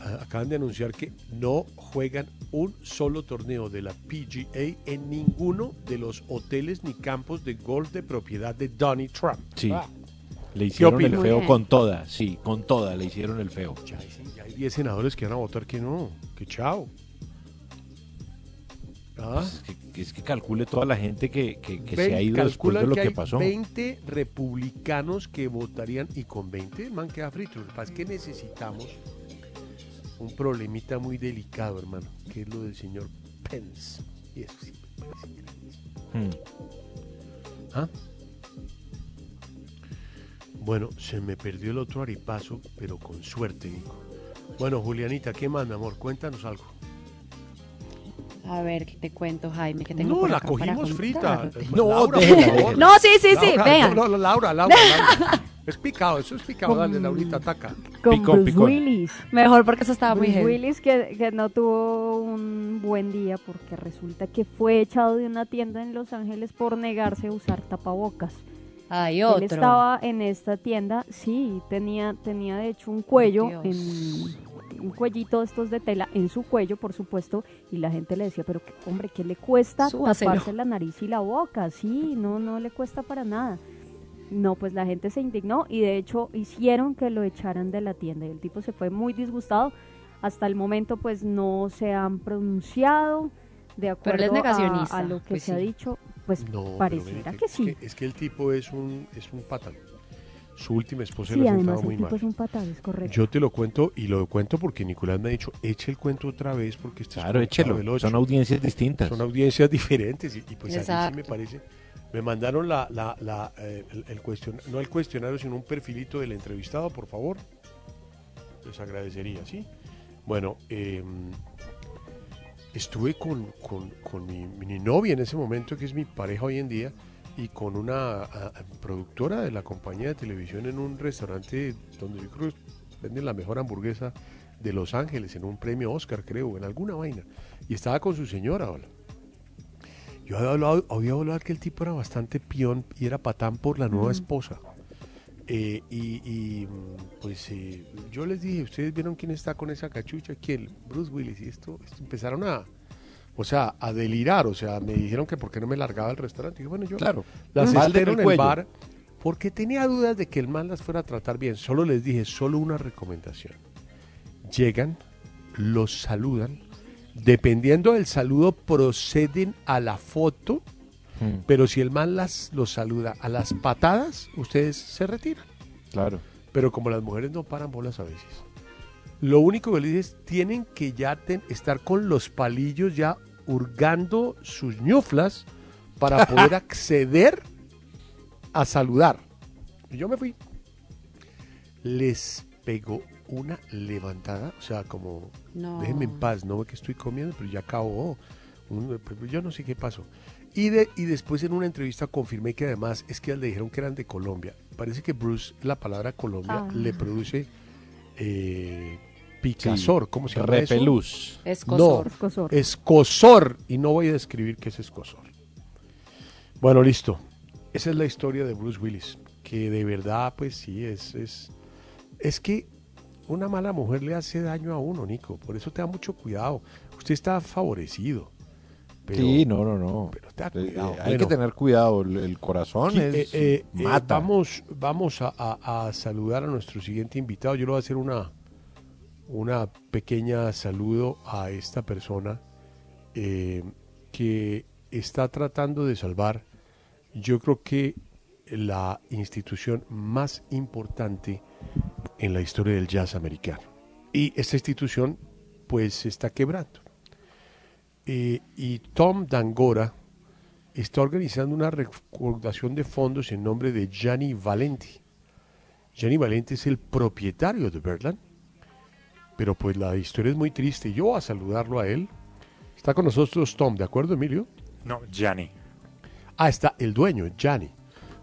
Acaban de anunciar que no juegan un solo torneo de la PGA en ninguno de los hoteles ni campos de golf de propiedad de Donnie Trump. Sí. Ah, Le hicieron el feo con toda, sí, con toda le hicieron el feo. ya hay 10 senadores que van a votar que no, que chao. Ah. Es que, es que calcule toda la gente que, que- que se Vein- ha ido después de lo que que, hay pasó. 20 republicanos que votarían y con 20 el man queda frito. Lo que pasa es que necesitamos un problemita muy delicado, hermano, que es lo del señor Pence. Y eso sí me parece gravísimo. ¿Ah? Bueno, se me perdió el otro aripazo, pero con suerte, Nico. Bueno, Julianita, ¿qué más, mi amor? Cuéntanos algo. A ver, ¿qué te cuento, Jaime? Que tengo No, por la cogimos frita. Eh, Laura. No, sí, sí, sí, Laura, vean. No, no, Laura, Laura, Laura. [laughs] Es picado, eso es picado. Dale, Laurita, ataca. Con Picón, Bruce picón. Willis. Mejor porque eso estaba muy Bruce heavy. Willis que, que no tuvo un buen día porque resulta que fue echado de una tienda en Los Ángeles por negarse a usar tapabocas. Hay Él otro. estaba en esta tienda, sí, tenía, tenía de hecho un cuello, en, un cuellito de estos de tela en su cuello, por supuesto, y la gente le decía, pero que, hombre, ¿qué le cuesta Súbaselo. taparse la nariz y la boca? Sí, no, no le cuesta para nada. No, pues la gente se indignó y de hecho hicieron que lo echaran de la tienda y el tipo se fue muy disgustado. Hasta el momento pues no se han pronunciado de Pero acuerdo a- negacionista, a, lo que pues se ha sí. dicho, pues No, pero pareciera mire que sí. Es que, es que el tipo es un, es un patán. Su última esposa Sí, lo ha además sentado el muy tipo mal. es un patán, es correcto. Yo te lo cuento y lo cuento porque Nicolás me ha dicho, eche el cuento otra vez porque este Claro, es échelo. conectado del ocho". Son audiencias distintas. Son audiencias [laughs] diferentes y, y pues a mí sí Exacto. me parece. Me mandaron la, la, la, eh, el, el cuestion- no el cuestionario, sino un perfilito del entrevistado, por favor. Les agradecería, ¿sí? Bueno, eh, estuve con, mi, novia en ese momento, que es mi pareja hoy en día, y con una productora de la compañía de televisión en un restaurante donde yo creo que venden la mejor hamburguesa de Los Ángeles, en un premio Oscar, creo, en alguna vaina. Y estaba con su señora, ¿vale? Yo había hablado, había hablado que el tipo era bastante peón y era patán por la nueva esposa. Eh, y, y, mm, pues eh, yo les dije, ¿ustedes vieron quién está con esa cachucha? ¿Quién? Bruce Willis. Y esto, esto empezaron a, o sea, a delirar. O sea, me dijeron que por qué no me largaba del restaurante. Y bueno, yo Claro. las Mal del en el bar porque tenía dudas de que el man las fuera a tratar bien. Solo les dije, solo una recomendación. Llegan, los saludan. Dependiendo del saludo, proceden a la foto. Mm, Pero si el man las, los saluda a las patadas, ustedes se retiran. Claro. Pero como las mujeres no paran bolas a veces. Lo único que les digo es, tienen que ya ten- estar con los palillos ya hurgando sus ñuflas para [laughs] poder acceder a saludar. Y yo me fui. Les pegó una levantada, o sea, como, No. déjenme en paz, no ve que estoy comiendo, pero ya acabó. Un- pues, yo no sé qué pasó. Y, de, y después en una entrevista confirmé que además es que le dijeron que eran de Colombia. Parece que Bruce, la palabra Colombia, Ah. le produce eh, picazor. ¿Cómo se llama eso? Repelús. Escozor. No, Escozor. escozor. Y no voy a describir qué es escozor. Bueno, listo. Esa es la historia de Bruce Willis. Que de verdad, pues sí, es, es, es que una mala mujer le hace daño a uno, Nico. Por eso te da mucho cuidado. Usted está favorecido. Pero, sí, no, no, no. pero te da Eh, cuidado. eh, hay Bueno. que tener cuidado. El, el corazón es, eh, eh, eh, vamos vamos a, a- a saludar a nuestro siguiente invitado. Yo le voy a hacer una, una pequeña saludo a esta persona eh, que está tratando de salvar, yo creo que la institución más importante en la historia del jazz americano. Y esta institución pues se está quebrando. Eh, y Tom Dangora está organizando una recaudación de fondos en nombre de Gianni Valenti. Gianni Valenti es el propietario de Birdland Pero pues la historia es muy triste. Yo a saludarlo a él. Está con nosotros Tom, ¿de acuerdo, Emilio? No, Gianni. Ah, está el dueño, Gianni.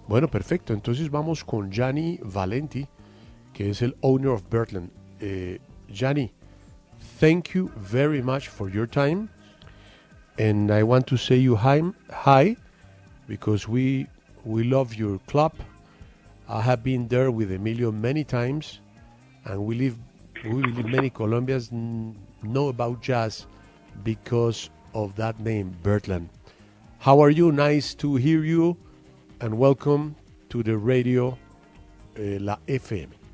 Bueno, perfecto. Entonces vamos con Gianni Valenti, que es el owner of Bertland. Eh, thank you very much for your time. And I want to say you hi, hi because we we love your club. I have been there with Emilio many times, and we live we believe many Colombians know about jazz because of that name, Bertland. How are you? Nice to hear you, and welcome to the radio, eh, La FM.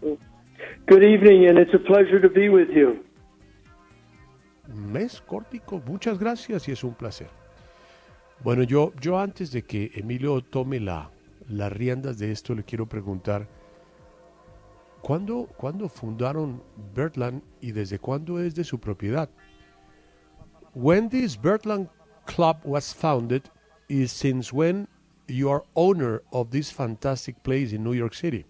Good evening, and it's a pleasure to be with you. Mes cortico, muchas gracias y es un placer. Bueno, yo, yo antes de que Emilio tome la, las riendas de esto, le quiero preguntar, ¿cuándo, ¿cuándo fundaron Bertland y desde cuándo es de su propiedad? When this Bertland Club was founded is since when you are owner of this fantastic place in New York City?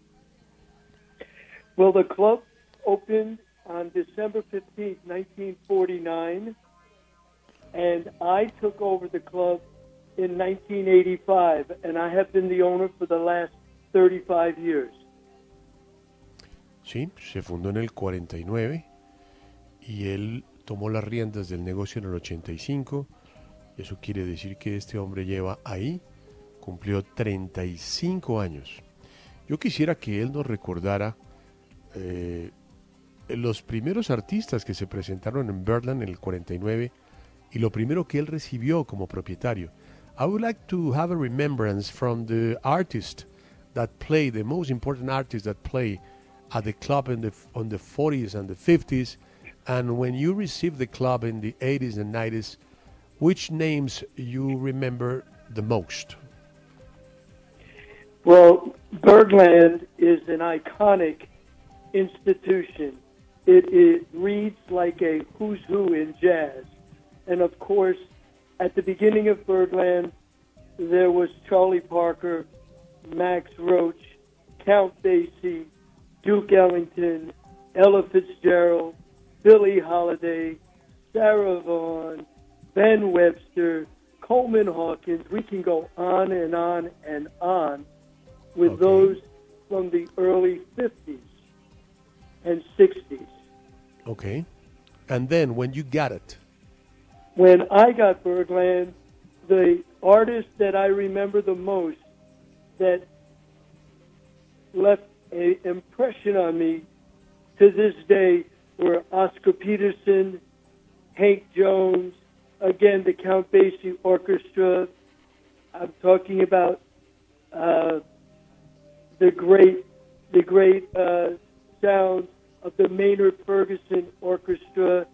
Well, the club opened on December 15th, 1949, and I took over the club in 1985, and I have been the owner for the last 35 years. Sí, se fundó en el 49 y él tomó las riendas del negocio en el 85. y Eso quiere decir que este hombre lleva ahí, cumplió 35 años. Yo quisiera que él nos recordara eh, los primeros artistas que se presentaron en Birdland en el 49 y lo primero que él recibió como propietario. I would like to have a remembrance from the artist that play, the most important artists that play at the club in the, on the 40s and the 50s. And when you received the club in the 80s and 90s, which names you remember the most? Well, Birdland is an iconic institution. It, it reads like a who's who in jazz. And of course, at the beginning of Birdland, there was Charlie Parker, Max Roach, Count Basie, Duke Ellington, Ella Fitzgerald, Billie Holiday, Sarah Vaughan, Ben Webster, Coleman Hawkins. We can go on and on and on with those from the early 50s and 60s. Okay. And then when you got it, When I got Birdland, the artist that I remember the most that left an impression on me to this day were Oscar Peterson, Hank Jones, again the Count Basie Orchestra. I'm talking about uh, the great, the great uh, sound of the Maynard Ferguson Orchestra,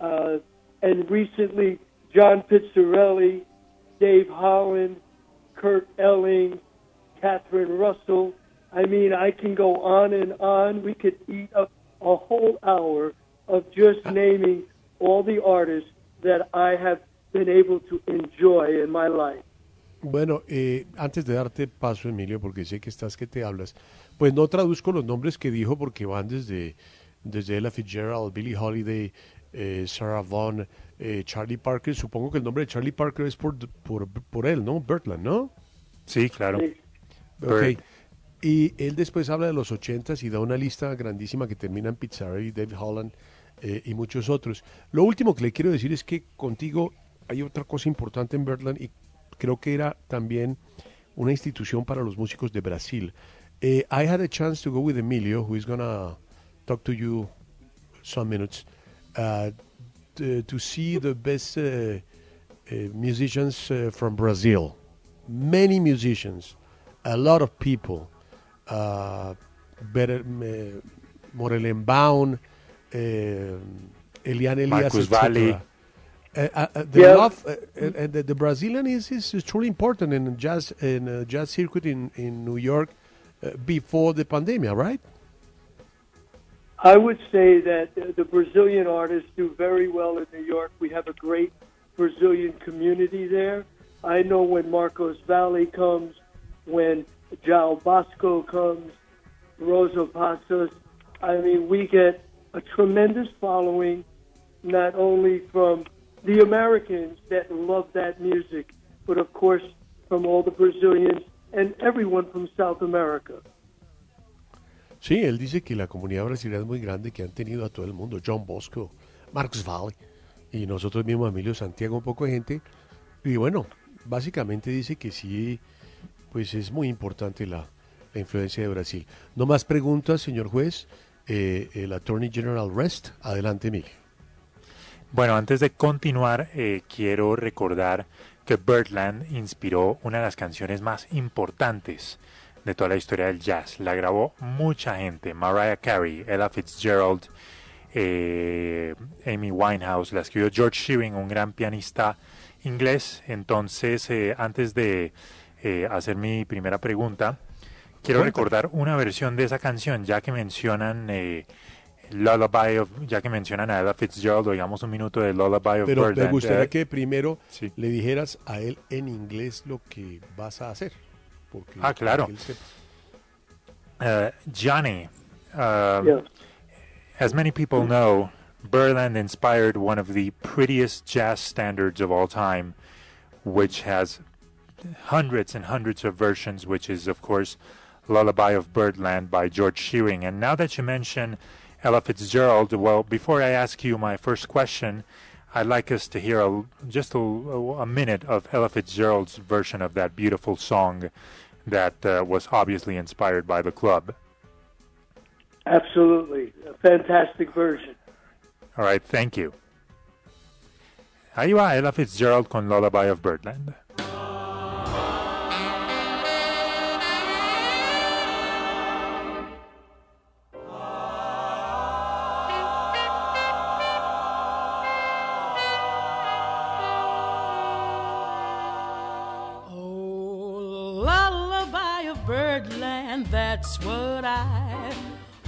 uh, and recently John Pizzarelli, Dave Holland, Kurt Elling, Catherine Russell. I mean, I can go on and on. We could eat up a whole hour of just naming all the artists that I have been able to enjoy in my life. Bueno, eh, antes de darte paso, Emilio, porque sé que estás que te hablas, pues no traduzco los nombres que dijo porque van desde, desde Ella Fitzgerald, Billie Holiday, eh, Sarah Vaughan, eh, Charlie Parker. Supongo que el nombre de Charlie Parker es por, por, por él, ¿no? Bertland, ¿no? Sí, claro. Ok. Y él después habla de los ochentas y da una lista grandísima que termina en Pizzarelli, David Holland eh, y muchos otros. Lo último que le quiero decir es que contigo hay otra cosa importante en Birdland y creo que era también una institución para los músicos de Brasil. Eh, I had a chance to go with Emilio, who is gonna talk to you some minutes, uh, to, see the best uh, uh, musicians from Brazil. Many musicians, a lot of people. Better, uh, Morelenbaum, uh, Eliane Elias, Marcus. Uh, uh, uh, the Yeah. love, uh, and, and the, the Brazilian is, is, is truly important in jazz in uh, jazz circuit in, in New York uh, before the pandemic, right? I would say that uh, the Brazilian artists do very well in New York. We have a great Brazilian community there. I know when Marcos Valley comes, when Jao Bosco comes, Rosa Passos. I mean, we get a tremendous following, not only from the Americans that love that music, but of course from all the Brazilians and everyone from South America. Sí, él dice que la comunidad brasileña es muy grande, que han tenido a todo el mundo, John Bosco, Marcos Valle, y nosotros mismos, Emilio Santiago, un poco de gente. Y bueno, básicamente dice que sí, pues es muy importante la, la influencia de Brasil. No más preguntas, señor juez. Eh, el Attorney General Rest, adelante, Emilio. Bueno, antes de continuar, eh, quiero recordar que Birdland inspiró una de las canciones más importantes de toda la historia del jazz. La grabó mucha gente, Mariah Carey, Ella Fitzgerald, eh, Amy Winehouse, la escribió George Shearing, un gran pianista inglés. Entonces, eh, antes de eh, hacer mi primera pregunta, quiero Cuéntame. recordar una versión de esa canción, ya que mencionan eh, Lullaby of, ya que mencionan a Ella Fitzgerald, oigamos un minuto de Lullaby of Pero me Birdland. gustaría Eh, que primero le dijeras a él en inglés lo que vas a hacer. Porque Ah, claro. para que él sepa. Uh, Johnny, um, Yes. as many people know, Birdland inspired one of the prettiest jazz standards of all time, which has hundreds and hundreds of versions, which is, of course, Lullaby of Birdland by George Shearing. And now that you mention Ella Fitzgerald, well, before I ask you my first question, I'd like us to hear a, just a, a minute of Ella Fitzgerald's version of that beautiful song that uh, was obviously inspired by the club. Absolutely. A fantastic version. All right, thank you. Ahí va Ella Fitzgerald con Lullaby of Birdland. Of birdland, that's what I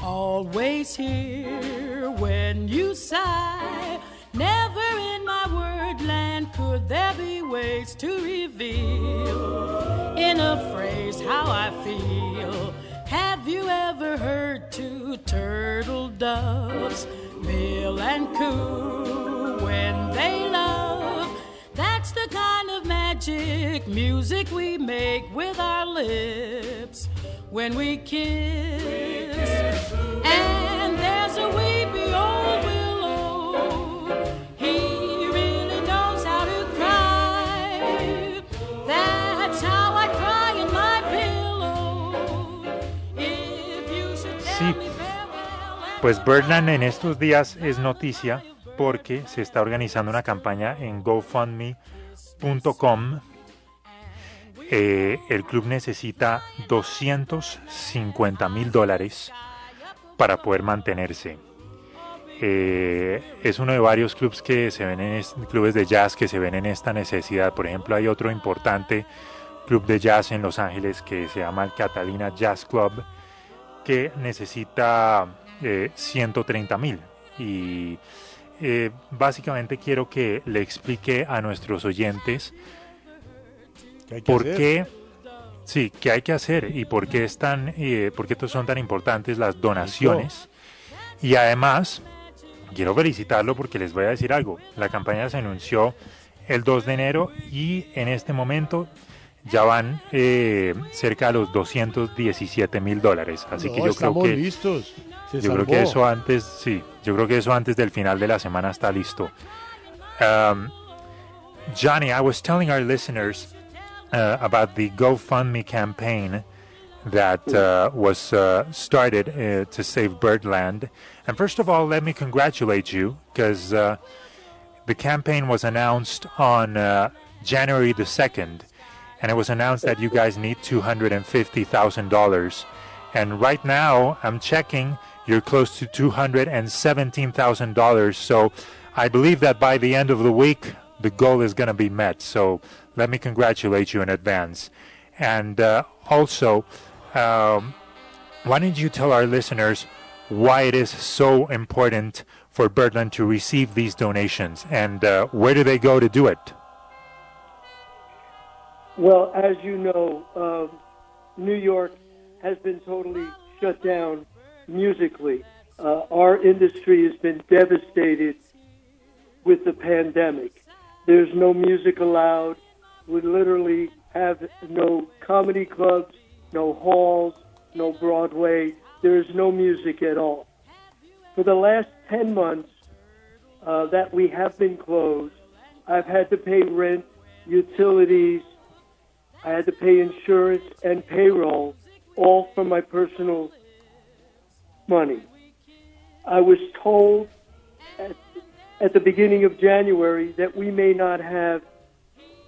always hear when you sigh. Never in my wordland could there be ways to reveal in a phrase how I feel. Have you ever heard two turtle doves bill and coo? That's the kind of magic music we make with our lips when we kiss. And there's a weepy old willow. He really knows how to cry. That's how I cry in my pillow. If you should Sí, pues Birdland en estos días es noticia porque se está organizando una campaña en Eh, el club necesita 250 mil dólares para poder mantenerse. Eh, es uno de varios clubes que se ven en de jazz que se ven en esta necesidad. Por ejemplo, hay otro importante club de jazz en Los Ángeles que se llama el Catalina Jazz Club que necesita eh, 130 mil. Y eh, básicamente quiero que le explique a nuestros oyentes ¿Qué por hacer? qué, sí, qué hay que hacer y por qué, están, eh, por qué son tan importantes las donaciones. Y además, quiero felicitarlo porque les voy a decir algo. La campaña se anunció el 2 de enero y en este momento ya van eh, cerca de los 217 mil dólares. Así No, que yo creo que listos. Se yo creo que eso antes, sí, yo creo que eso antes del final de la semana está listo. Um, Johnny, I was telling our listeners uh, about the GoFundMe campaign that uh, was uh, started uh, to save Birdland. And first of all, let me congratulate you because uh, the campaign was announced on uh, January the 2nd, and it was announced that you guys need $250,000. And right now, I'm checking, you're close to $217,000. So I believe that by the end of the week, the goal is going to be met. So let me congratulate you in advance. And uh, also, um, why don't you tell our listeners why it is so important for Birdland to receive these donations and uh, where do they go to do it? Well, as you know, um, New York has been totally shut down musically. uh, our industry has been devastated with the pandemic. There's no music allowed. We literally have no comedy clubs, no halls, no Broadway. There is no music at all. For the last 10 months uh, that we have been closed, I've had to pay rent, utilities, I had to pay insurance and payroll, all from my personal money. I was told at, at the beginning of January that we may not have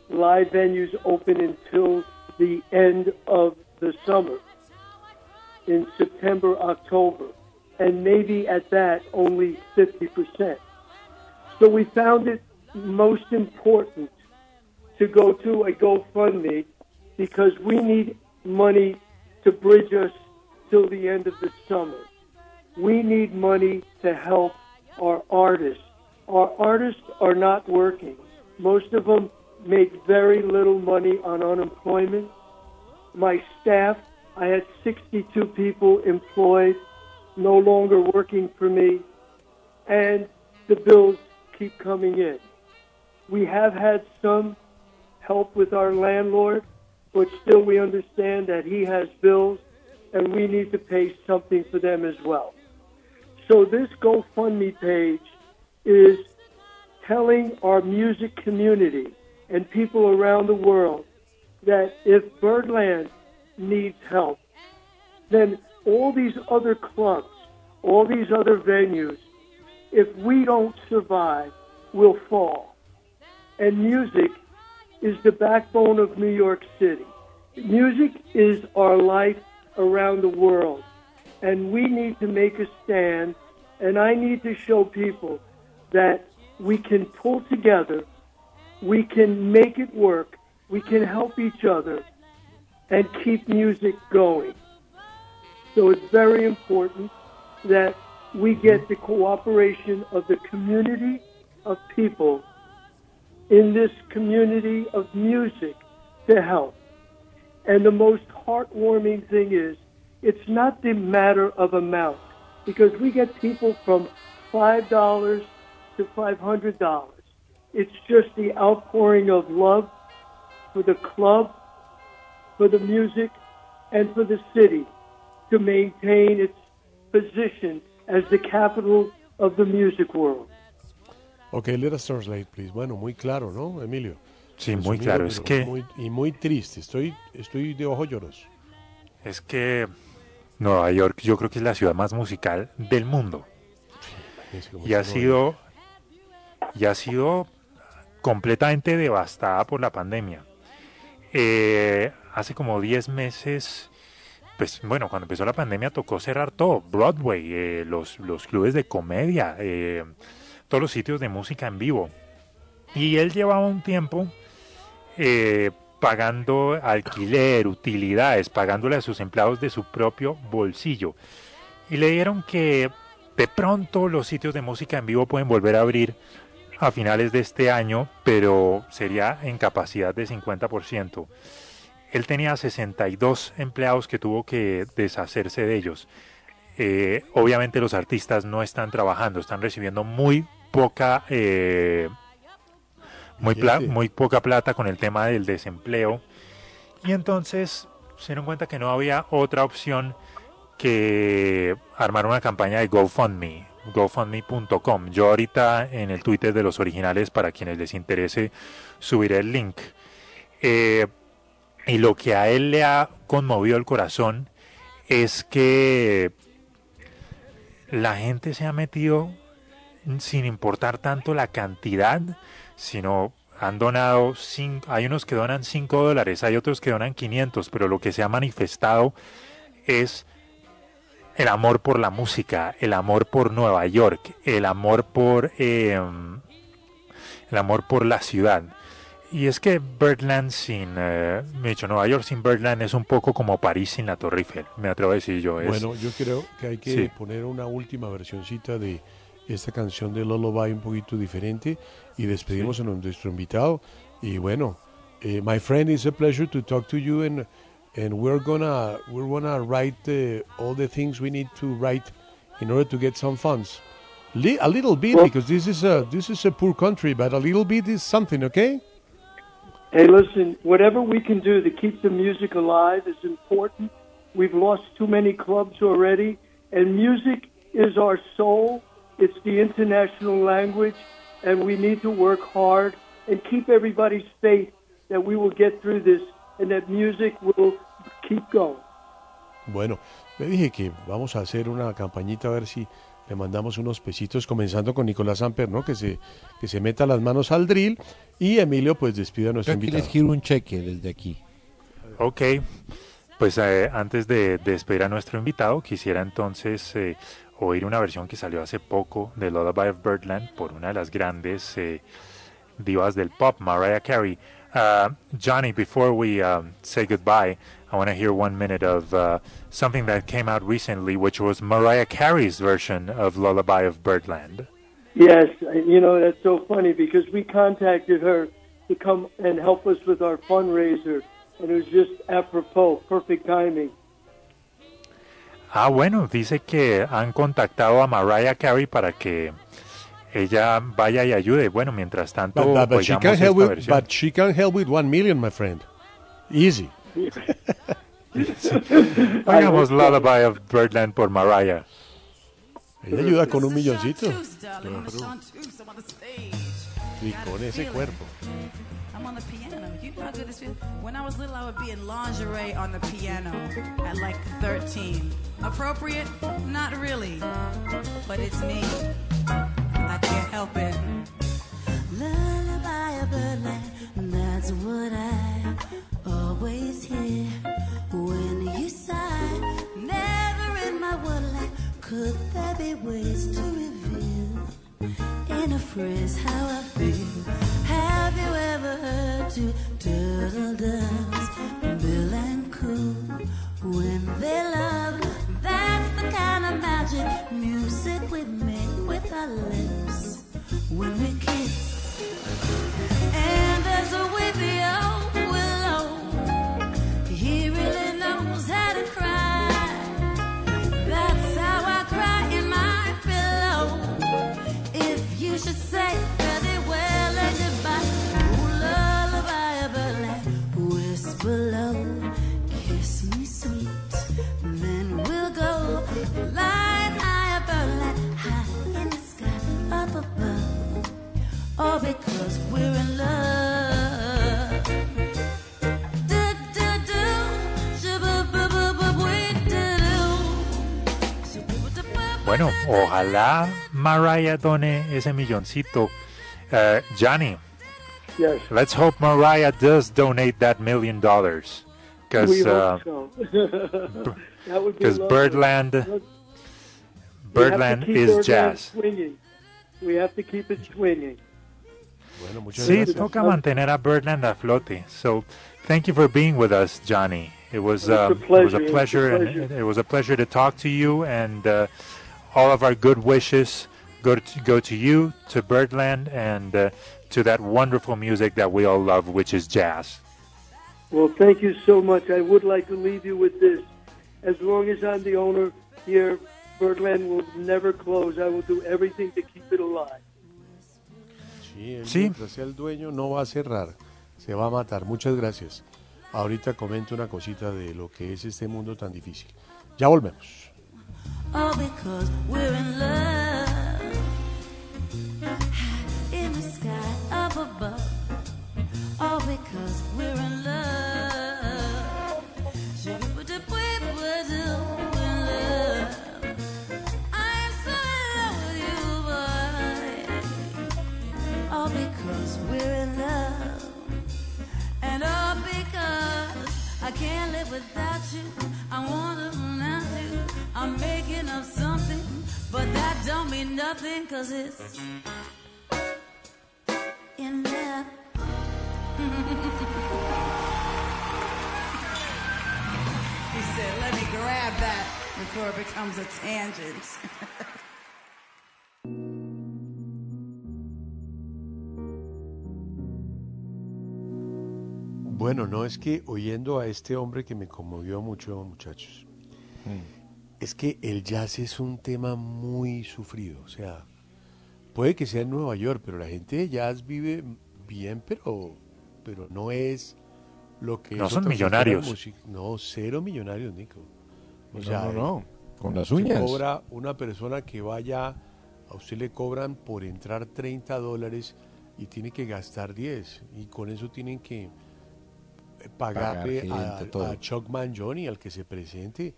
live venues open until the end of the summer, in September, October, and maybe at that only 50%. So we found it most important to go to a GoFundMe because we need money to bridge us till the end of the summer. We need money to help our artists. Our artists are not working. Most of them make very little money on unemployment. My staff, I had 62 people employed, no longer working for me, and the bills keep coming in. We have had some help with our landlord, but still we understand that he has bills and we need to pay something for them as well. So this GoFundMe page is telling our music community and people around the world that if Birdland needs help, then all these other clubs, all these other venues, if we don't survive, will fall. And music is the backbone of New York City. Music is our life around the world. And we need to make a stand, and I need to show people that we can pull together, we can make it work, we can help each other, and keep music going. So it's very important that we get the cooperation of the community of people in this community of music to help. And the most heartwarming thing is, it's not the matter of amount, because we get people from $5 to $500. It's just the outpouring of love for the club, for the music, and for the city to maintain its position as the capital of the music world. Ok, let us translate, please. Bueno, muy claro, ¿no, Emilio? Sí, muy Resumido, claro. Es que, muy- y muy triste. Estoy, estoy de ojos llorosos. es que Nueva York yo creo que es la ciudad más musical del mundo. Y ha sido, y ha sido completamente devastada por la pandemia. Eh, hace como 10 meses, pues bueno, cuando empezó la pandemia tocó cerrar todo, Broadway, eh, los, los clubes de comedia, eh, todos los sitios de música en vivo. Y él llevaba un tiempo eh, pagando alquiler, utilidades, pagándole a sus empleados de su propio bolsillo. Y le dieron que de pronto los sitios de música en vivo pueden volver a abrir a finales de este año, pero sería en capacidad de 50%. Él tenía 62 empleados que tuvo que deshacerse de ellos. Eh, obviamente los artistas no están trabajando, están recibiendo muy poca, eh, muy, pla- muy poca plata con el tema del desempleo. Y entonces se dieron cuenta que no había otra opción que armar una campaña de GoFundMe, gofundme.com. Yo ahorita en el Twitter de los originales, para quienes les interese, subiré el link. Eh, y lo que a él le ha conmovido el corazón es que la gente se ha metido sin importar tanto la cantidad, sino han donado, cin- hay unos que donan 5 dólares, hay otros que donan 500, pero lo que se ha manifestado es el amor por la música, el amor por Nueva York, el amor por eh, el amor por la ciudad. Y es que Birdland sin, eh, me he dicho, Nueva York sin Birdland es un poco como París sin la Torre Eiffel, me atrevo a decir yo. Es, Bueno, yo creo que hay que Sí. poner una última versioncita de esta canción de Lullaby un poquito diferente y despedimos a nuestro invitado. Y bueno, eh, my friend, it's a pleasure to talk to you and and we're gonna we're gonna write uh, all the things we need to write in order to get some funds. Li- a little bit Well- because this is a this is a poor country, but a little bit is something, okay? Hey, listen, whatever we can do to keep the music alive is important. We've lost too many clubs already, and music is our soul. It's the international language, and we need to work hard and keep everybody's faith that we will get through this and that music will keep going. Bueno, le dije que vamos a hacer una campañita a ver si le mandamos unos pesitos, comenzando con Nicolás Amper, ¿no? Que se, que se meta las manos al drill y Emilio pues despide a nuestro Yo aquí invitado. les quiero un cheque desde aquí. Ok, pues eh, antes de, de despedir a nuestro invitado, quisiera entonces eh, oír una versión que salió hace poco de Lullaby of Birdland por una de las grandes eh, divas del pop, Mariah Carey. Uh, Johnny, before we um, say goodbye, I want to hear one minute of uh, something that came out recently, which was Mariah Carey's version of Lullaby of Birdland. Yes, you know, that's so funny because we contacted her to come and help us with our fundraiser, and it was just apropos, perfect timing. Ah, bueno, dice que han contactado a Mariah Carey para que ella vaya y ayude. Bueno, mientras tanto, But, but- but she can help with, but she can help with one million, my friend. Easy. [laughs] Oigamos Lullaby of Birdland por Mariah. Ella ayuda con un milloncito. Stage. Y con ese cuerpo. I'm on the piano. You know how good this feels? When I was little, I would be in lingerie on the piano at like 13. Appropriate? Not really. But it's me. I can't help it. Lullaby of birdland, that's what I always hear when you sigh. Never in my woodland could there be ways to reveal in a phrase how I feel. Have you ever heard two turtle doves, Bill and Coo, when they love? That's the kind of magic music we make with our lips when we kiss. And there's a weepy old ojalá Mariah done ese milloncito. Uh, Johnny, Yes. let's hope Mariah does donate that million dollars. Because hope so. [laughs] that would be. Birdland, We have to Birdland keep is jazz. Swinging. We have to keep it swinging. Bueno, Sí, gracias. toca mantener a Birdland a flote. So, thank you for being with us, Johnny. It was, It's a um, it was a pleasure. It's a pleasure, and it, it was a pleasure to talk to you. And uh, all of our good wishes go to, go to you, to Birdland, and uh, to that wonderful music that we all love, which is jazz. Well, thank you so much. I would like to leave you with this. As long as I'm the owner here, Birdland will never close. I will do everything to keep it alive. Sí, él, Sí. mientras sea el dueño no va a cerrar, se va a matar. Muchas gracias. Ahorita comento una cosita de lo que es este mundo tan difícil. Ya volvemos. All because we're in love. High in the sky up above. All because we're in love. Shoo-ba-da-bwee-ba-doo, in love. I'm so in love with you, boy. All because we're in love. And all because I can't live without you. I wanna. I'm making up something, but that don't mean nothing, cause it's in love. [laughs] He said, let me grab that before it becomes a tangent. [laughs] Bueno, no es que oyendo a este hombre que me conmovió mucho, muchachos. Es que el jazz es un tema muy sufrido. O sea, puede que sea en Nueva York, pero la gente de jazz vive bien, pero, pero no es lo que No es son millonarios. No, cero millonarios, Nico. O No, sea, no, no, con las uñas. cobra una persona que vaya, a usted le cobran por entrar 30 dólares y tiene que gastar 10. Y con eso tienen que eh, pagarle Pagar a, gente, a Chuck Mangione, al que se presente.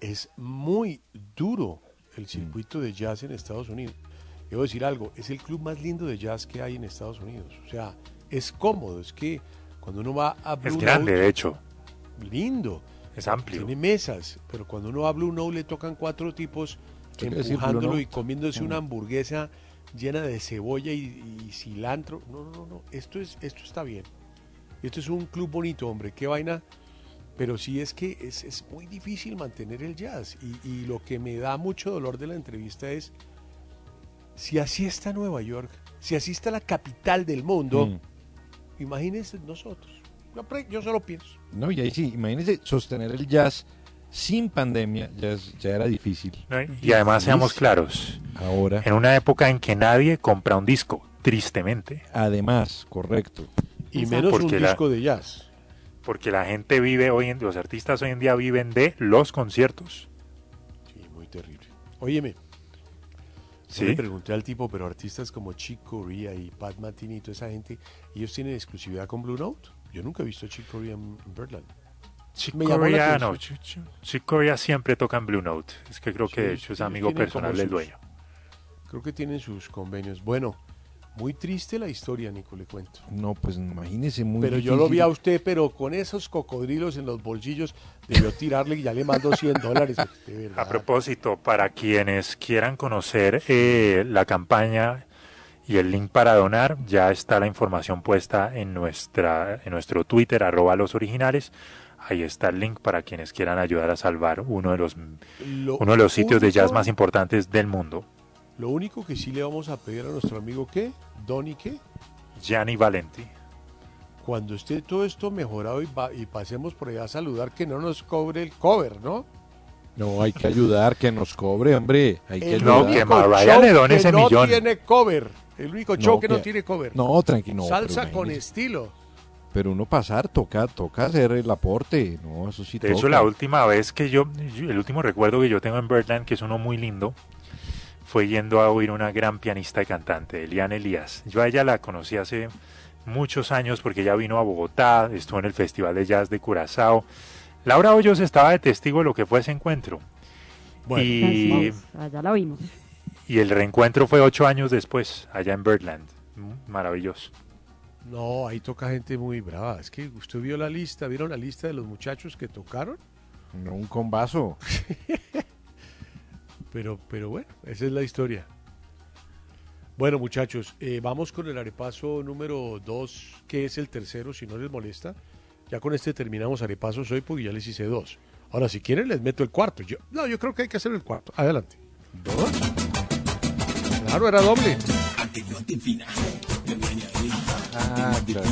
Es muy duro el Mm. circuito de jazz en Estados Unidos. Debo decir algo, es el club más lindo de jazz que hay en Estados Unidos. O sea, es cómodo, es que cuando uno va a Es Blue grande, Note, de hecho. lindo. Es amplio. Tiene mesas, pero cuando uno va a Blue Note le tocan cuatro tipos ¿Qué quiere decir Blue empujándolo y comiéndose Mm. una hamburguesa llena de cebolla y, y cilantro. No, no, no, no. Esto, es, esto está bien. Esto es un club bonito, hombre. Qué vaina. Pero sí es que es, es muy difícil mantener el jazz. Y, y lo que me da mucho dolor de la entrevista es, si así está Nueva York, si así está la capital del mundo, Mm. imagínense nosotros. Yo, solo pienso. No, y ahí sí, imagínense sostener el jazz sin pandemia, ya, es- ya era difícil. ¿no? Y además, seamos claros, Ahora, en una época en que nadie compra un disco, tristemente. además, correcto. Y menos un la- disco de jazz. Porque la gente vive hoy en, los artistas hoy en día viven de los conciertos. Sí, muy terrible. Óyeme. Sí. Le pregunté al tipo, pero artistas como Chick Corea y Pat Martini y toda esa gente, ¿ellos tienen exclusividad con Blue Note? Yo nunca he visto a Chick Corea en Birdland. Chick Corea, no, Chick- Chick- Chick Corea siempre toca en Blue Note. Es que creo que de hecho es amigo personal del dueño. Creo que tienen sus convenios. Bueno, muy triste la historia, Nico, le cuento. No, pues imagínese muy Pero yo lo vi a usted, pero con esos cocodrilos en los bolsillos, debió tirarle y ya le mando 100 dólares. De. A propósito, para quienes quieran conocer eh, la campaña y el link para donar, ya está la información puesta en nuestra en nuestro Twitter arroba los originales. Ahí está el link para quienes quieran ayudar a salvar uno de los Lo uno de los sitios de jazz más importantes del mundo. Lo único que sí le vamos a pedir a nuestro amigo, ¿qué? Donny, ¿qué? Gianni Valenti. Cuando esté todo esto mejorado y, va- y pasemos por allá a saludar, que no nos cobre el cover, ¿no? No, hay que ayudar, que nos cobre, hombre. Hay que El No, ayudar. que único Mariah show le done que ese no millón. tiene cover. El único No, show que no que- tiene cover. No, tranquilo. no, Salsa pero con estilo. Pero uno pasar, toca, toca hacer el aporte. No, eso sí De toca. hecho, la última vez que yo, yo- el último recuerdo que yo tengo en Birdland, que es uno muy lindo, fue yendo a oír una gran pianista y cantante, Eliane Elías. Yo a ella la conocí hace muchos años porque ella vino a Bogotá, estuvo en el Festival de Jazz de Curazao. Laura Hoyos estaba de testigo de lo que fue ese encuentro. y, Así es, allá la vimos. y el reencuentro fue ocho años después, allá en Birdland. Mm, Maravilloso. No, ahí toca gente muy brava. Es que usted vio la lista, ¿vieron la lista de los muchachos que tocaron? No, un combazo. [laughs] Pero, pero bueno, esa es la historia. Bueno, muchachos, eh, vamos con el arepaso número 2, que es el tercero, si no les molesta. Ya con este terminamos arepasos hoy porque ya les hice dos. Ahora, si quieren, les meto el cuarto. Yo, no, yo creo que hay que hacer el cuarto. Adelante. ¿Dos? Claro, era doble. Ah, claro.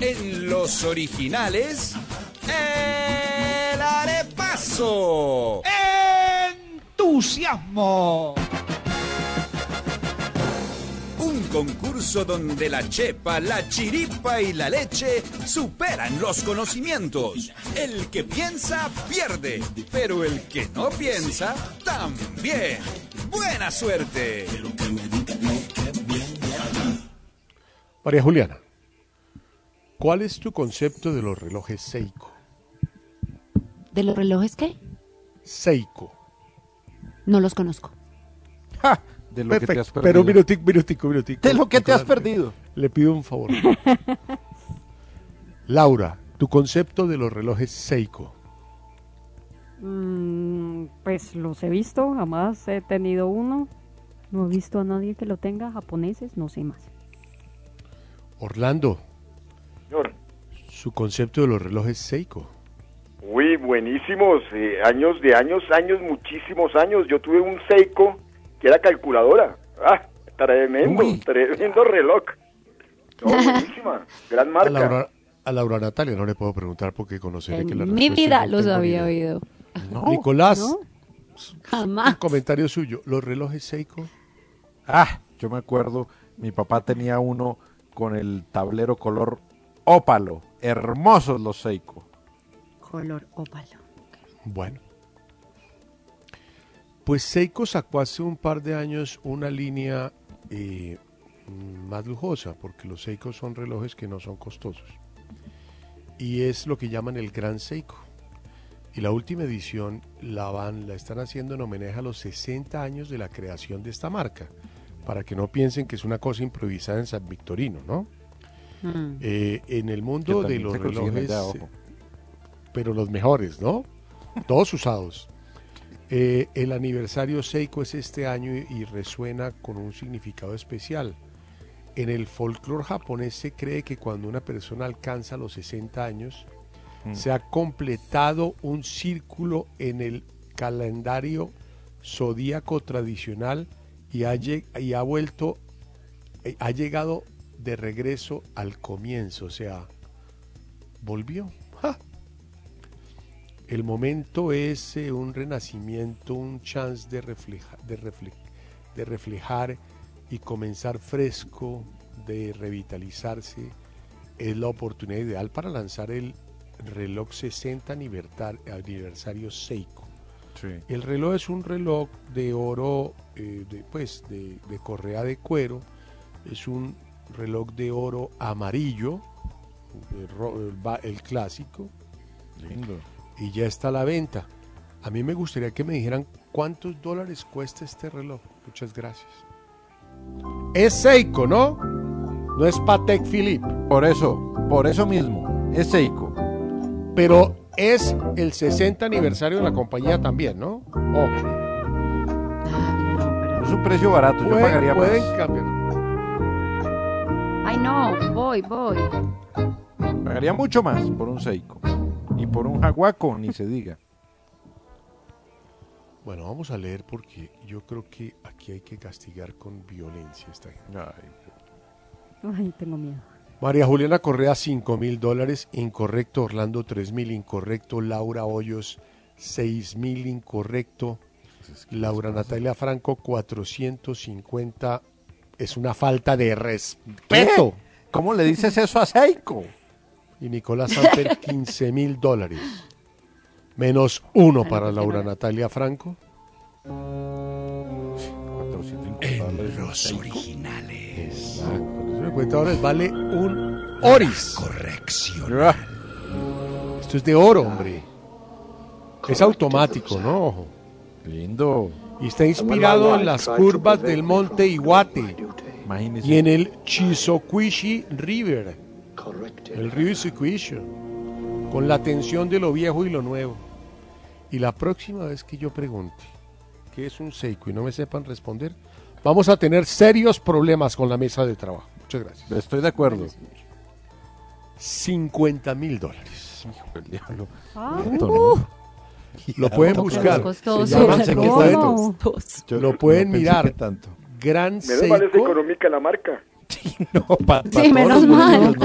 En los originales, el ¡Entusiasmo! Un concurso donde la chepa, la chiripa y la leche superan los conocimientos. El que piensa pierde, pero el que no piensa también. Buena suerte. María Juliana, ¿cuál es tu concepto de los relojes Seiko? ¿De los relojes qué? Seiko. No los conozco. De lo que te has Perfecto. perdido. Pero un minutico, minutico, minutico. De lo que te has perdido. Le pido un favor. [laughs] Laura, tu concepto de los relojes Seiko. Mm, pues los he visto, jamás he tenido uno. No he visto a nadie que lo tenga, japoneses, no sé más. Orlando, Señor. su concepto de los relojes Seiko. Uy, buenísimos, eh, años de años, años, muchísimos años. Yo tuve un Seiko que era calculadora. Ah, tremendo, Uy. tremendo reloj. No, [laughs] buenísima, gran A marca. Laura, a Laura Natalia no le puedo preguntar porque conoceré que la En mi vida no los había idea. oído. Nicolás, No. un Jamás. comentario suyo. ¿Los relojes Seiko? Ah, yo me acuerdo, mi papá tenía uno con el tablero color ópalo. Hermosos los Seiko. Color ópalo. Bueno. Pues Seiko sacó hace un par de años una línea eh, más lujosa, porque los Seiko son relojes que no son costosos. Y es lo que llaman el Gran Seiko. Y la última edición la van, la están haciendo en homenaje a los 60 años de la creación de esta marca, para que no piensen que es una cosa improvisada en San Victorino, ¿no? Mm. Eh, en el mundo de los relojes, allá, pero los mejores, ¿no? Todos usados. Eh, el aniversario Seiko es este año y, y resuena con un significado especial. En el folclore japonés se cree que cuando una persona alcanza los 60 años, Mm. se ha completado un círculo en el calendario zodíaco tradicional y ha, y ha vuelto, eh, ha llegado de regreso al comienzo, o sea, volvió. ¡Ja! El momento es eh, un renacimiento, un chance de, refleja- de, refle- de reflejar y comenzar fresco, de revitalizarse. Es la oportunidad ideal para lanzar el reloj 60 anivertar- aniversario Seiko. El reloj es un reloj de oro, eh, de, pues, de, de correa de cuero. Es un reloj de oro amarillo, el, el clásico. Lindo. Y ya está a la venta. A mí me gustaría que me dijeran cuántos dólares cuesta este reloj. Muchas gracias. Es Seiko, ¿no? No es Patek Philippe. Por eso, por eso mismo, es Seiko. Pero es el 60 aniversario de la compañía también, ¿no? Ojo. Es un precio barato, yo pagaría pueden más. cambiar. Ay, no, voy, voy. Pagaría mucho más por un Seiko. Y por un Jaguaco, ni se diga. Bueno, vamos a leer porque yo creo que aquí hay que castigar con violencia a esta gente. Ay, tengo miedo. María Juliana Correa, 5 mil dólares. Incorrecto. Orlando, 3 mil. Incorrecto. Laura Hoyos, 6 mil. Incorrecto. Laura Natalia Franco, 450. Es una falta de respeto. ¿Cómo le dices eso a Seiko? Y Nicolás Samper, [laughs] 15 mil dólares. Menos uno para Laura Natalia Franco. En los originales. dólares vale un Oris. Corrección. Esto es de oro, hombre. Es automático, ¿no? Lindo. Y está inspirado en las curvas del monte Iwate Imagínese. y en el Chisokuishi River. El río Isukuishi. Con la tensión de lo viejo y lo nuevo. Y la próxima vez que yo pregunte qué es un Seiko y no me sepan responder, vamos a tener serios problemas con la mesa de trabajo. Muchas gracias. Estoy de acuerdo. 50 mil dólares. Hijo del diablo. Ah. Tanto, Uh. ¿no? Lo pueden buscar. Se lo pueden- Yo lo no pueden pensé mirar. tanto. Gran es Seiko. económica la marca. [laughs] No, pa- Sí, pa menos mal.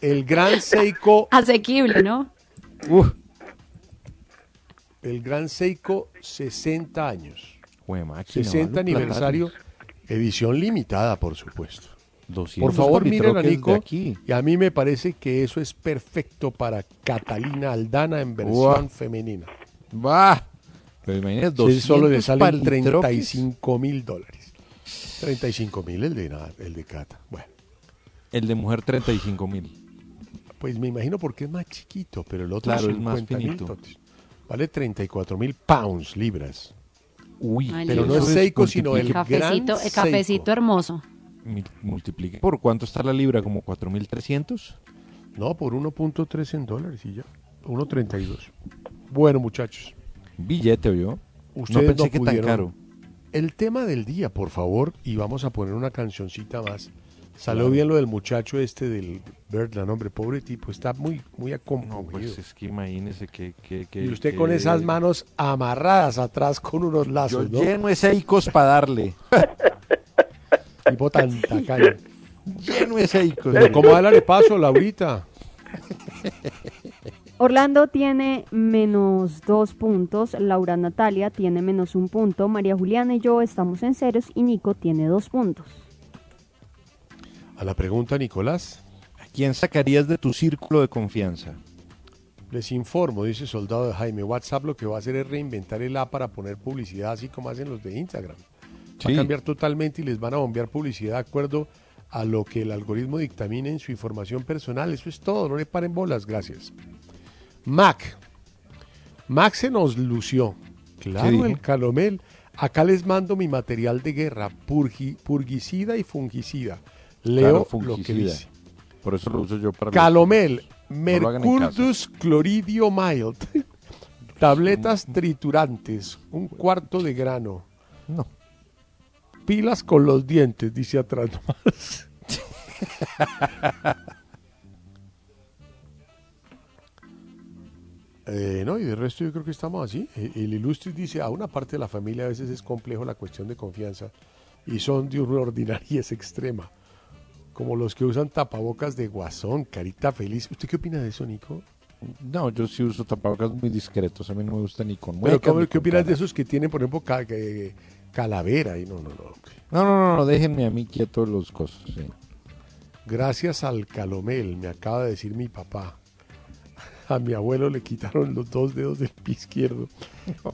El Gran Seiko. Asequible, ¿no? El Gran Seiko 60 años. Jue máquina, 60 vale un aniversario. Edición limitada, por supuesto. 200 Por favor, miren a Nico. aquí. Y a mí me parece que eso es perfecto para Catalina Aldana en versión Uah. femenina. Va. Pero imagínate, Sí, solo le 200 salen palitroques. 35 mil dólares. 35 mil el de, el de Cata. Bueno, El de mujer 35 mil. pues me imagino porque es más chiquito, pero el otro Claro, es más 50 mil finito. totes. Vale 34 mil pounds, libras. Uy, Ay, pero no es Seiko, sino el cafecito, gran el cafecito Seiko. hermoso. Mil- Multiplique. ¿Por cuánto está la libra? ¿Como 4.300? No, por 1.3 en dólares y ya. 1.32. Bueno, muchachos. Billete. Ustedes no pensé no que tan caro. El tema del día, por favor, y vamos a poner una cancioncita más. Salió bien lo del muchacho este del Birdland, hombre, pobre tipo, está muy, muy No, pues es que imagínese que... que, que y usted que- con esas manos amarradas atrás con unos Yo lazos, ¿no? lleno de seicos para darle. [laughs] Tipo tan tacaño. lleno de seicos. Pero ¿cómo darle paso, Laurita? [laughs] Orlando tiene menos dos puntos, Laura Natalia tiene menos un punto, María Juliana y yo estamos en ceros y Nico tiene dos puntos. A la pregunta, Nicolás. ¿A quién sacarías de tu círculo de confianza? Les informo, dice Soldado de Jaime, WhatsApp lo que va a hacer es reinventar el app para poner publicidad así como hacen los de Instagram. Va Sí. a cambiar totalmente y les van a bombear publicidad de acuerdo a lo que el algoritmo dictamine en su información personal. Eso es todo, no le paren bolas, gracias. Mac. Mac se nos lució. ¿Qué Claro, el calomel. Acá les mando mi material de guerra, purgi- purgicida y fungicida. Leo Claro, lo que dice. Por eso lo uso yo para... los- Calomel, No lo hagan en casa. Mercurdus cloridio mild. [laughs] Tabletas triturantes, un cuarto de grano. No. Pilas con los dientes, dice atrás nomás. [laughs] Eh, no, y de resto yo creo que estamos así. Eh, El Ilustris dice, a una parte de la familia a veces es complejo la cuestión de confianza y son de una [laughs] ordinariez extrema, como los que usan tapabocas de guasón, carita feliz. ¿Usted qué opina de eso, Nico? No, yo sí uso tapabocas muy discretos. A mí no me gusta ni con Pero muecas, ¿cómo- ni ¿qué opinas de esos que tienen, por ejemplo, ca- que- calavera? Y no, no, no. No, no, no, no, déjenme a mí quieto los cosas. sí. Gracias al calomel, me acaba de decir mi papá. A mi abuelo le quitaron los dos dedos del pie izquierdo.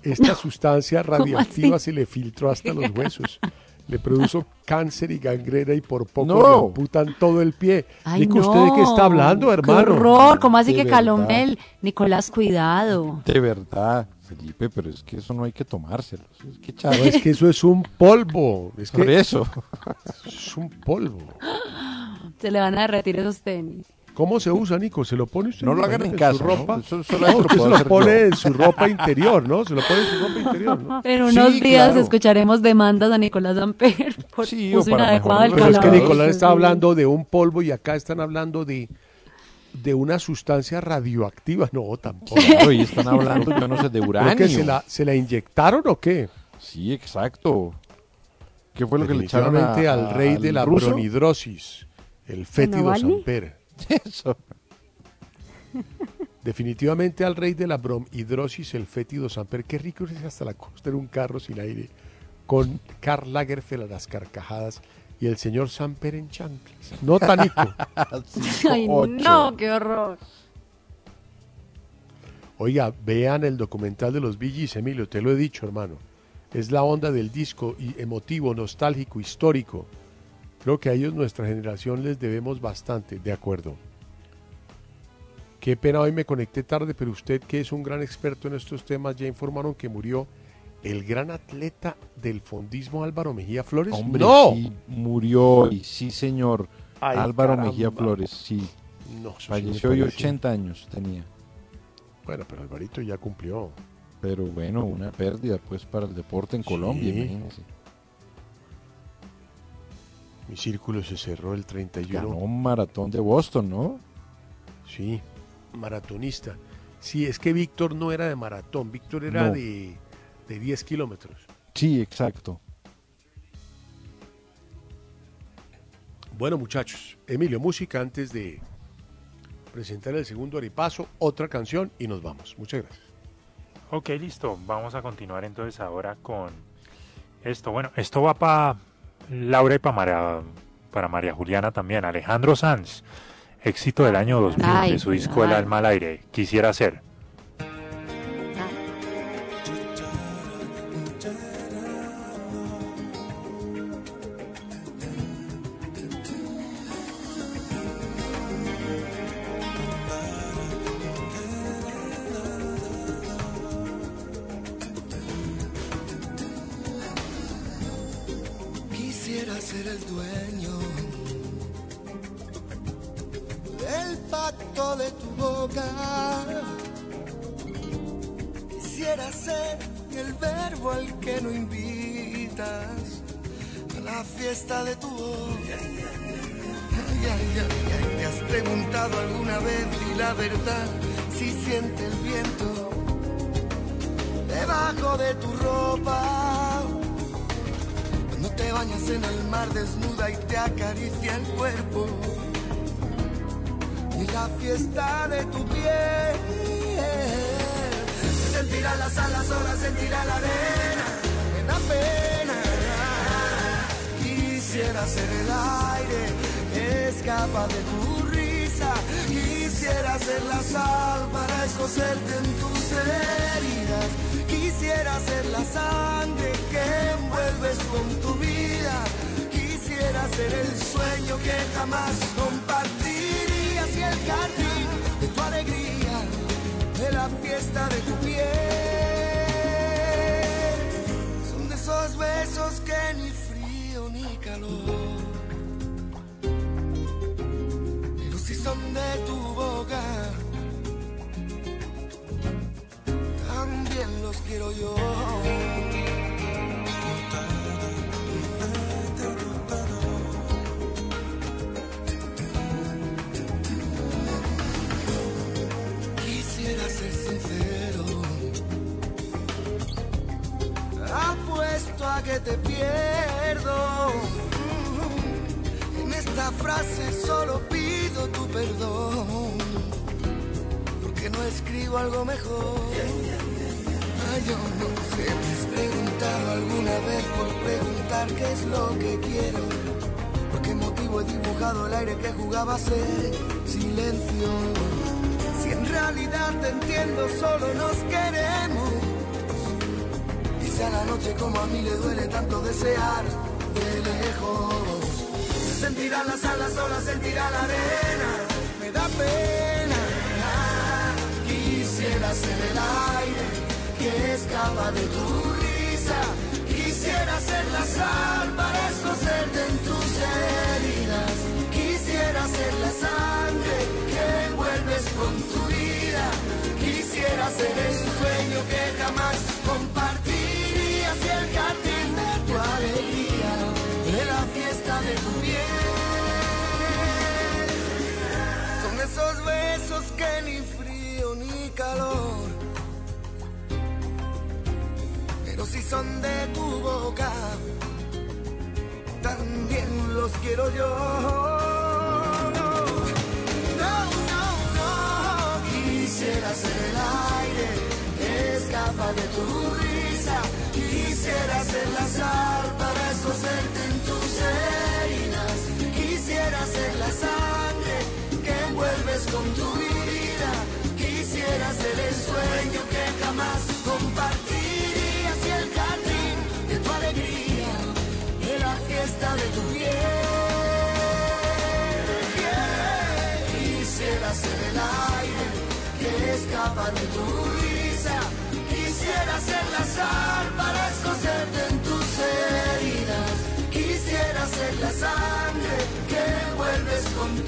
Esta sustancia ¿Cómo radioactiva así? se le filtró hasta los huesos. Le produjo cáncer y gangrena y por poco No. le amputan todo el pie. Ay, Nico, no. ¿usted de qué está hablando, ¡Qué hermano? horror! ¿Cómo así De que verdad. Calomel? Nicolás, cuidado. De verdad, Felipe, pero es que eso no hay que tomárselo. Es que, No, chale. es que eso es un polvo. Es que Por eso. es un polvo. Se le van a derretir esos tenis. ¿Cómo se usa, Nico? ¿Se lo pone usted No lo hagan en su casa, ¿no? ropa? Eso No, solamente lo usted se lo pone yo. en su ropa interior, ¿no? Se lo pone en su ropa interior, ¿no? [laughs] En Sí, unos días claro. escucharemos demandas a Nicolás Amper por Sí, o uso inadecuado del Pero es que. Nicolás está Sí. hablando de un polvo y acá están hablando de, de una sustancia radioactiva. No, tampoco. Claro, y están hablando, yo no sé, de ¿Pero uranio. que se la, se la inyectaron o qué? Sí, exacto. ¿Qué fue lo que le echaron a- al rey de al la ruso? bronhidrosis, el fétido Navalny? Samper. [laughs] Eso. Definitivamente al rey de la bromhidrosis, el fétido Samper. Qué rico es hasta la costa en un carro sin aire, con Karl Lagerfeld a las carcajadas y el señor Samper en chanclas. No, Tanico. [laughs] Ay, no, qué horror. Oiga, vean el documental de los Gees, Emilio, te lo he dicho, hermano. Es la onda del disco y emotivo, nostálgico, histórico. Creo que a ellos, nuestra generación, les debemos bastante, de acuerdo. Qué pena, hoy me conecté tarde, pero usted, que es un gran experto en estos temas, ya informaron que murió el gran atleta del fondismo Álvaro Mejía Flores. Hombre, ¡No! sí, murió y sí, señor. Ay, Álvaro caramba. Mejía Flores, sí. No, Falleció y parece. 80 años tenía. Bueno, pero Alvarito ya cumplió. Pero bueno, una pérdida pues para el deporte en Colombia, Sí. Mi círculo se cerró el 31. Ganó un maratón de Boston, ¿no? Sí, maratonista. Sí, es que Víctor no era de maratón, Víctor era No. de, de 10 kilómetros. Sí, exacto. Bueno, muchachos, Emilio, música antes de presentar el segundo aripazo, otra canción y nos vamos. Muchas gracias. Ok, listo. Vamos a continuar entonces ahora con esto. Bueno, esto va para Laura y para María, para María Juliana también. Alejandro Sanz, éxito del año 2000 Ay, de su disco El alma al aire. Quisiera ser.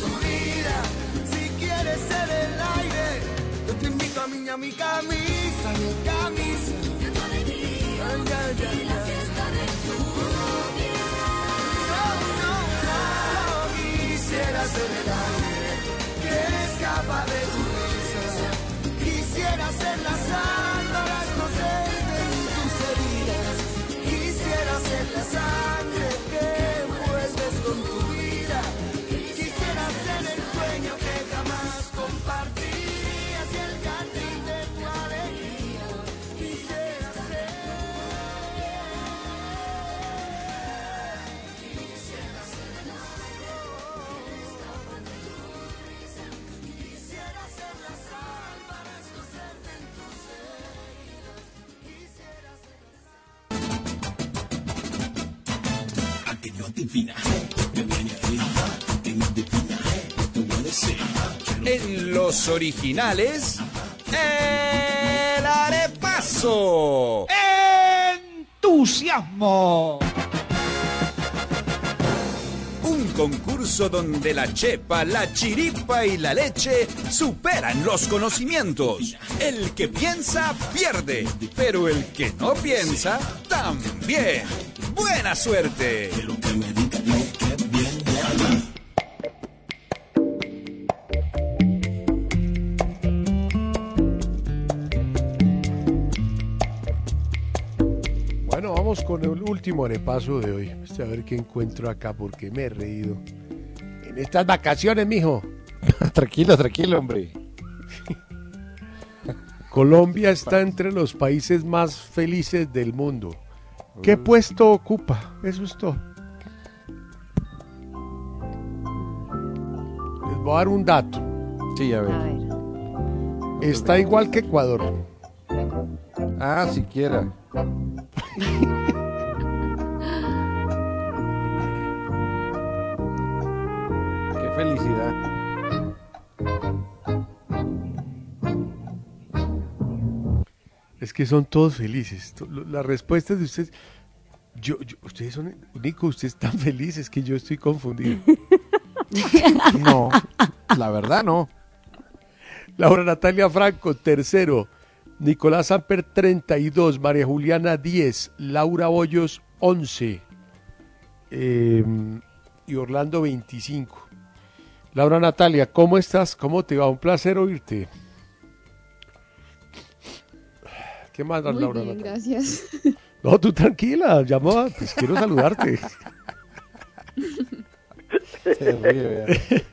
tu vida. Si quieres ser el aire, yo te invito a mi, a mi camisa, mi camisa. Ay, la fiesta de tu vida. No, no, no, quisiera ser el aire que escapa de tu risa. Quisiera ser la sal. En los originales, el arepaso. ¡Entusiasmo! Un concurso donde la chepa, la chiripa y la leche superan los conocimientos. El que piensa pierde, pero el que no piensa también. Buena suerte. Con el último repaso de hoy. A ver qué encuentro acá porque me he reído. En estas vacaciones, mijo. [laughs] tranquilo, tranquilo, hombre. [laughs] Colombia está entre los países más felices del mundo. ¿Qué mm. puesto ocupa? Eso es todo. Les voy a dar un dato. Sí, a ver. A ver. Está igual que Ecuador. Ah, siquiera. Qué felicidad. Es que son todos felices. Las respuestas de ustedes. Yo, yo- ustedes son. Nico, ustedes están felices que yo estoy confundido. [laughs] No, la verdad no. Laura Natalia Franco, tercero. Nicolás Amper, 32. María Juliana, 10. Laura Hoyos, 11. Eh, y Orlando, 25. Laura Natalia, ¿cómo estás? ¿Cómo te va? Un placer oírte. ¿Qué más, Muy Laura bien, Natalia? gracias. No, tú tranquila, llamo, pues quiero saludarte. [laughs] Se ríe,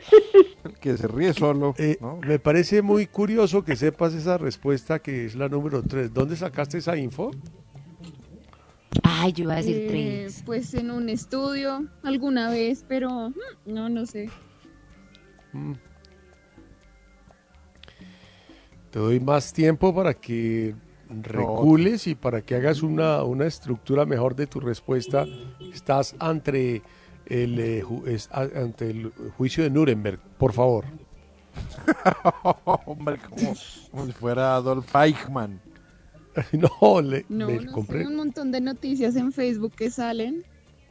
[laughs] que se ríe solo. Eh, ¿no? Me parece muy curioso que sepas esa respuesta que es la número 3. ¿Dónde sacaste esa info? Ay, yo iba a decir Eh, tres. pues en un estudio alguna vez, pero mm, no, no sé. Mm. Te doy más tiempo para que recules y para que hagas una, una estructura mejor de tu respuesta. Estás ante el, eh, ju- es- a- ante el juicio de Nuremberg, por favor. [laughs] Hombre, como, como si fuera Adolf Eichmann. [laughs] no, le, No, no compré. sé, un montón de noticias en Facebook que salen.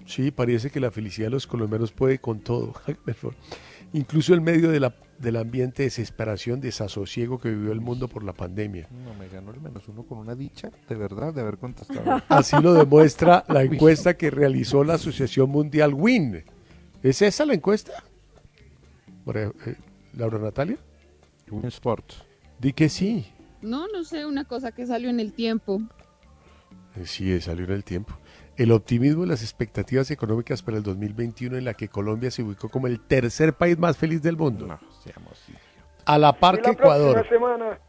Sí, parece que la felicidad de los colombianos puede con todo. [laughs] Incluso en medio de la, del ambiente de desesperación, desasosiego que vivió el mundo por la pandemia. No, me ganó el menos uno con una dicha, de verdad, de haber contestado. [laughs] Así lo demuestra [laughs] la encuesta que realizó la Asociación Mundial WIN. ¿Es esa la encuesta? Eh, Laura Natalia. Win Sports. Di que sí. No, no sé, una cosa que salió en el tiempo. Eh, Sí, salió en el tiempo. El optimismo y las expectativas económicas para el 2021 en la que Colombia se ubicó como el tercer país más feliz del mundo. No, seamos A la par que la Ecuador. semana.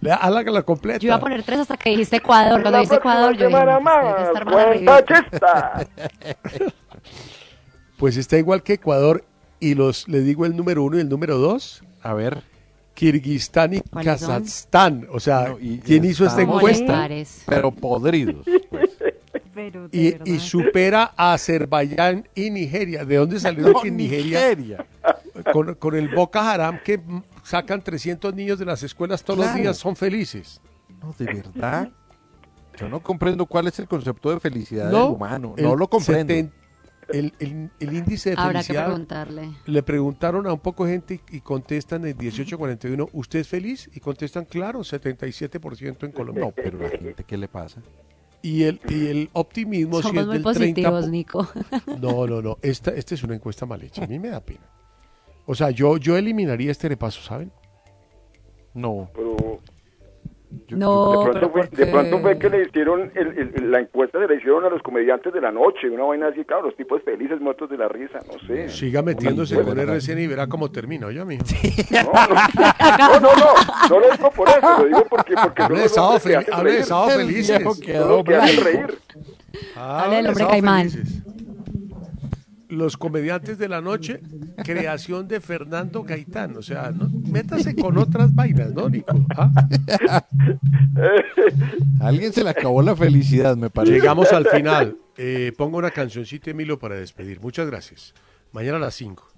Le- Hágala [laughs] la completa. Yo iba a poner tres hasta que dijiste Ecuador. Cuando La dijiste Ecuador, yo dije, no, pues, más. [laughs] Pues está igual que Ecuador y los le digo el número uno y el número dos. A ver. Kirguistán y. Kazajstán. O sea, No, y- ¿quién y hizo esta encuesta? Pero podridos. pues. [laughs] Pero de Y, y supera a Azerbaiyán y Nigeria. ¿De dónde salió No, que Nigeria, Nigeria. Con, con el Boca Haram que sacan 300 niños de las escuelas todos los días, son felices? No, de verdad. Yo no comprendo cuál es el concepto de felicidad No, del humano. el No lo comprendo. El, el- el índice de Habrá que preguntarle. Le preguntaron a un poco de gente y, y contestan en 1841, ¿usted es feliz? Y contestan, claro, 77% en Colombia. No, pero la gente, ¿qué le pasa? Y el, y el optimismo Somos es muy del 30 positivos, Nico. [laughs] No, no, no. Esta, esta es una encuesta mal hecha. A mí me da pena. O sea, yo, yo eliminaría este repaso, ¿saben? No. Pero No, de, pero pronto fue, ¿por de qué? pronto fue que le hicieron, el- el- la encuesta se la hicieron a los comediantes de la noche, una vaina así, claro, los tipos felices, muertos de la risa, no sé. Siga metiéndose con. RCN y verá cómo termina, yo, mijo. No, no, no, no lo digo por eso, lo digo porque, porque Hable que sábado El felices. quedó que hacen reír. Ah, Hable de hombre caimán. felices. Los comediantes de la noche, creación de Fernando Gaitán. O sea, ¿no? métase con otras vainas, ¿no, Nico? ¿Ah? A [laughs] alguien se le acabó la felicidad, me parece. Llegamos al final. Eh, pongo una cancioncita, Emilio, para despedir. Muchas gracias. Mañana a las 5.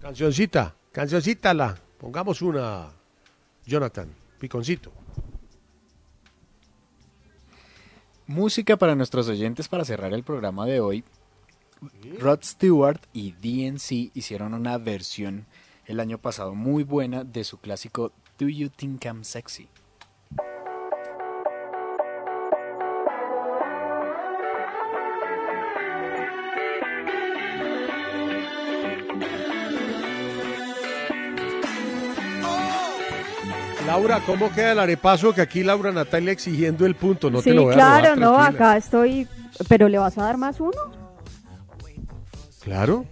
Cancioncita, cancioncita la. Pongamos una. Jonathan, piconcito. Música para nuestros oyentes para cerrar el programa de hoy. Rod Stewart y DNC hicieron una versión el año pasado muy buena de su clásico Do You Think I'm Sexy? Laura, ¿cómo queda el arepaso? Que aquí Laura Natalia exigiendo el punto, no sí, te lo voy claro, a robar, no, acá estoy. ¿Pero le vas a dar más uno? Claro.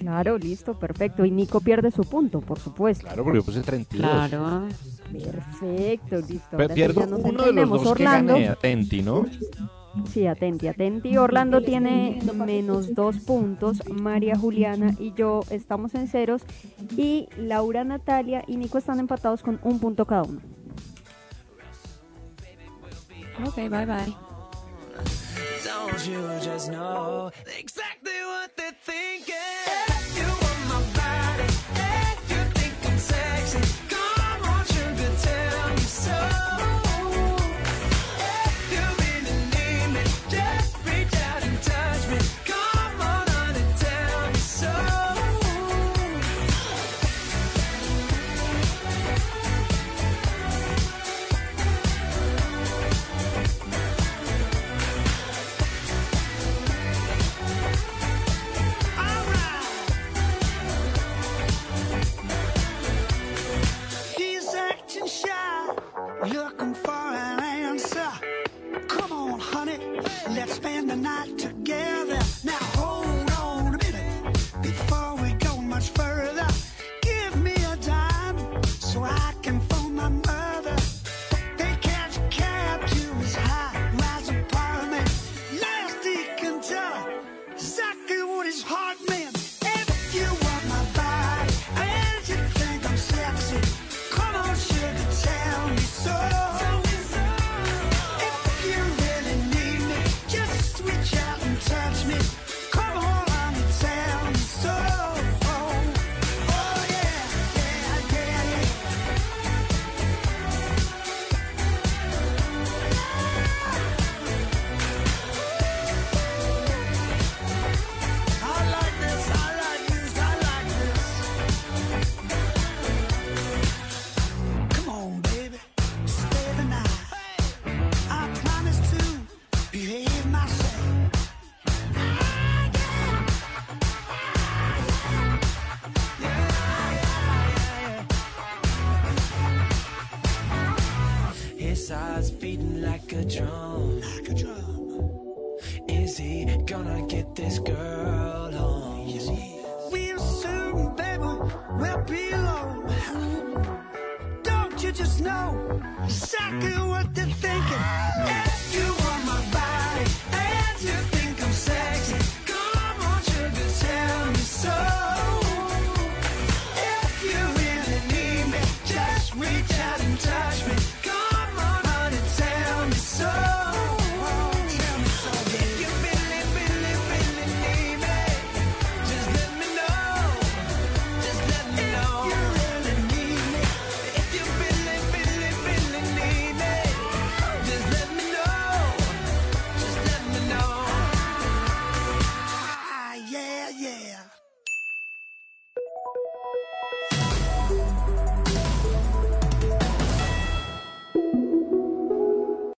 Claro, listo, perfecto. Y Nico pierde su punto, por supuesto. Claro, porque yo puse 32. Claro. Perfecto, listo. Pero pierdo uno de los dos Orlando. que gané, atenti, ¿no? Sí, atenti, atenti. Orlando tiene menos dos puntos. María Juliana y yo estamos en ceros. Y Laura, Natalia y Nico están empatados con un punto cada uno. Ok, bye bye. Don't you just know exactly what they're thinking?